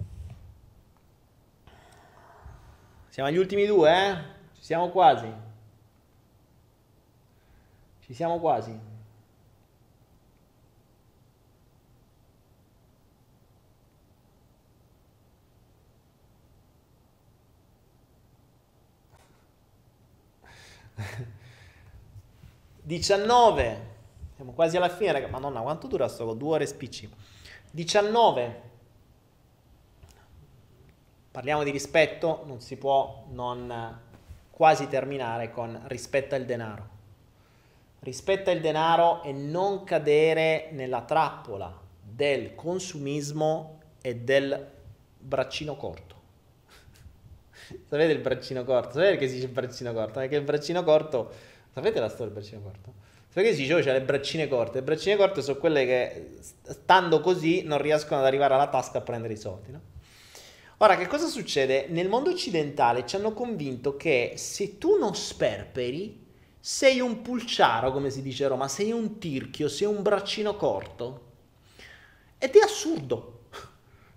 Siamo agli ultimi due, eh? Ci siamo quasi. Ci siamo quasi. 19. Siamo quasi alla fine, raga. Madonna, quanto dura sto? Due ore spicci. 19. Parliamo di rispetto, non si può non quasi terminare con rispetta il denaro. Rispetta il denaro e non cadere nella trappola del consumismo e del braccino corto. Sapete il braccino corto? Sapete perché si dice braccino corto? Perché il braccino corto... Sapete la storia del braccino corto? Sapete che si dice, oh, c'è le braccine corte? Le braccine corte sono quelle che, stando così, non riescono ad arrivare alla tasca a prendere i soldi, no? Ora, che cosa succede? Nel mondo occidentale ci hanno convinto che se tu non sperperi, sei un pulciaro, come si dice a Roma, sei un tirchio, sei un braccino corto. Ed è assurdo.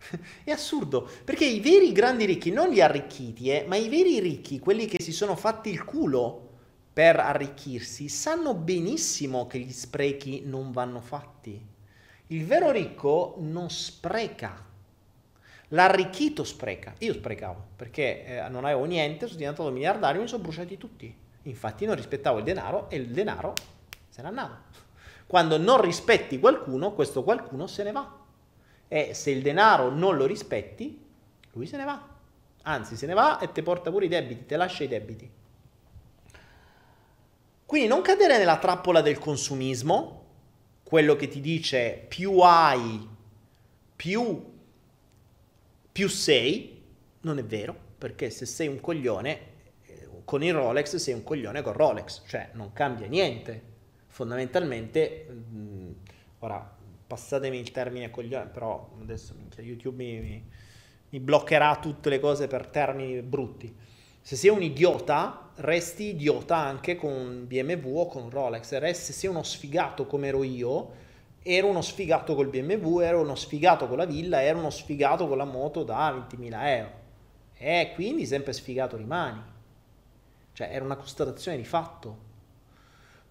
(laughs) È assurdo, perché i veri grandi ricchi, non gli arricchiti, eh, ma i veri ricchi, quelli che si sono fatti il culo per arricchirsi, sanno benissimo che gli sprechi non vanno fatti. Il vero ricco non spreca. L'arricchito spreca. Io sprecavo perché eh, non avevo niente, sono diventato miliardario mi sono bruciati tutti. Infatti non rispettavo il denaro e il denaro se ne andava. Quando non rispetti qualcuno, questo qualcuno se ne va e se il denaro non lo rispetti, lui se ne va. Anzi, se ne va e ti porta pure i debiti, ti lascia i debiti. Quindi non cadere nella trappola del consumismo, quello che ti dice più hai, più, più sei, non è vero, perché se sei un coglione eh, con il Rolex sei un coglione con Rolex, cioè non cambia niente. Fondamentalmente, mh, ora passatemi il termine coglione, però adesso YouTube mi, mi, bloccherà tutte le cose per termini brutti. Se sei un idiota, resti idiota anche con BMW o con Rolex. Resti, se sei uno sfigato come ero io, ero uno sfigato col BMW, ero uno sfigato con la villa, ero uno sfigato con la moto da 20.000 euro. E quindi sempre sfigato rimani. Cioè, era una constatazione di fatto.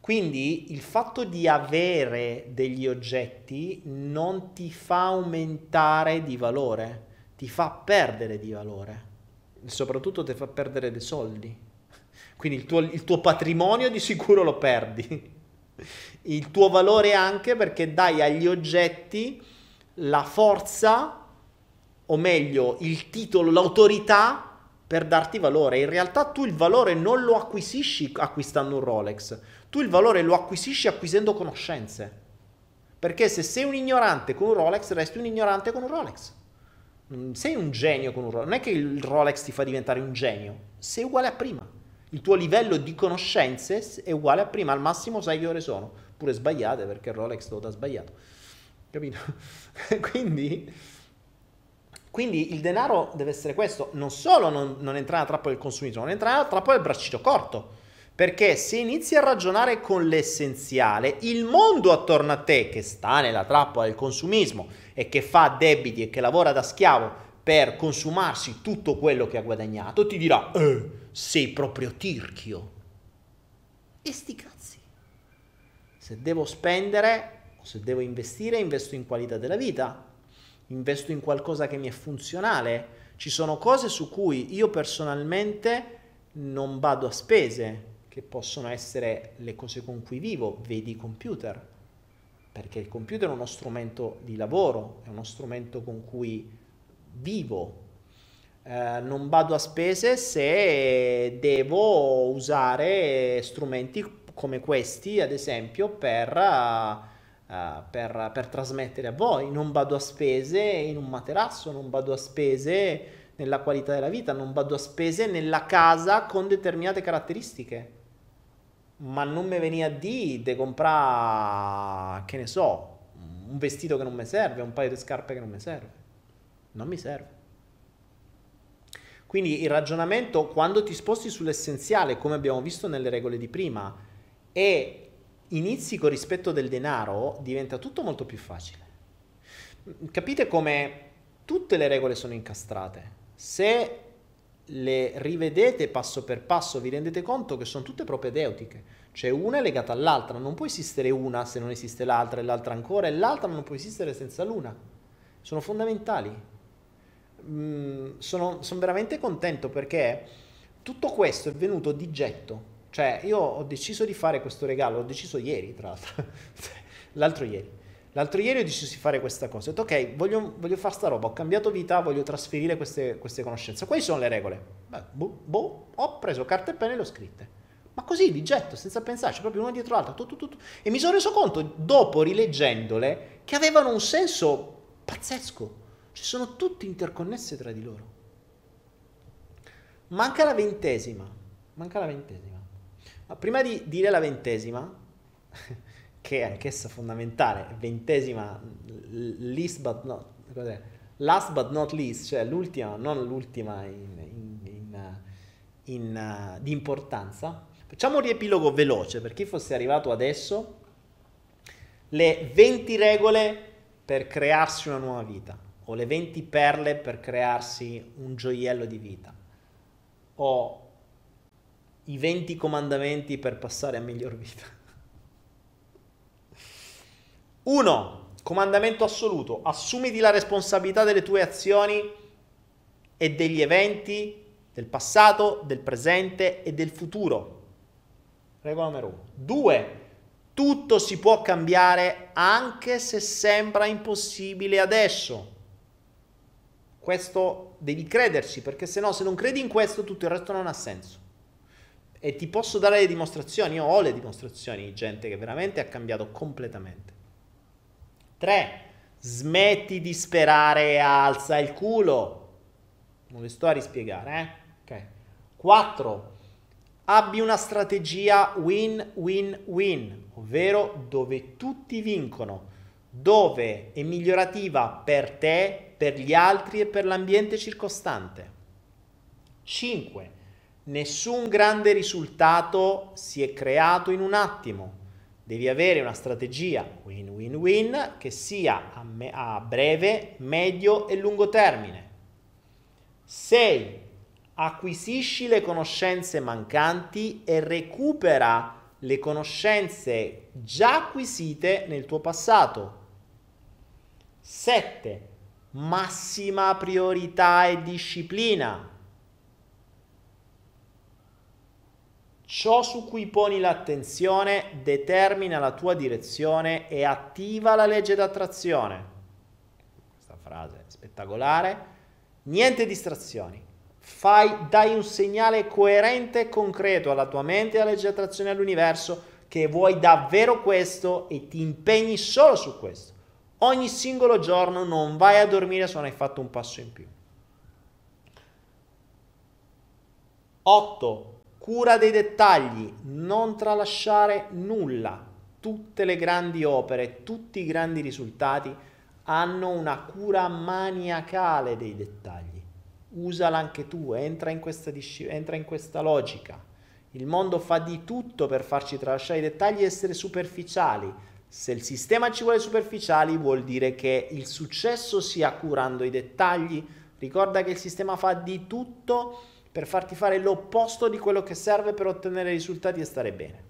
Quindi il fatto di avere degli oggetti non ti fa aumentare di valore, ti fa perdere di valore, soprattutto ti fa perdere dei soldi. Quindi il tuo, il tuo patrimonio di sicuro lo perdi, il tuo valore anche perché dai agli oggetti la forza, o meglio il titolo, l'autorità per darti valore. In realtà tu il valore non lo acquisisci acquistando un Rolex, tu il valore lo acquisisci acquisendo conoscenze. Perché se sei un ignorante con un Rolex, resti un ignorante con un Rolex. Sei un genio con un Rolex. Non è che il Rolex ti fa diventare un genio, sei uguale a prima. Il tuo livello di conoscenze è uguale a prima, al massimo sai che ore sono, pure sbagliate perché il Rolex lo dà sbagliato. Capito? (laughs) quindi, quindi, il denaro deve essere questo, non solo non, non entrare nella trappola del consumismo, non entrare nella trappola del braccino corto perché se inizi a ragionare con l'essenziale, il mondo attorno a te che sta nella trappola del consumismo e che fa debiti e che lavora da schiavo per consumarsi tutto quello che ha guadagnato, ti dirà, eh, sei proprio tirchio. E sti cazzi. Se devo spendere, O se devo investire, investo in qualità della vita, investo in qualcosa che mi è funzionale. Ci sono cose su cui io personalmente non vado a spese, che possono essere le cose con cui vivo, vedi i computer, perché il computer è uno strumento di lavoro, è uno strumento con cui vivo. Eh, non vado a spese se devo usare strumenti come questi, ad esempio, per, uh, per, per trasmettere a voi. Non vado a spese in un materasso, non vado a spese nella qualità della vita, non vado a spese nella casa con determinate caratteristiche. Ma non mi venia a dire di comprare, che ne so, un vestito che non mi serve, un paio di scarpe che non mi serve. Non mi serve. Quindi il ragionamento, quando ti sposti sull'essenziale, come abbiamo visto nelle regole di prima, e inizi con rispetto del denaro, diventa tutto molto più facile. Capite come tutte le regole sono incastrate? Se le rivedete passo per passo vi rendete conto che sono tutte propedeutiche, cioè una è legata all'altra, non può esistere una se non esiste l'altra e l'altra ancora e l'altra non può esistere senza l'una, sono fondamentali. Mm, sono, sono veramente contento perché tutto questo è venuto di getto, cioè io ho deciso di fare questo regalo, l'ho deciso ieri tra l'altro, (laughs) l'altro ieri L'altro ieri ho deciso di fare questa cosa. Ho detto, ok, voglio, voglio fare sta roba, ho cambiato vita, voglio trasferire queste, queste conoscenze. Quali sono le regole? Beh, boh, boh, ho preso carta e penne e le ho scritte. Ma così, di getto, senza pensarci, proprio una dietro l'altra. Tu, tu, tu, e mi sono reso conto, dopo rileggendole, che avevano un senso pazzesco. Ci sono tutte interconnesse tra di loro. Manca la ventesima. Manca la ventesima. Ma prima di dire la ventesima (laughs) che è anch'essa fondamentale, ventesima, least but not, cos'è? last but not least, cioè l'ultima, non l'ultima in, in, in uh, di importanza. Facciamo un riepilogo veloce per chi fosse arrivato adesso. Le 20 regole per crearsi una nuova vita o le 20 perle per crearsi un gioiello di vita o i 20 comandamenti per passare a miglior vita. 1. Comandamento assoluto. Assumiti la responsabilità delle tue azioni e degli eventi del passato, del presente e del futuro. Regola numero 1. 2. Tutto si può cambiare anche se sembra impossibile adesso. Questo devi crederci, perché se no, se non credi in questo, tutto il resto non ha senso. E ti posso dare le dimostrazioni, io ho le dimostrazioni di gente che veramente ha cambiato completamente. 3. Smetti di sperare e alza il culo. Non le sto a rispiegare, eh? Ok. 4. Abbi una strategia win-win-win, ovvero dove tutti vincono, dove è migliorativa per te, per gli altri e per l'ambiente circostante. 5. Nessun grande risultato si è creato in un attimo Devi avere una strategia win-win-win che sia a, me- a breve, medio e lungo termine. 6. Acquisisci le conoscenze mancanti e recupera le conoscenze già acquisite nel tuo passato. 7. Massima priorità e disciplina. Ciò su cui poni l'attenzione determina la tua direzione e attiva la legge d'attrazione. Questa frase è spettacolare. Niente distrazioni. Fai, dai un segnale coerente e concreto alla tua mente e alla legge d'attrazione all'universo che vuoi davvero questo e ti impegni solo su questo. Ogni singolo giorno non vai a dormire se non hai fatto un passo in più. 8 Cura dei dettagli, non tralasciare nulla. Tutte le grandi opere, tutti i grandi risultati hanno una cura maniacale dei dettagli. Usala anche tu, entra in questa, entra in questa logica. Il mondo fa di tutto per farci tralasciare i dettagli e essere superficiali. Se il sistema ci vuole superficiali vuol dire che il successo sia curando i dettagli. Ricorda che il sistema fa di tutto per farti fare l'opposto di quello che serve per ottenere risultati e stare bene.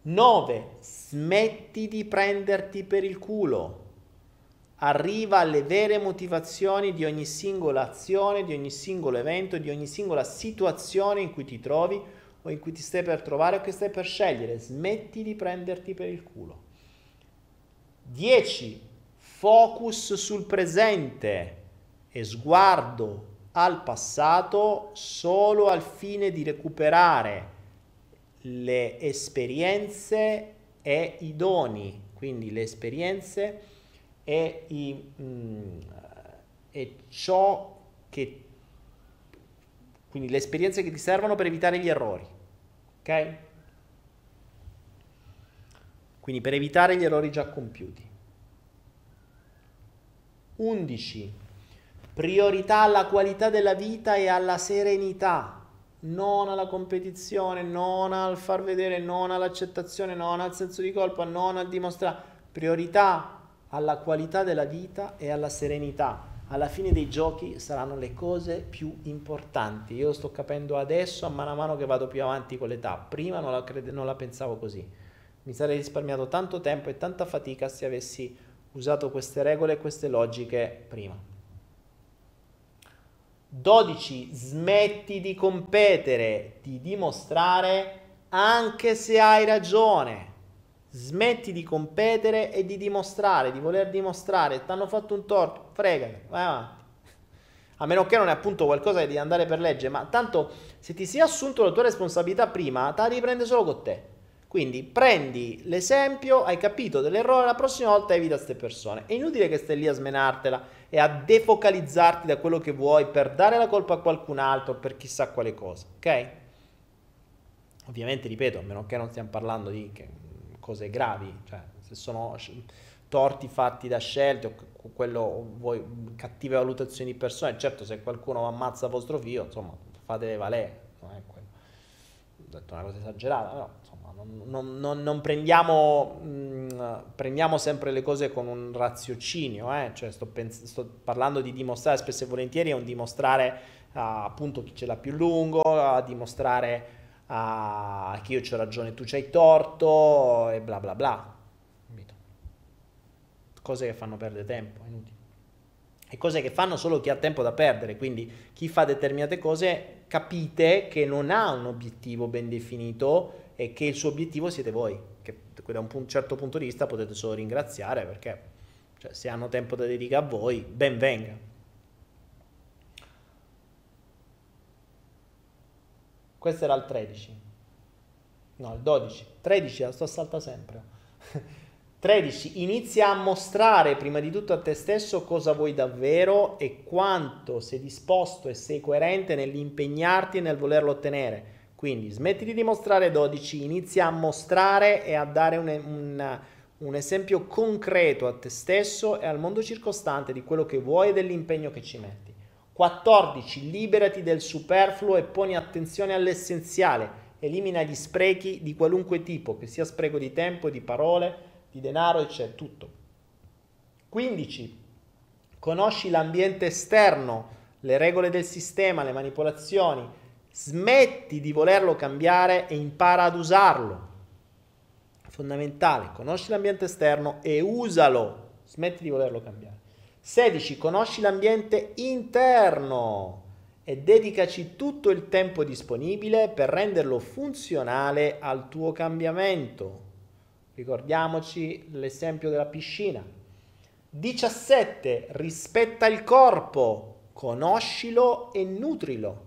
9. Smetti di prenderti per il culo. Arriva alle vere motivazioni di ogni singola azione, di ogni singolo evento, di ogni singola situazione in cui ti trovi o in cui ti stai per trovare o che stai per scegliere. Smetti di prenderti per il culo. 10. Focus sul presente e sguardo al passato solo al fine di recuperare le esperienze e i doni, quindi le esperienze e, i, mm, e ciò che quindi le esperienze che ti servono per evitare gli errori. Ok? Quindi per evitare gli errori già compiuti. 11. Priorità alla qualità della vita e alla serenità, non alla competizione, non al far vedere, non all'accettazione, non al senso di colpa, non al dimostrare. Priorità alla qualità della vita e alla serenità. Alla fine dei giochi saranno le cose più importanti. Io lo sto capendo adesso, a mano a mano che vado più avanti con l'età. Prima non la, crede, non la pensavo così. Mi sarei risparmiato tanto tempo e tanta fatica se avessi usato queste regole e queste logiche prima. 12. Smetti di competere, di dimostrare anche se hai ragione. Smetti di competere e di dimostrare, di voler dimostrare. Ti hanno fatto un torto, fregate, vai avanti. A meno che non è appunto qualcosa di andare per legge, ma tanto se ti sei assunto la tua responsabilità prima, te la riprende solo con te. Quindi prendi l'esempio, hai capito dell'errore, la prossima volta evita queste persone. È inutile che stai lì a smenartela e a defocalizzarti da quello che vuoi per dare la colpa a qualcun altro per chissà quale cosa, ok? Ovviamente, ripeto, a meno che non stiamo parlando di cose gravi, cioè se sono torti fatti da scelte o quello vuoi cattive valutazioni di persone, certo se qualcuno ammazza vostro figlio, insomma, fate valere, non è quello. Ho detto una cosa esagerata, però non, non, non prendiamo, mh, mm, prendiamo, sempre le cose con un raziocinio, eh? cioè sto, pens- sto, parlando di dimostrare spesso e volentieri, è un dimostrare uh, appunto chi ce l'ha più lungo, a dimostrare uh, che io ho ragione e tu c'hai torto e bla bla bla. Cose che fanno perdere tempo, inutili. E cose che fanno solo chi ha tempo da perdere, quindi chi fa determinate cose capite che non ha un obiettivo ben definito e che il suo obiettivo siete voi, che da un certo punto di vista potete solo ringraziare perché cioè, se hanno tempo da dedicare a voi, ben venga. Questo era il 13. No, il 12. 13, la sto salta sempre. (laughs) 13. Inizia a mostrare prima di tutto a te stesso cosa vuoi davvero e quanto sei disposto e sei coerente nell'impegnarti e nel volerlo ottenere. Quindi smetti di dimostrare 12, inizia a mostrare e a dare un, un, un, esempio concreto a te stesso e al mondo circostante di quello che vuoi e dell'impegno che ci metti. 14. Liberati del superfluo e poni attenzione all'essenziale. Elimina gli sprechi di qualunque tipo, che sia spreco di tempo, di parole, di denaro, eccetera, tutto. 15. Conosci l'ambiente esterno, le regole del sistema, le manipolazioni, Smetti di volerlo cambiare e impara ad usarlo. Fondamentale, conosci l'ambiente esterno e usalo. Smetti di volerlo cambiare. 16. Conosci l'ambiente interno e dedicaci tutto il tempo disponibile per renderlo funzionale al tuo cambiamento. Ricordiamoci l'esempio della piscina. 17. Rispetta il corpo, conoscilo e nutrilo.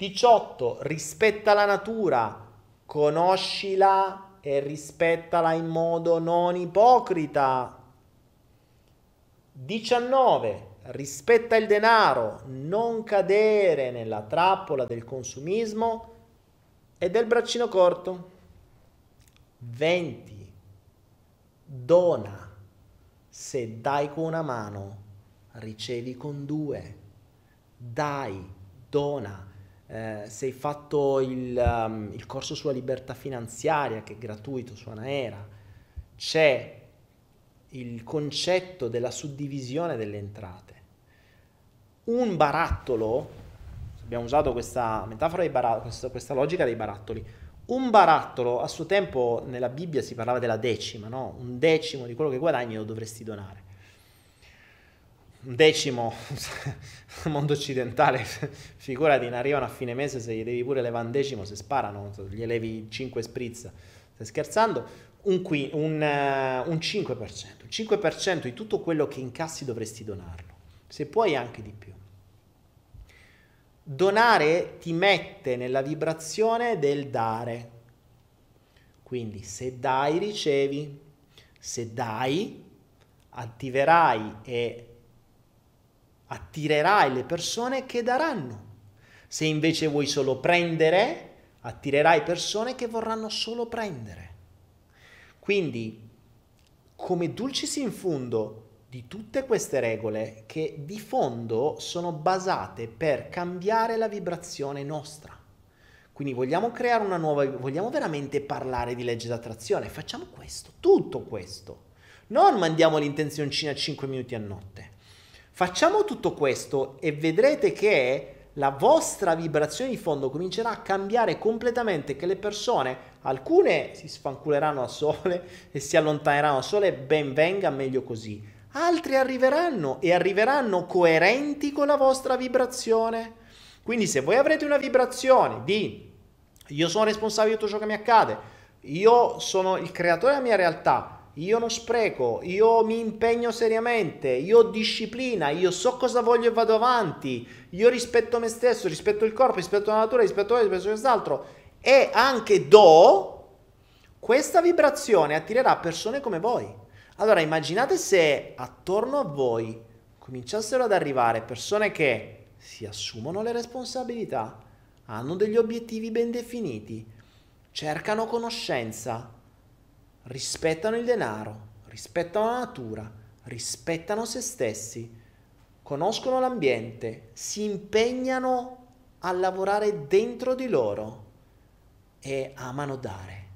18. Rispetta la natura, conoscila e rispettala in modo non ipocrita. 19. Rispetta il denaro, non cadere nella trappola del consumismo e del braccino corto. 20. Dona. Se dai con una mano, ricevi con due. Dai, dona eh, se hai fatto il, um, il, corso sulla libertà finanziaria, che è gratuito su Anaera, c'è il concetto della suddivisione delle entrate. Un barattolo, abbiamo usato questa metafora, dei barattoli, questa, questa logica dei barattoli, un barattolo, a suo tempo nella Bibbia si parlava della decima, no? Un decimo di quello che guadagni lo dovresti donare. Un decimo, (laughs) mondo occidentale, (laughs) figurati, ne arrivano a fine mese, se gli devi pure levare un decimo, se sparano, gli levi 5 sprizza. Stai scherzando? Un, qui, un, uh, un 5%. Il 5% di tutto quello che incassi dovresti donarlo. Se puoi anche di più. Donare ti mette nella vibrazione del dare. Quindi se dai ricevi, se dai attiverai e attirerai le persone che daranno. Se invece vuoi solo prendere, attirerai persone che vorranno solo prendere. Quindi, come dulcis in fundo di tutte queste regole che di fondo sono basate per cambiare la vibrazione nostra. Quindi vogliamo creare una nuova, vogliamo veramente parlare di legge d'attrazione, facciamo questo, tutto questo. Non mandiamo l'intenzioncina a 5 minuti a notte. Facciamo tutto questo e vedrete che la vostra vibrazione di fondo comincerà a cambiare completamente, che le persone, alcune si sfanculeranno a sole (laughs) e si allontaneranno a sole, ben venga, meglio così altri arriveranno e arriveranno coerenti con la vostra vibrazione. Quindi se voi avrete una vibrazione di io sono responsabile di tutto ciò che mi accade, io sono il creatore della mia realtà, io non spreco, io mi impegno seriamente, io ho disciplina, io so cosa voglio e vado avanti, io rispetto me stesso, rispetto il corpo, rispetto la natura, rispetto questo, rispetto quest'altro e anche do, questa vibrazione attirerà persone come voi. Allora immaginate se attorno a voi cominciassero ad arrivare persone che si assumono le responsabilità, hanno degli obiettivi ben definiti, cercano conoscenza, rispettano il denaro, rispettano la natura, rispettano se stessi, conoscono l'ambiente, si impegnano a lavorare dentro di loro e amano dare.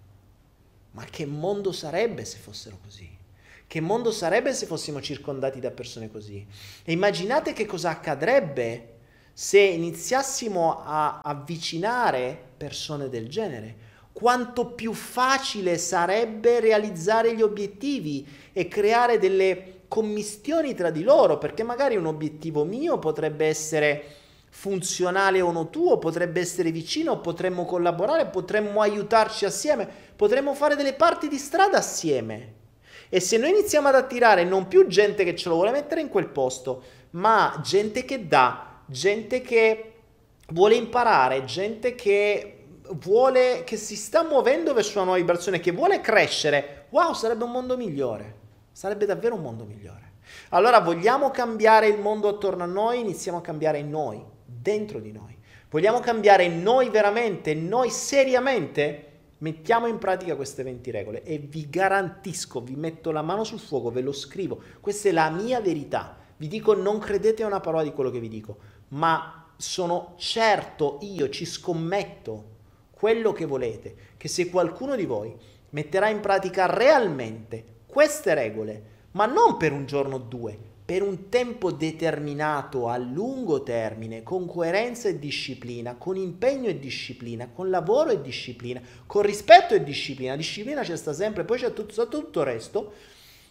Ma che mondo sarebbe se fossero così? Che mondo sarebbe se fossimo circondati da persone così? E immaginate che cosa accadrebbe se iniziassimo a avvicinare persone del genere. Quanto più facile sarebbe realizzare gli obiettivi e creare delle commistioni tra di loro, perché magari un obiettivo mio potrebbe essere funzionale o no tuo, potrebbe essere vicino, potremmo collaborare, potremmo aiutarci assieme, potremmo fare delle parti di strada assieme. E se noi iniziamo ad attirare non più gente che ce lo vuole mettere in quel posto, ma gente che dà, gente che vuole imparare, gente che vuole, che si sta muovendo verso una nuova vibrazione, che vuole crescere, wow, sarebbe un mondo migliore. Sarebbe davvero un mondo migliore. Allora vogliamo cambiare il mondo attorno a noi, iniziamo a cambiare noi, dentro di noi. Vogliamo cambiare noi veramente, noi seriamente? Mettiamo in pratica queste 20 regole e vi garantisco, vi metto la mano sul fuoco, ve lo scrivo, questa è la mia verità. Vi dico non credete a una parola di quello che vi dico, ma sono certo, io ci scommetto quello che volete, che se qualcuno di voi metterà in pratica realmente queste regole, ma non per un giorno o due, per un tempo determinato a lungo termine, con coerenza e disciplina, con impegno e disciplina, con lavoro e disciplina, con rispetto e disciplina. Disciplina c'è sta sempre, poi c'è tutto, tutto il resto.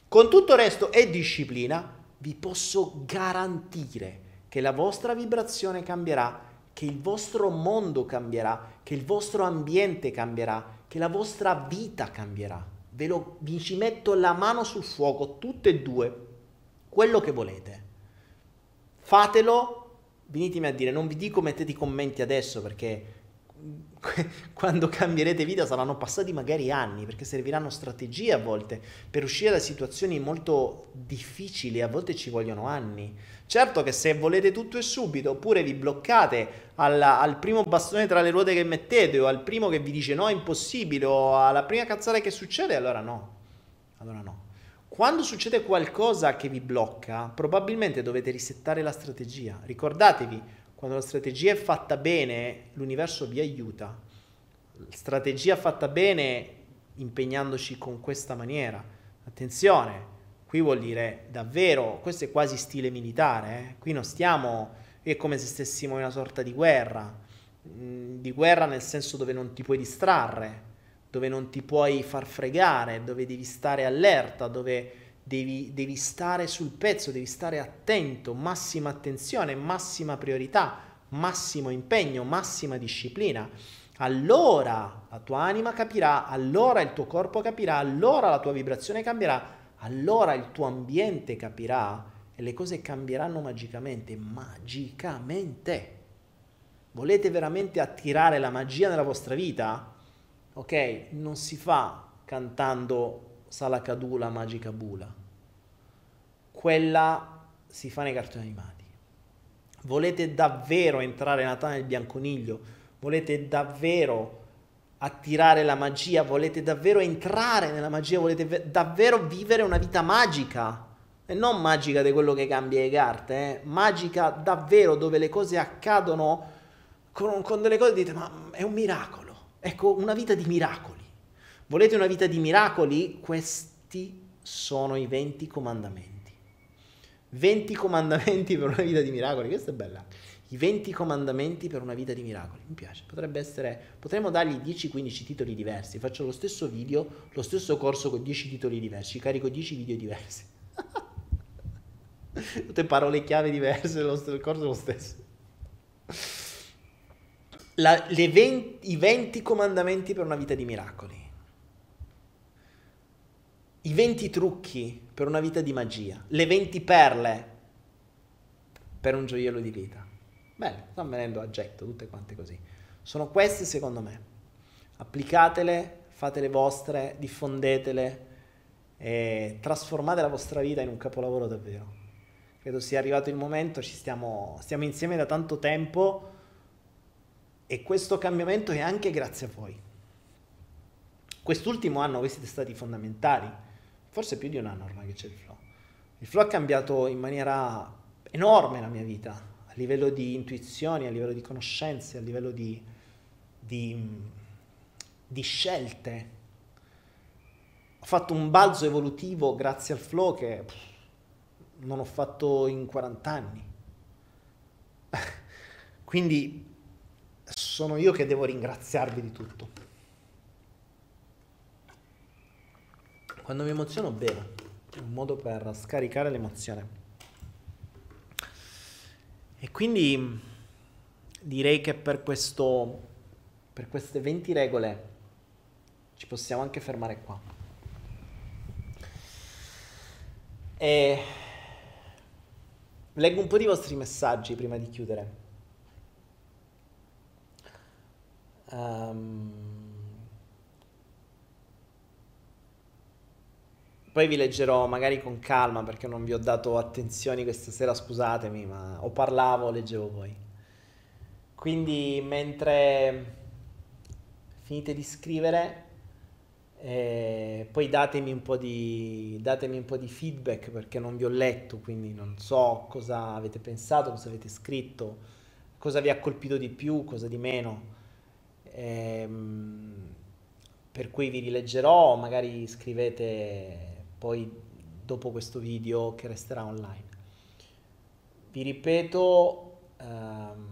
Con tutto il resto e disciplina vi posso garantire che la vostra vibrazione cambierà, che il vostro mondo cambierà, che il vostro ambiente cambierà, che la vostra vita cambierà. Ve lo, vi ci metto la mano sul fuoco, tutte e due, quello che volete. Fatelo, venitemi a dire, non vi dico mettete i commenti adesso perché (laughs) quando cambierete vita saranno passati magari anni perché serviranno strategie a volte per uscire da situazioni molto difficili, a volte ci vogliono anni. Certo che se volete tutto e subito oppure vi bloccate alla, al primo bastone tra le ruote che mettete o al primo che vi dice no è impossibile o alla prima cazzata che succede, allora no. Allora no. Quando succede qualcosa che vi blocca, probabilmente dovete risettare la strategia. Ricordatevi, quando la strategia è fatta bene, l'universo vi aiuta. Strategia fatta bene impegnandoci con questa maniera. Attenzione, qui vuol dire davvero, questo è quasi stile militare, eh? qui non stiamo, è come se stessimo in una sorta di guerra. mm, di guerra nel senso dove non ti puoi distrarre, dove non ti puoi far fregare, dove devi stare allerta, dove devi, devi stare sul pezzo, devi stare attento, massima attenzione, massima priorità, massimo impegno, massima disciplina. Allora la tua anima capirà, allora il tuo corpo capirà, allora la tua vibrazione cambierà, allora il tuo ambiente capirà e le cose cambieranno magicamente, magicamente. Volete veramente attirare la magia nella vostra vita? Ok, non si fa cantando Salakadula Magica Bula. Quella si fa nei cartoni animati. Volete davvero entrare nella tana del bianconiglio? Volete davvero attirare la magia? Volete davvero entrare nella magia? Volete ve- davvero vivere una vita magica? E non magica di quello che cambia le carte, eh? magica davvero dove le cose accadono con, con delle cose dite ma è un miracolo. Ecco, una vita di miracoli. Volete una vita di miracoli? Questi sono i 20 comandamenti. 20 comandamenti (laughs) per una vita di miracoli, questa è bella. I 20 comandamenti per una vita di miracoli, mi piace. Potrebbe essere, potremmo dargli 10-15 titoli diversi. Faccio lo stesso video, lo stesso corso con 10 titoli diversi, carico 10 video diversi. (laughs) Tutte parole chiave diverse, lo, il corso è lo stesso. La, 20, I 20 comandamenti per una vita di miracoli. I 20 trucchi per una vita di magia. Le 20 perle per un gioiello di vita. Bene, stanno venendo a getto, tutte quante così. Sono queste secondo me. Applicatele, fatele vostre, diffondetele e trasformate la vostra vita in un capolavoro davvero. Credo sia arrivato il momento, ci stiamo, stiamo insieme da tanto tempo e questo cambiamento è anche grazie a voi. Quest'ultimo anno voi siete stati fondamentali, forse più di un anno ormai che c'è il flow. Il flow ha cambiato in maniera enorme la mia vita, a livello di intuizioni, a livello di conoscenze, a livello di, di, di scelte. Ho fatto un balzo evolutivo grazie al flow che pff, non ho fatto in 40 anni. (laughs) Quindi sono io che devo ringraziarvi di tutto. Quando mi emoziono bevo, è un modo per scaricare l'emozione. E quindi direi che per, questo, per queste 20 regole ci possiamo anche fermare qua. E leggo un po' di vostri messaggi prima di chiudere. Um, poi vi leggerò magari con calma perché non vi ho dato attenzioni questa sera, scusatemi, ma o parlavo o leggevo voi. Quindi mentre finite di scrivere, eh, poi datemi un, po di, datemi un po' di feedback perché non vi ho letto, quindi non so cosa avete pensato, cosa avete scritto, cosa vi ha colpito di più, cosa di meno ehm, per cui vi rileggerò, magari scrivete poi dopo questo video che resterà online. Vi ripeto, ehm,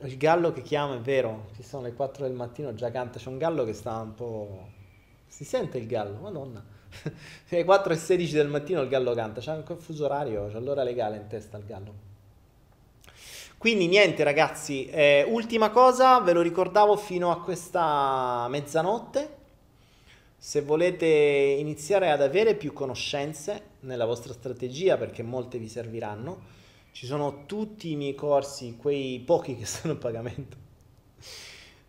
il gallo che chiama è vero, ci sono le 4 del mattino, già canta, c'è un gallo che sta un po'... Si sente il gallo, madonna. (laughs) alle 4 e 16 del mattino il gallo canta, c'è anche un fuso orario, c'è l'ora legale in testa il gallo. Quindi niente ragazzi, eh, ultima cosa, ve lo ricordavo fino a questa mezzanotte, se volete iniziare ad avere più conoscenze nella vostra strategia, perché molte vi serviranno, ci sono tutti i miei corsi, quei pochi che (laughs) sono a pagamento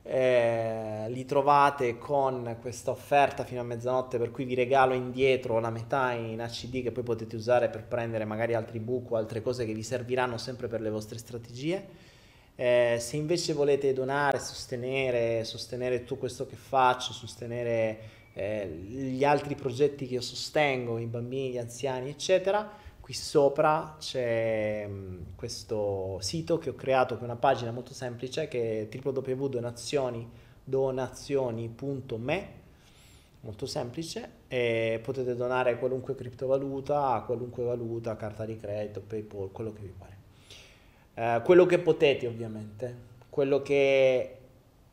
eh, li trovate con questa offerta fino a mezzanotte per cui vi regalo indietro la metà in HD che poi potete usare per prendere magari altri book o altre cose che vi serviranno sempre per le vostre strategie. Eh, se invece volete donare, sostenere, sostenere tutto questo che faccio, sostenere eh, gli altri progetti che io sostengo, i bambini, gli anziani, eccetera, qui sopra c'è mm, questo sito che ho creato che è una pagina molto semplice che è www.donazioni.me molto semplice e potete donare qualunque criptovaluta, qualunque valuta, carta di credito, PayPal, quello che vi pare. Eh, quello che potete ovviamente, quello che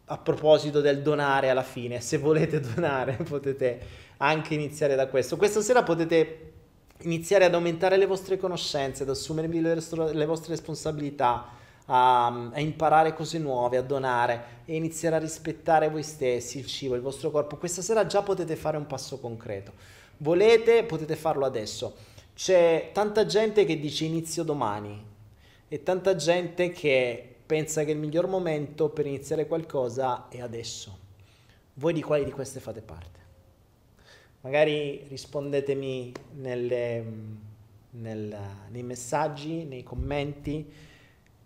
a proposito del donare alla fine, se volete (laughs) donare potete anche iniziare da questo. Questa sera potete iniziare ad aumentare le vostre conoscenze, ad assumervi le, le vostre responsabilità, a, a, imparare cose nuove, a donare e iniziare a rispettare voi stessi, il cibo, il vostro corpo. Questa sera già potete fare un passo concreto. Volete, potete farlo adesso. C'è tanta gente che dice inizio domani e tanta gente che pensa che il miglior momento per iniziare qualcosa è adesso. Voi di quali di queste fate parte? Magari rispondetemi nelle, nel, nei messaggi, nei commenti,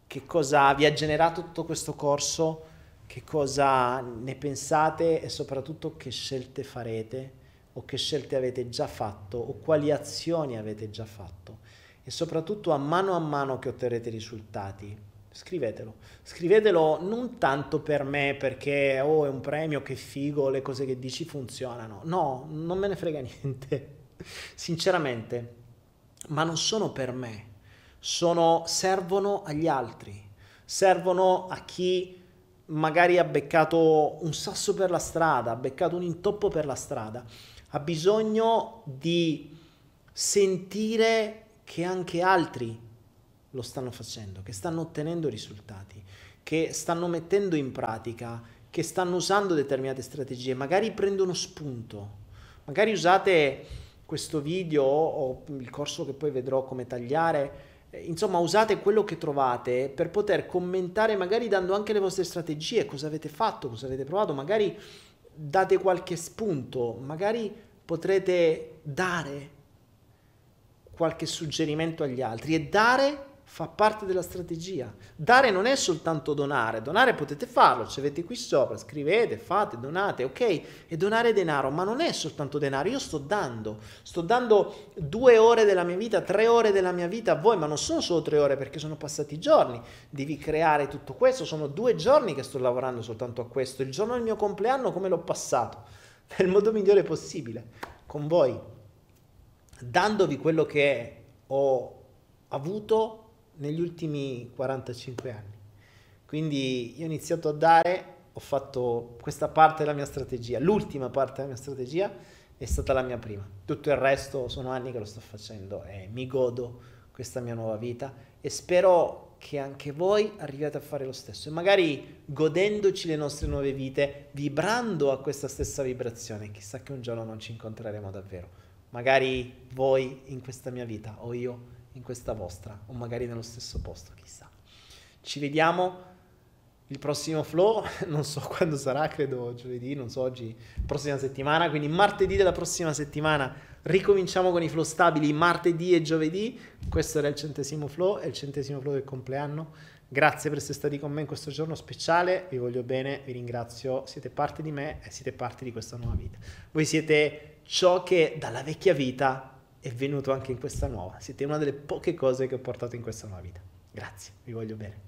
che cosa vi ha generato tutto questo corso, che cosa ne pensate e soprattutto che scelte farete o che scelte avete già fatto o quali azioni avete già fatto e soprattutto a mano a mano che otterrete risultati. Scrivetelo, scrivetelo non tanto per me perché oh è un premio, che figo, le cose che dici funzionano. No, non me ne frega (laughs) niente, sinceramente, ma non sono per me. Sono, servono agli altri, servono a chi magari ha beccato un sasso per la strada, ha beccato un intoppo per la strada, ha bisogno di sentire che anche altri lo stanno facendo, che stanno ottenendo risultati, che stanno mettendo in pratica, che stanno usando determinate strategie, magari prendono spunto, magari usate questo video o il corso che poi vedrò come tagliare. Eh, insomma usate quello che trovate per poter commentare magari dando anche le vostre strategie, cosa avete fatto, cosa avete provato, magari date qualche spunto, magari potrete dare qualche suggerimento agli altri e dare fa parte della strategia. Dare non è soltanto donare, donare potete farlo, ci avete qui sopra, scrivete, fate, donate, ok? E donare denaro, ma non è soltanto denaro, io sto dando, sto dando due ore della mia vita, tre ore della mia vita a voi, ma non sono solo tre ore perché sono passati giorni, devi creare tutto questo, sono due giorni che sto lavorando soltanto a questo, il giorno del mio compleanno come l'ho passato? (laughs) Nel modo migliore possibile, con voi, dandovi quello che ho avuto negli ultimi 45 anni. Quindi io ho iniziato a dare, ho fatto questa parte della mia strategia, l'ultima parte della mia strategia è stata la mia prima. Tutto il resto sono anni che lo sto facendo e mi godo questa mia nuova vita e spero che anche voi arriviate a fare lo stesso e magari godendoci le nostre nuove vite, vibrando a questa stessa vibrazione, chissà che un giorno non ci incontreremo davvero. Magari voi in questa mia vita o io in questa vostra o magari nello stesso posto, chissà. Ci vediamo il prossimo flow, (laughs) non so quando sarà, credo giovedì, non so oggi, prossima settimana, quindi martedì della prossima settimana ricominciamo con i flow stabili, martedì e giovedì, questo era il centesimo flow, è il centesimo flow del compleanno, grazie per essere stati con me in questo giorno speciale, vi voglio bene, vi ringrazio, siete parte di me e siete parte di questa nuova vita. Voi siete ciò che dalla vecchia vita è venuto anche in questa nuova. Siete una delle poche cose che ho portato in questa nuova vita. Grazie, vi voglio bene.